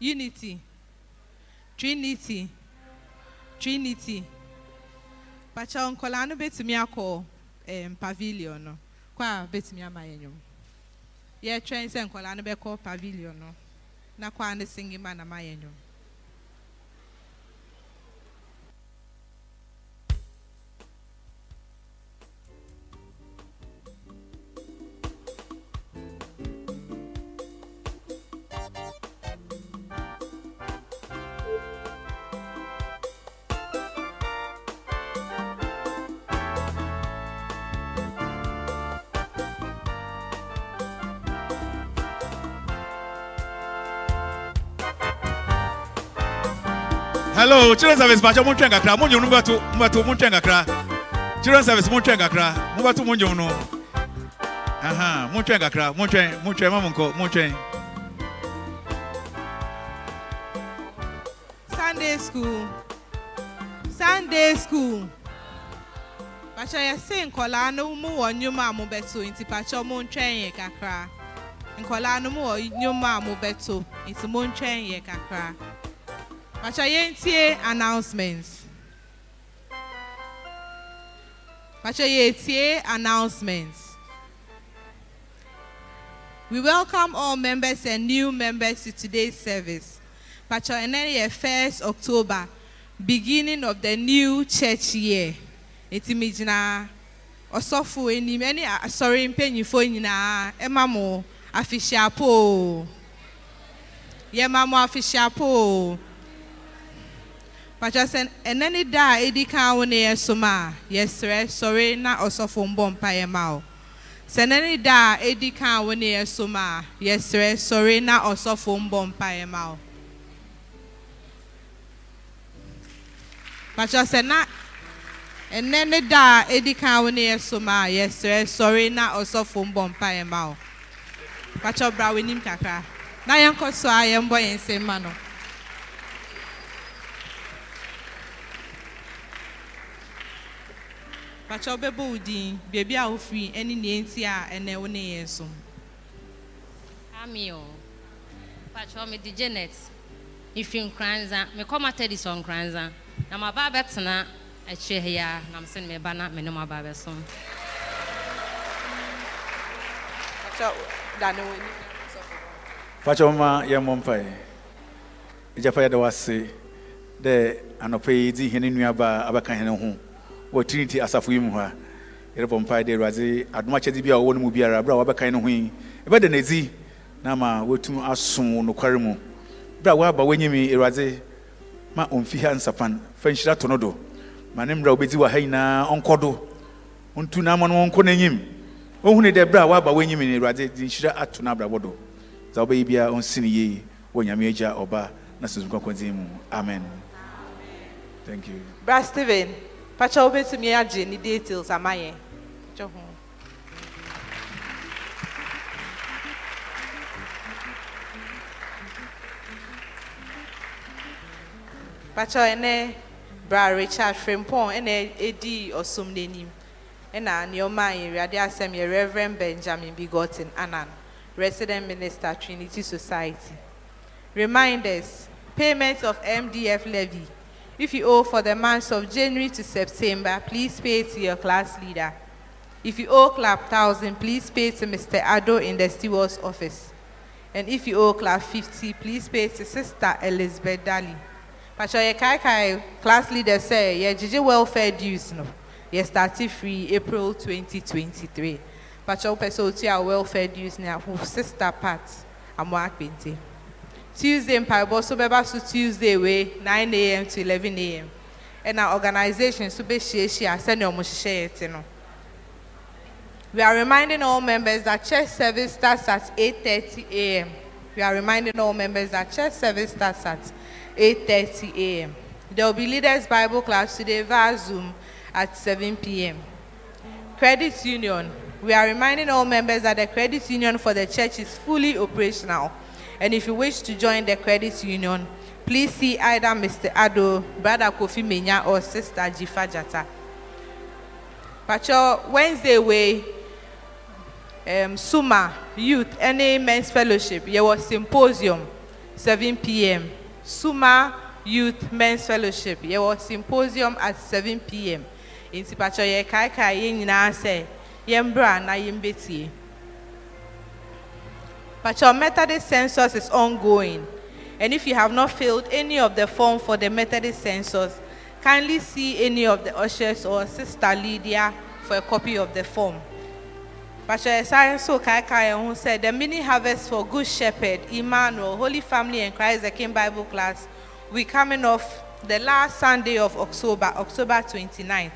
you. unity. Trinity. Trinity. Pakyɛ nkɔlaa no bɛtumi akɔ um, pavilion no kɔ a bɛtumi ama yɛn nwom yɛtwɛn sɛ nkɔlaa no bɛkɔ pavilion no. Na kɔ a ne singi ma na ma yɛn nwom hello children service pakyɛ montwɛn kakra mo nnwom no mobɛto mobɛto montwɛn kakra children service montwɛn kakra mobɛto mo no aha montwɛn kakra montwɛn montwɛn ma mo nkɔ montwɛn sunday school sunday school. Pakyɛ yɛse nkɔlaa no mu wɔ nnwom a mobɛto nti pakyɛ montwɛn yɛ kakra nkɔlaa no mu wɔ nnwom a mobɛto nti montwɛn yɛ kakra pakyɛ yɛntie announcements. Pakyɛ yɛtie announcements. We welcome all members and new members to today's service. Ɛnɛ yɛ first october beginning of the new church year. Eti mi gyina ɔsɔfo anim ɛne asɔre mpanyinfoɔ nyinaa ɛma mo afihyiapo yɛma mo afihyiapo pàtó sɛ ɛnɛ ne da a edi kan wo ne yɛ som a yɛsrɛ sɔre na ɔsɔfo mbɔ mpa yɛ ma o sɛ ɛnɛ ne da a edi kan wo ne yɛ som a yɛsrɛ sɔre na ɔsɔfo mbɔ mpa yɛ ma o pàtó sɛ na ɛnɛ ne da a edi kan wo ne yɛ som a yɛsrɛ sɔre na ɔsɔfo mbɔ mpa yɛ ma o pàtó bra wɔ anim kakra. Na yɛn kɔ so a yɛn bɔ yɛn nsɛm ma no. Pakyɛ wobɛbɔ wo din beebi a wofiri ɛne nea nti a ɛnɛ wo ne yɛn so Ami o. Pacho me di Janet. Ifiri nkranza. Me kɔ Methodist wɔ nkranza. Na ma ba bɛtena akyire ha yi a na me sɛ me ba na me ne mo aba bɛsom. pakyɛ dane w'ani fakyɛ ma yɛmmɔ mpae agyafa yɛda wase dɛ anɔpa yi di hene nnuaba a abɛka hene ho wɔ trinity asafo yi mu hɔ a yɛrebɔ mpae dɛ awurade adom akyɛde bi a wɔwɔ no mu biara berɛ a wɔbɛka no ho yi ɛbɛda n'adzi na ma wɔatum asom nokware mu. Berɛ a woaba w'anyimi awurade ma ɔmfi ha nsapan. Fa nhyira to no do. Ma ne mmerɛ a wobɛdi wɔ ha nyinaa ɔnkɔ do. Ɔntu n'ama no ɔnkɔ n'anyim ɔhunu dɛ berɛ a woaba w'anyim no awurade de nhyira ato no abrabɔ do. Sɛ wobɛyɛ biara ɔnsi no yie wɔ nyame agya ɔba na sunsum kwankɔndin mu. Amen. Thank you. Bra steven pakyɛ wobɛtumi agye ne details ama yɛn Pakyɛ ho. pakyɛ ɛnɛ bra richard frimpong ɛna ɛdii ɔsom n'anim ɛna nneɛma a yɛwurade asɛm yɛ reverend benjamin bigotin anan resident minister trinity society. Reminders payment of mdf levy if you owe for the months of january to september please pay to your class leader. If you owe club 1000 please pay to mr ado in the steward's office. And if you owe club 50 please pay to sister elizabeth daly. Yɛ kaekae class leader sɛ yɛgyegye welfare dues no. Starte free april 2023 Pacho wopɛ sɛ otua wo welfare dues aho sister part amo akpente tuesday mpaebɔ so bɛba so tuesday wei 9am to 11am ɛna organisation so bɛhyiahyia sɛnea ɔmo hyehyɛ yɛ te no we are reminding all members that church service starts at 8:30 a.m. We are reminding all members that church service starts at 8:30 a.m. There will be leaders Bible class today via Zoom at 7 p.m. Credit Union. We are reminding all members that the credit union for the church is fully operational. And if you wish to join the credit union, please see either Mr. Ado, Brother Kofi Menya, or Sister Jifa Jata. But your Wednesday way, um, Suma Youth any Men's Fellowship, there was symposium, 7 p.m. Suma Youth Men's Fellowship, there was symposium at 7 p.m. Nti Pacho yɛ kaekae yɛn nyinaa sɛ yɛn bra na yɛn betie. your Methodist census is ongoing, and if you have not filled any of the form for the Methodist census, kindly see any of the ushers or Sister Lydia for a copy of the form. Pastor Esai so kaikae who said the mini harvest for Good Shepherd, Emmanuel, Holy Family and Christ the King Bible class will coming off the last Sunday of October, October 29th.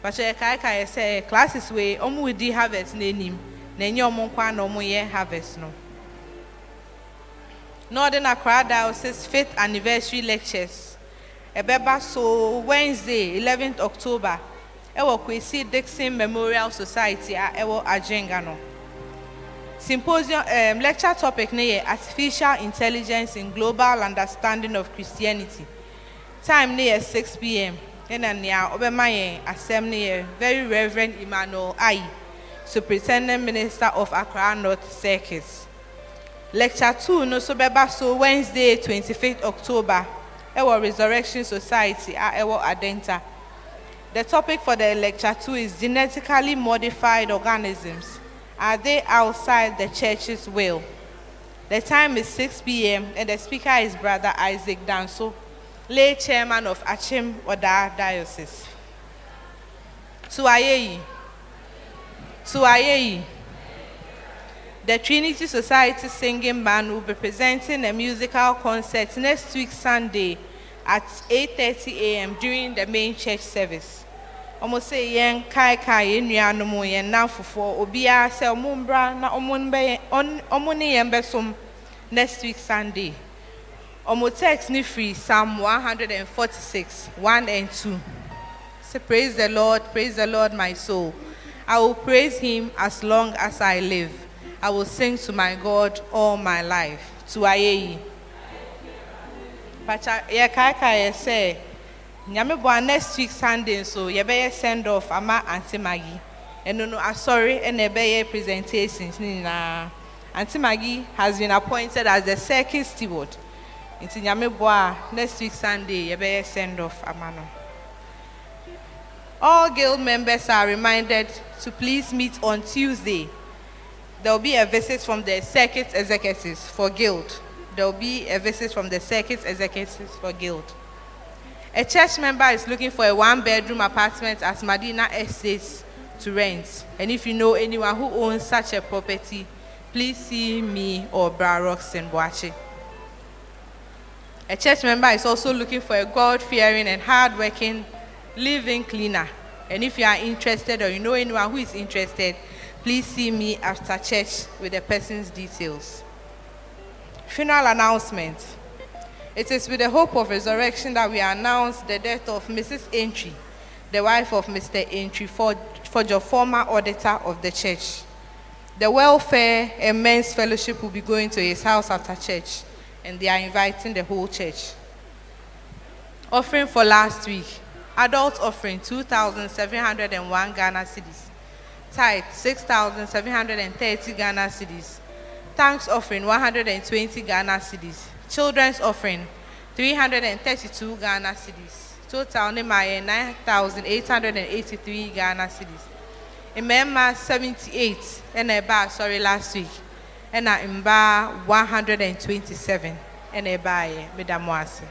Pastor kaikae say classes way omu di harvest n'anim na enye omu nkwa na omu yɛ harvest no. Northern Accra Diocese fifth anniversary lectures. Ɛbɛba so Wednesday 11th October ɛwɔ Kwesi Dixon Memorial Society a ɛwɔ Agyenga no. Symposium um, lecture topic ne yɛ Artificial Intelligence in Global Understanding of Christianity. Time ne yɛ 6 p.m. ɛna nea ɔbɛma yɛn asɛm ne yɛ Very Reverend Emmanuel Ayi, Superintendent Minister of Accra North Circuit. Lecture 2 no so bɛba so Wednesday 25th October ɛwɔ Resurrection Society a ɛwɔ Adenta. The topic for the lecture two is genetically modified organisms. Are they outside the church's will? The time is 6 p.m. and the speaker is Brother Isaac Danso, lay chairman of Achim Oda Diocese. Tuayeyi. Tuayeyi. The Trinity Society Singing Band will be presenting a musical concert next week Sunday at 8.30 a.m. during the main church service. Ọmọ sẹ yẹn kaekae yẹn nuanom yẹn nan fofoɔ obiara sɛ ɔmo mbra na ɔmo ne yɛn bɛsom next week Sunday. Ɔmo text ne firi Psalm 146, 1 and 2. Say praise the Lord, praise the Lord my soul. I will praise him as long as I live. I will sing to my God all my life. To Ayeyi. Pacha yɛ kaekae yɛ sɛ nyameboa next week sunday nso yɛbɛyɛ send off ama aunty maggie ɛno no asɔre ɛna ɛbɛyɛ presentations ne nyinaa aunty maggie has been appointed as the circuit steward nti nyameboa next week sunday yɛbɛyɛ send off ama no all guild members are reminded to please meet on tuesday there will be a visit from the circuit executives for guild there will be a visit from the circuit executives for guild a church member is looking for a one bedroom apartment at Madina Estates to rent. And if you know anyone who owns such a property, please see me or Bra Roxen Boakye. A church member is also looking for a God fearing and hard working living cleaner. And if you are interested or you know anyone who is interested, please see me after church with the person's details. Funeral announcement. It is with the hope of resurrection that we announce the death of Mrs. Entry, the wife of Mr. Entry, for, for your former auditor of the church. The welfare and men's fellowship will be going to his house after church, and they are inviting the whole church. Offering for last week. Adult offering 2,701 Ghana cedis. Tithe 6,730 Ghana cedis. Thanks offering 120 Ghana cedis. Children's offering 332 Ghana cedis. Total Nemaye 9,883 Ghana cedis. Imema 78 and a bar sorry last week. And a imba 127 and a bar medamoase.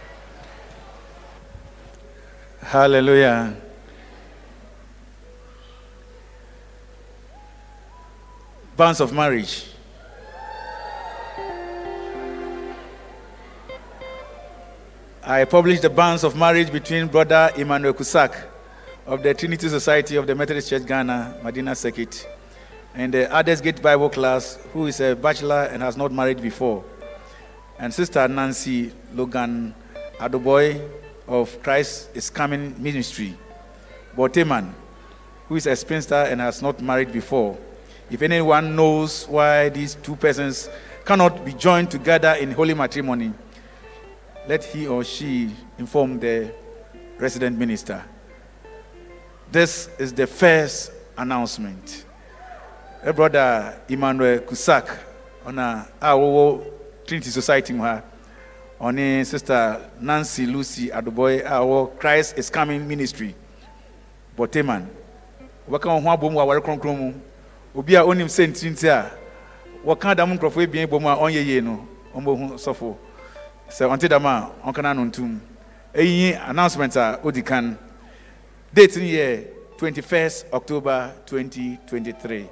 Hallelujah. Bonds of marriage. I published the bonds of marriage between Brother Emmanuel Kusak of the Trinity Society of the Methodist Church Ghana, Madina Circuit, and the Others Gate Bible class, who is a bachelor and has not married before, and Sister Nancy Logan Adoboy of Christ is Coming Ministry, Boteman, who is a spinster and has not married before. If anyone knows why these two persons cannot be joined together in holy matrimony, let he or she inform the resident minister. This is the first announcement. A brother Emmanuel Kusak on a our Trinity Society ɔne sister Nancy Lucy Adoboy a ɔwɔ Christ is coming ministry. Boteman wɔbɛka wɔn ho abɔ mu wɔ aware kronkron mu. Obi a onim sɛ ntirinti a wɔka dam nkurɔfoɔ ebien bɔ mu a ɔnyɛ yie no ɔmbɛhu sɔfo sɛ ɔnte dam a ɔnka no ano ntum. Ɛyi announcement a odi kan. Date no yɛ 21st october 2023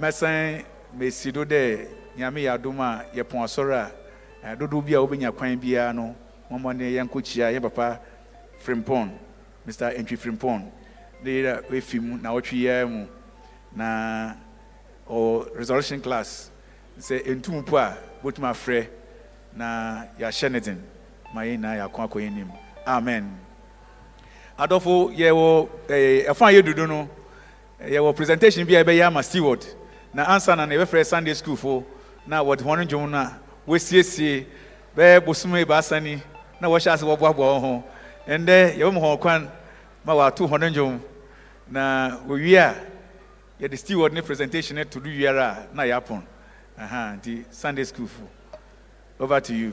mɛsan mesi do dɛ nyame yɛ adom a yɛpɔn asɔre a eh, dodoɔ bi a wobɛnya kwan biara no mɔmmɔ ne yɛnkɔkyia yɛ papa frimpɔn mr entry frimpɔn ne yɛra ɛfi mu na wɔtwe yɛa mu. Na ɔ resurrection class sɛ ɛntum po a bɛtumi afrɛ na yɛahyɛ ne den ma yɛn nyinaa yɛako akɔ yɛn amen. Adɔfo yɛwɔ ɛfa a yɛdudu no yɛwɔ presentation bi a yɛbɛyɛ ama steward. Na ansa na na yɛbɛfrɛ sunday school fo na wɔde wɔn dwom no a wɔasiesie bɛyɛ bosom ebaasa ni na wɔhyɛ ase wɔboaboa wɔn ho. Ɛndɛ yɛbɛma wɔn kwan ma wɔato wɔn dwom na wɔwie a yɛde steward ne presentation no to do wiara na yɛapɔn aha nti sunday school fo over to you.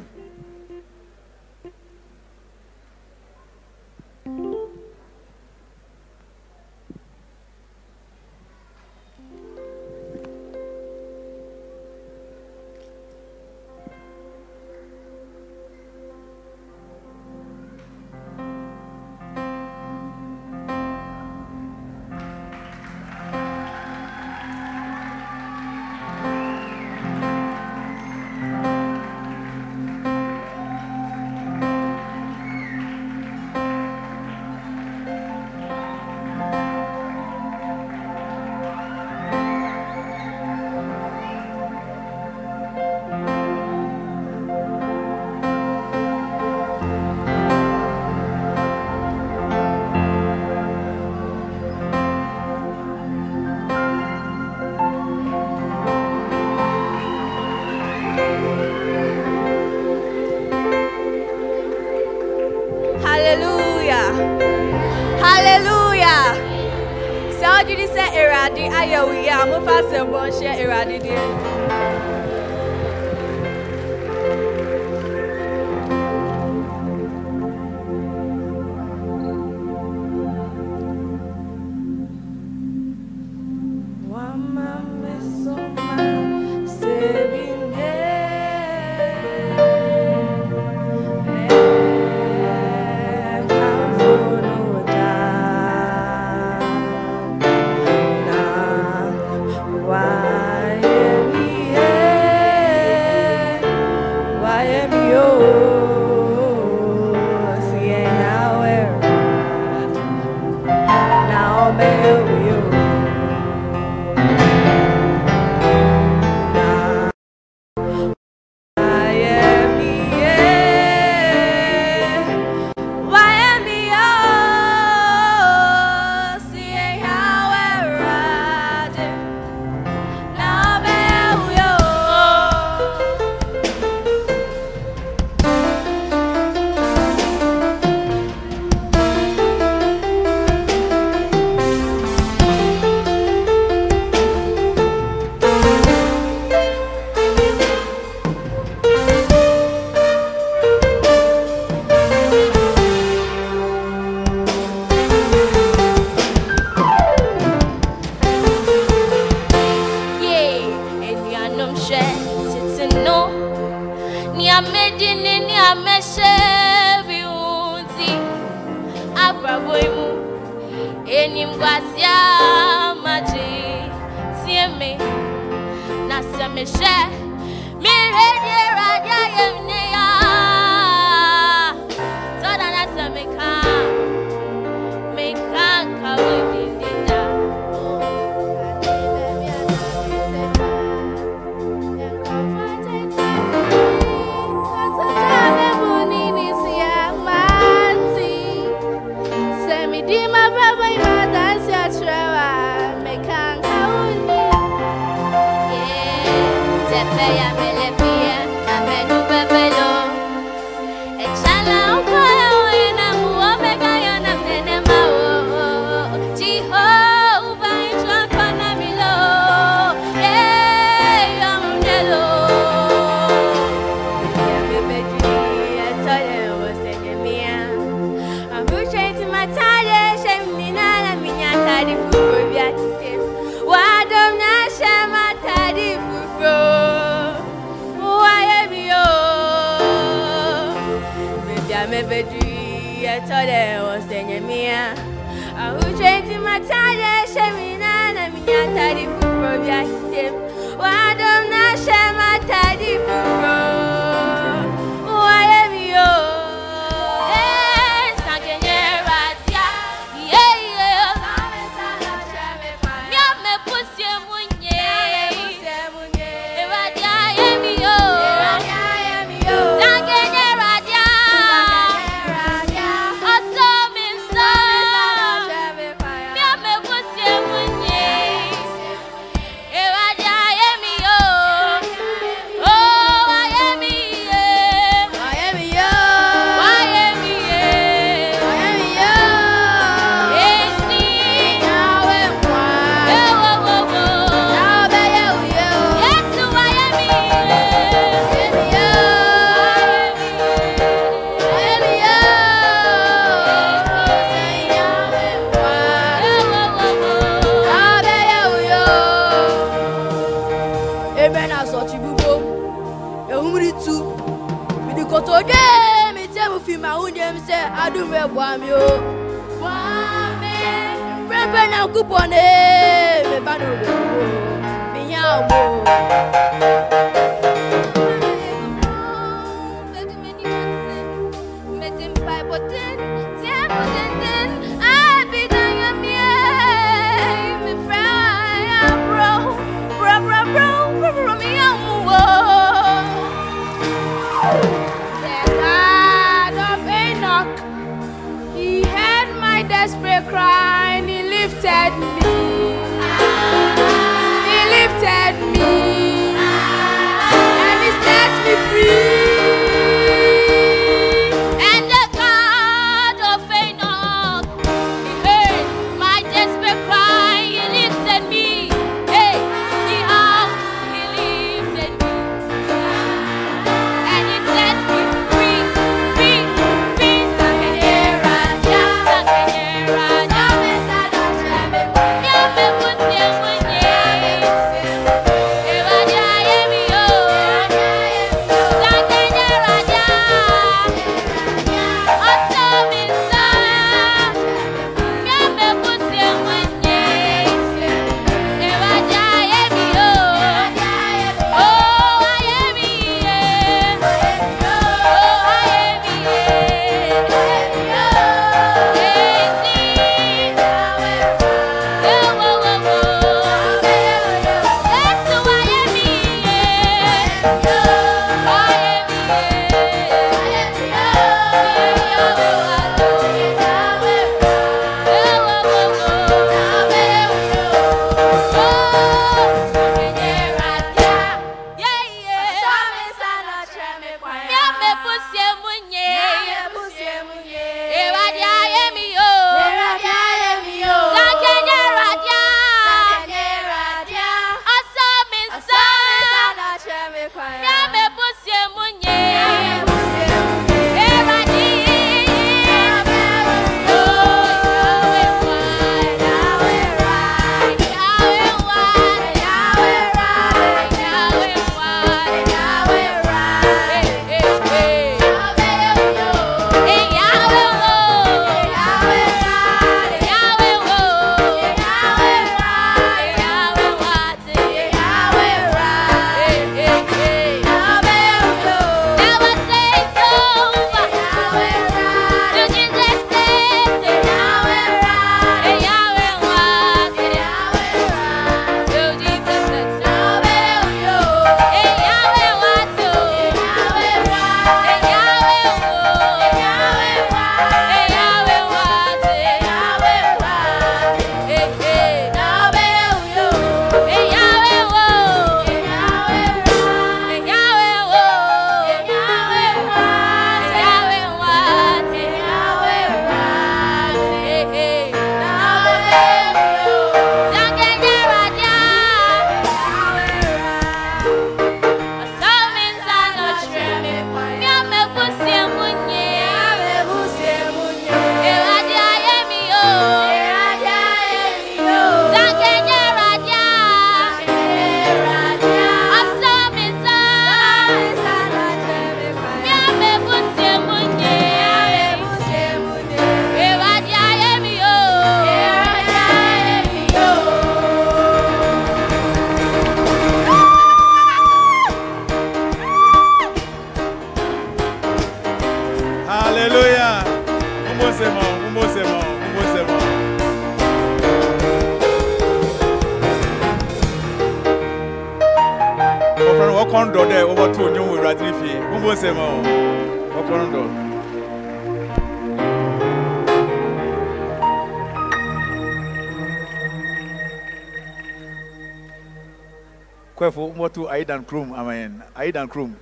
Umotu Aidan Krum, amen. Aidan Krum,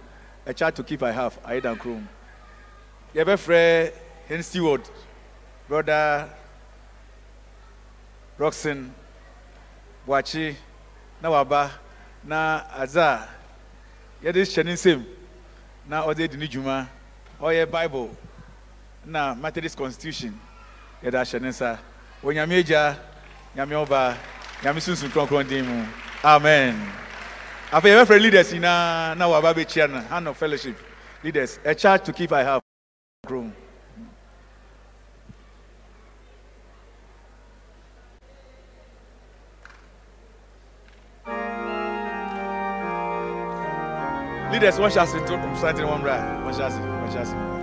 a child to keep I have, Aidan Krum. Yɛbɛ frɛ hen steward brother roxon boakye na waba na adze a yɛde hyɛ ne nsam na ɔde di ne dwuma ɔyɛ bible na methodist constitution yɛde ahyɛ ne nsa onyame agya nyame ɔba nyame sunsun kronkron din mu amen afei yɛbɛfrɛ leaders nyinaa na waba bɛkyia no hand of fellowship. Leaders a charge to keep i have room leaders wɔn hyɛ ase to santen wɔn mmerɛ a wɔn hyɛ ase wɔn hyɛ ase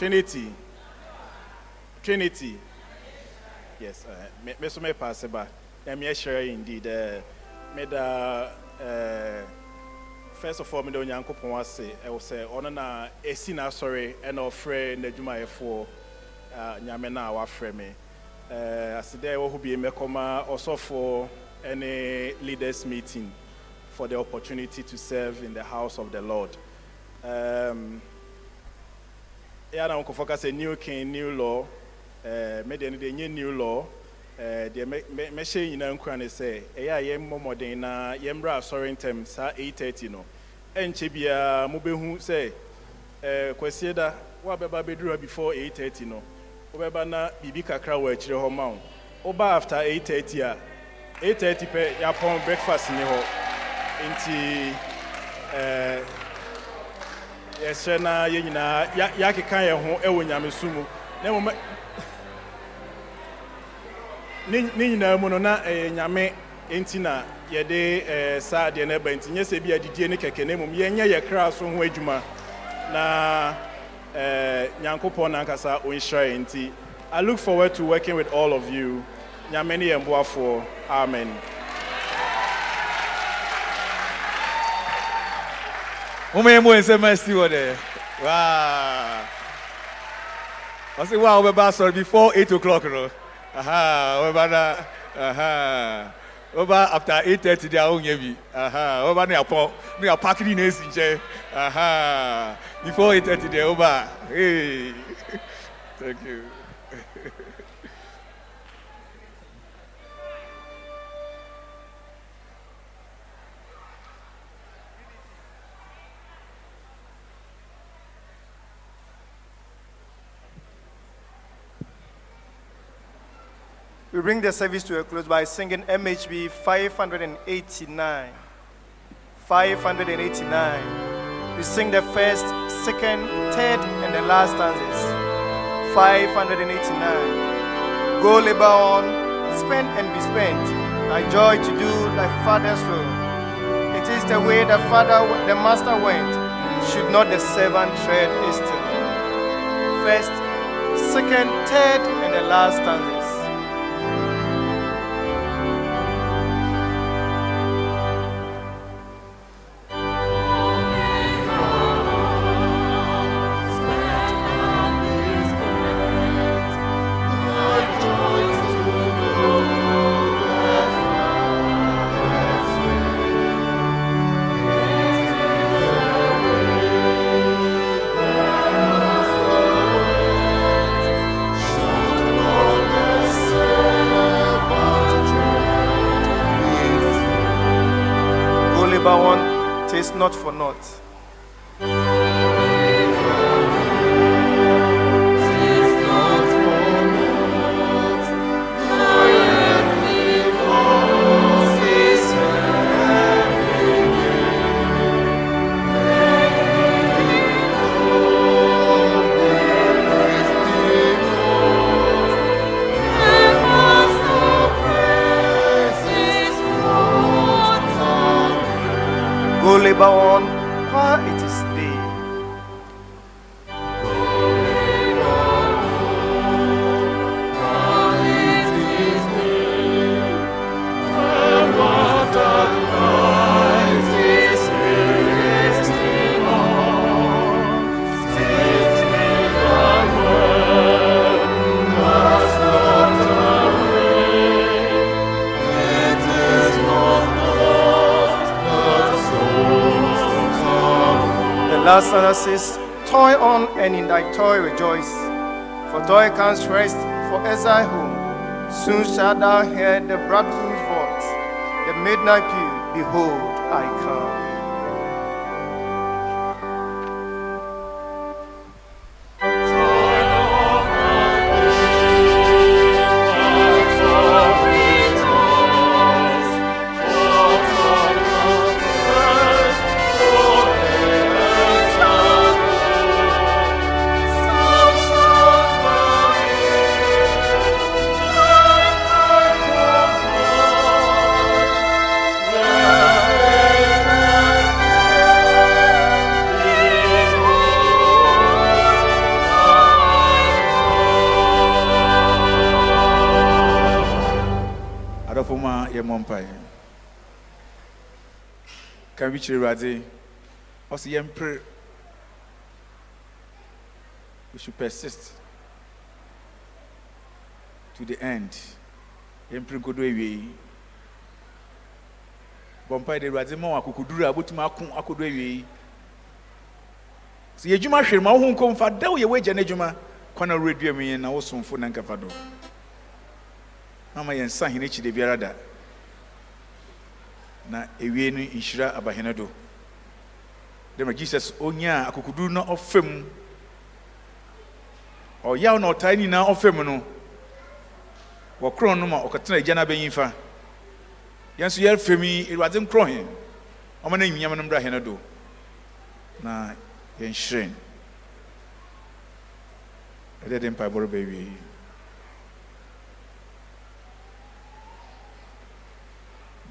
Trinity. Trinity. Yes. Uh, me, me so me pass ba. I'm here sure indeed. Uh, me da. Uh, first of all, me da onyankopɔn ase. Ɛwɔ sɛ ɔno na esi na asɔre ɛna ɔfrɛ n'adwumayɛfoɔ nyame na wafrɛ me. Uh, asede a ɛwɔ hɔ bi mɛkɔma ɔsɔfoɔ leaders meeting for the opportunity to serve in the house of the Lord. Um, yeah, now nkɔfɔ ka sɛ new king new law. Uh, me deɛ no nye new law. Uh, deɛ mɛ- mɛ- mɛhyɛ nkura ne sɛ ɛyɛ a yɛn mmɔmɔden na yɛmmra asɔre ntɛm saa 8:30 no ɛnkyɛ biara mobɛhu sɛ uh, kwasie da wo a bɛba bɛduru ha before 8:30 no wobɛba na biribi kakra wɔ akyire hɔ ma wo woba after 8:30 a 8:30 pɛ yɛapɔn breakfast ni hɔ nti eh, yɛhyɛ na yɛn nyinaa yɛakeka yɛn ho wɔ nyamesu mu. Na mmom ne nyinaa mu no na ɛyɛ nyame nti na yɛde eh, saa adeɛ no ɛba nti nyɛ sɛ bi adidie ne kɛkɛ. Na mmom yɛnyɛ yɛ kra so ho adwuma. Na eh, nyankopɔn nankasa ɔnhyira yɛn nti i look forward to working with all of you. Nyame ne yɛn boafoɔ. Amen. Mama yẹn mu nsɛm asi wɔ dɛ. Waa. Ɔsi wa a wɔbɛba asɔre before eight o'clock no. Aha, na. Aha. Wɔba after eight thirty de a wɔnyɛ bi. Aha, wɔba ne apɔ ne apaki ne na esi nkyɛn. Aha. Before eight thirty de wɔba. Hey. Thank you. We bring the service to a close by singing MHB 589. 589. We sing the first, second, third, and the last stanzas. 589. Go labor on, spend and be spent. Thy joy to do thy Father's will. It is the way the father, the master went, should not the servant tread hastily? First, second, third, and the last stanzas. Not for naught. Toil on and in thy toil rejoice, for toil comes rest for as exile home. Soon shalt thou hear the bridegroom's voice, the midnight peal, behold, yɛmmɔ mpaeɛ ka bi kyerɛ awurade ɔsɛ yɛmpere we should persist to the end. Yɛmpere nkodo awiei bɔ mpaeɛ de awurade ma wɔ akokoduru a wobɛtumi ako akɔdo awiei sɛ yɛdwuma hwere ma wo ho nkɔm fa da wo yɛwɔ agya no adwuma kwan a worɛdua mu yɛ na wo somfo na nkafa do. Mama yɛn nsa hene kyide biara da na ewie no nhyira abahene do. Dɛm jesus onyaa akokoduru na ɔfam. Ɔyaw na ɔtaa nyinaa ɔfam no wɔkorɔn no ma ɔkɔtena agya no abɛnyi fa yɛn nso yɛfam yi awurade nkorɔ he ɔma no no mmra hene do. Na yɛnhyerɛn. Ɛdɛ de mpaebɔre bɛwie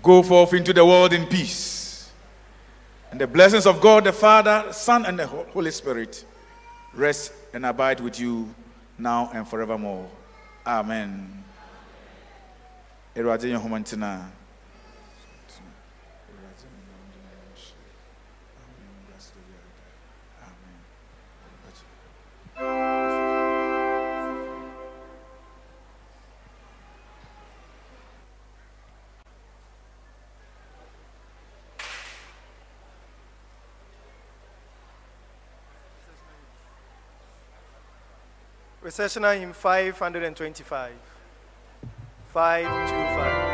Go forth into the world in peace. And the blessings of God, the Father, Son, and the Holy Spirit rest and abide with you now and forevermore. Amen. Awurade Recessional hymn 525. 525.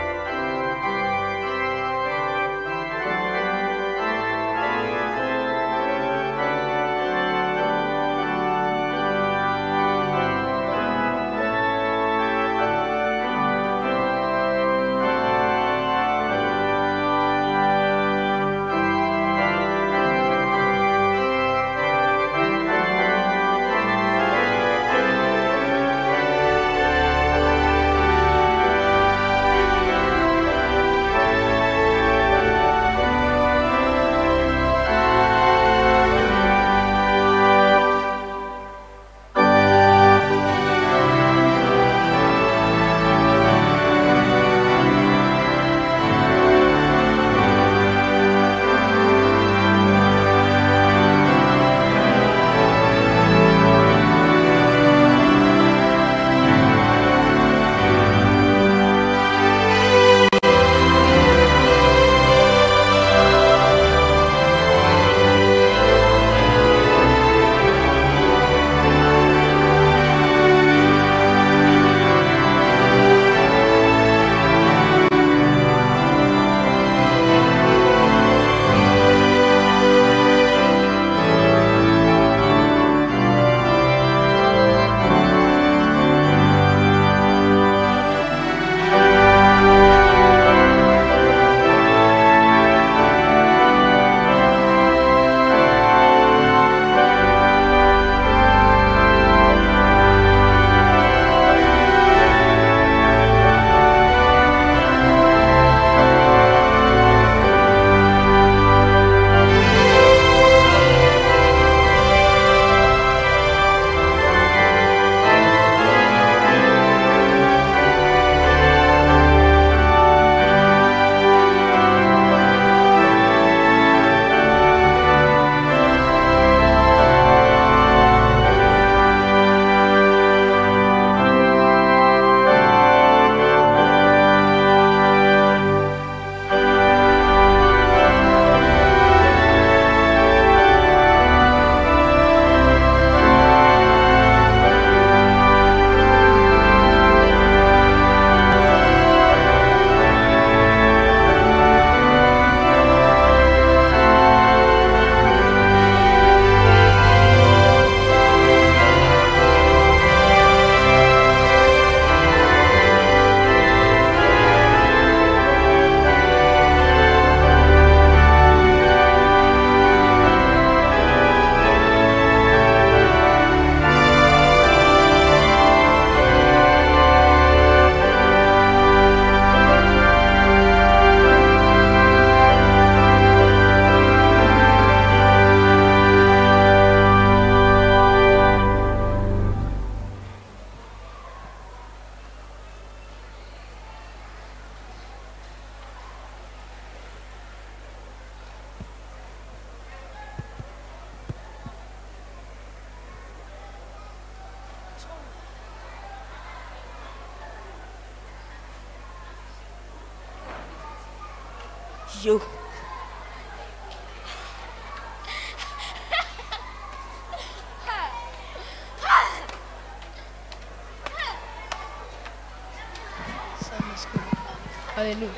Hallelujah.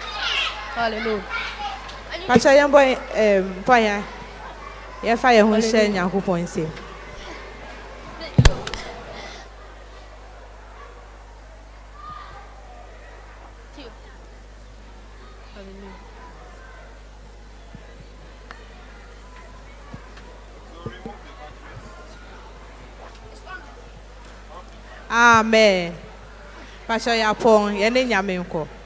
Hallelujah. pakyɛ yɛmbɔ ɛm, mpaeɛ yɛfa yɛn ho hyɛ nyankopɔn nsam amen pakyɛ yɛapɔn yɛne nyame nkɔ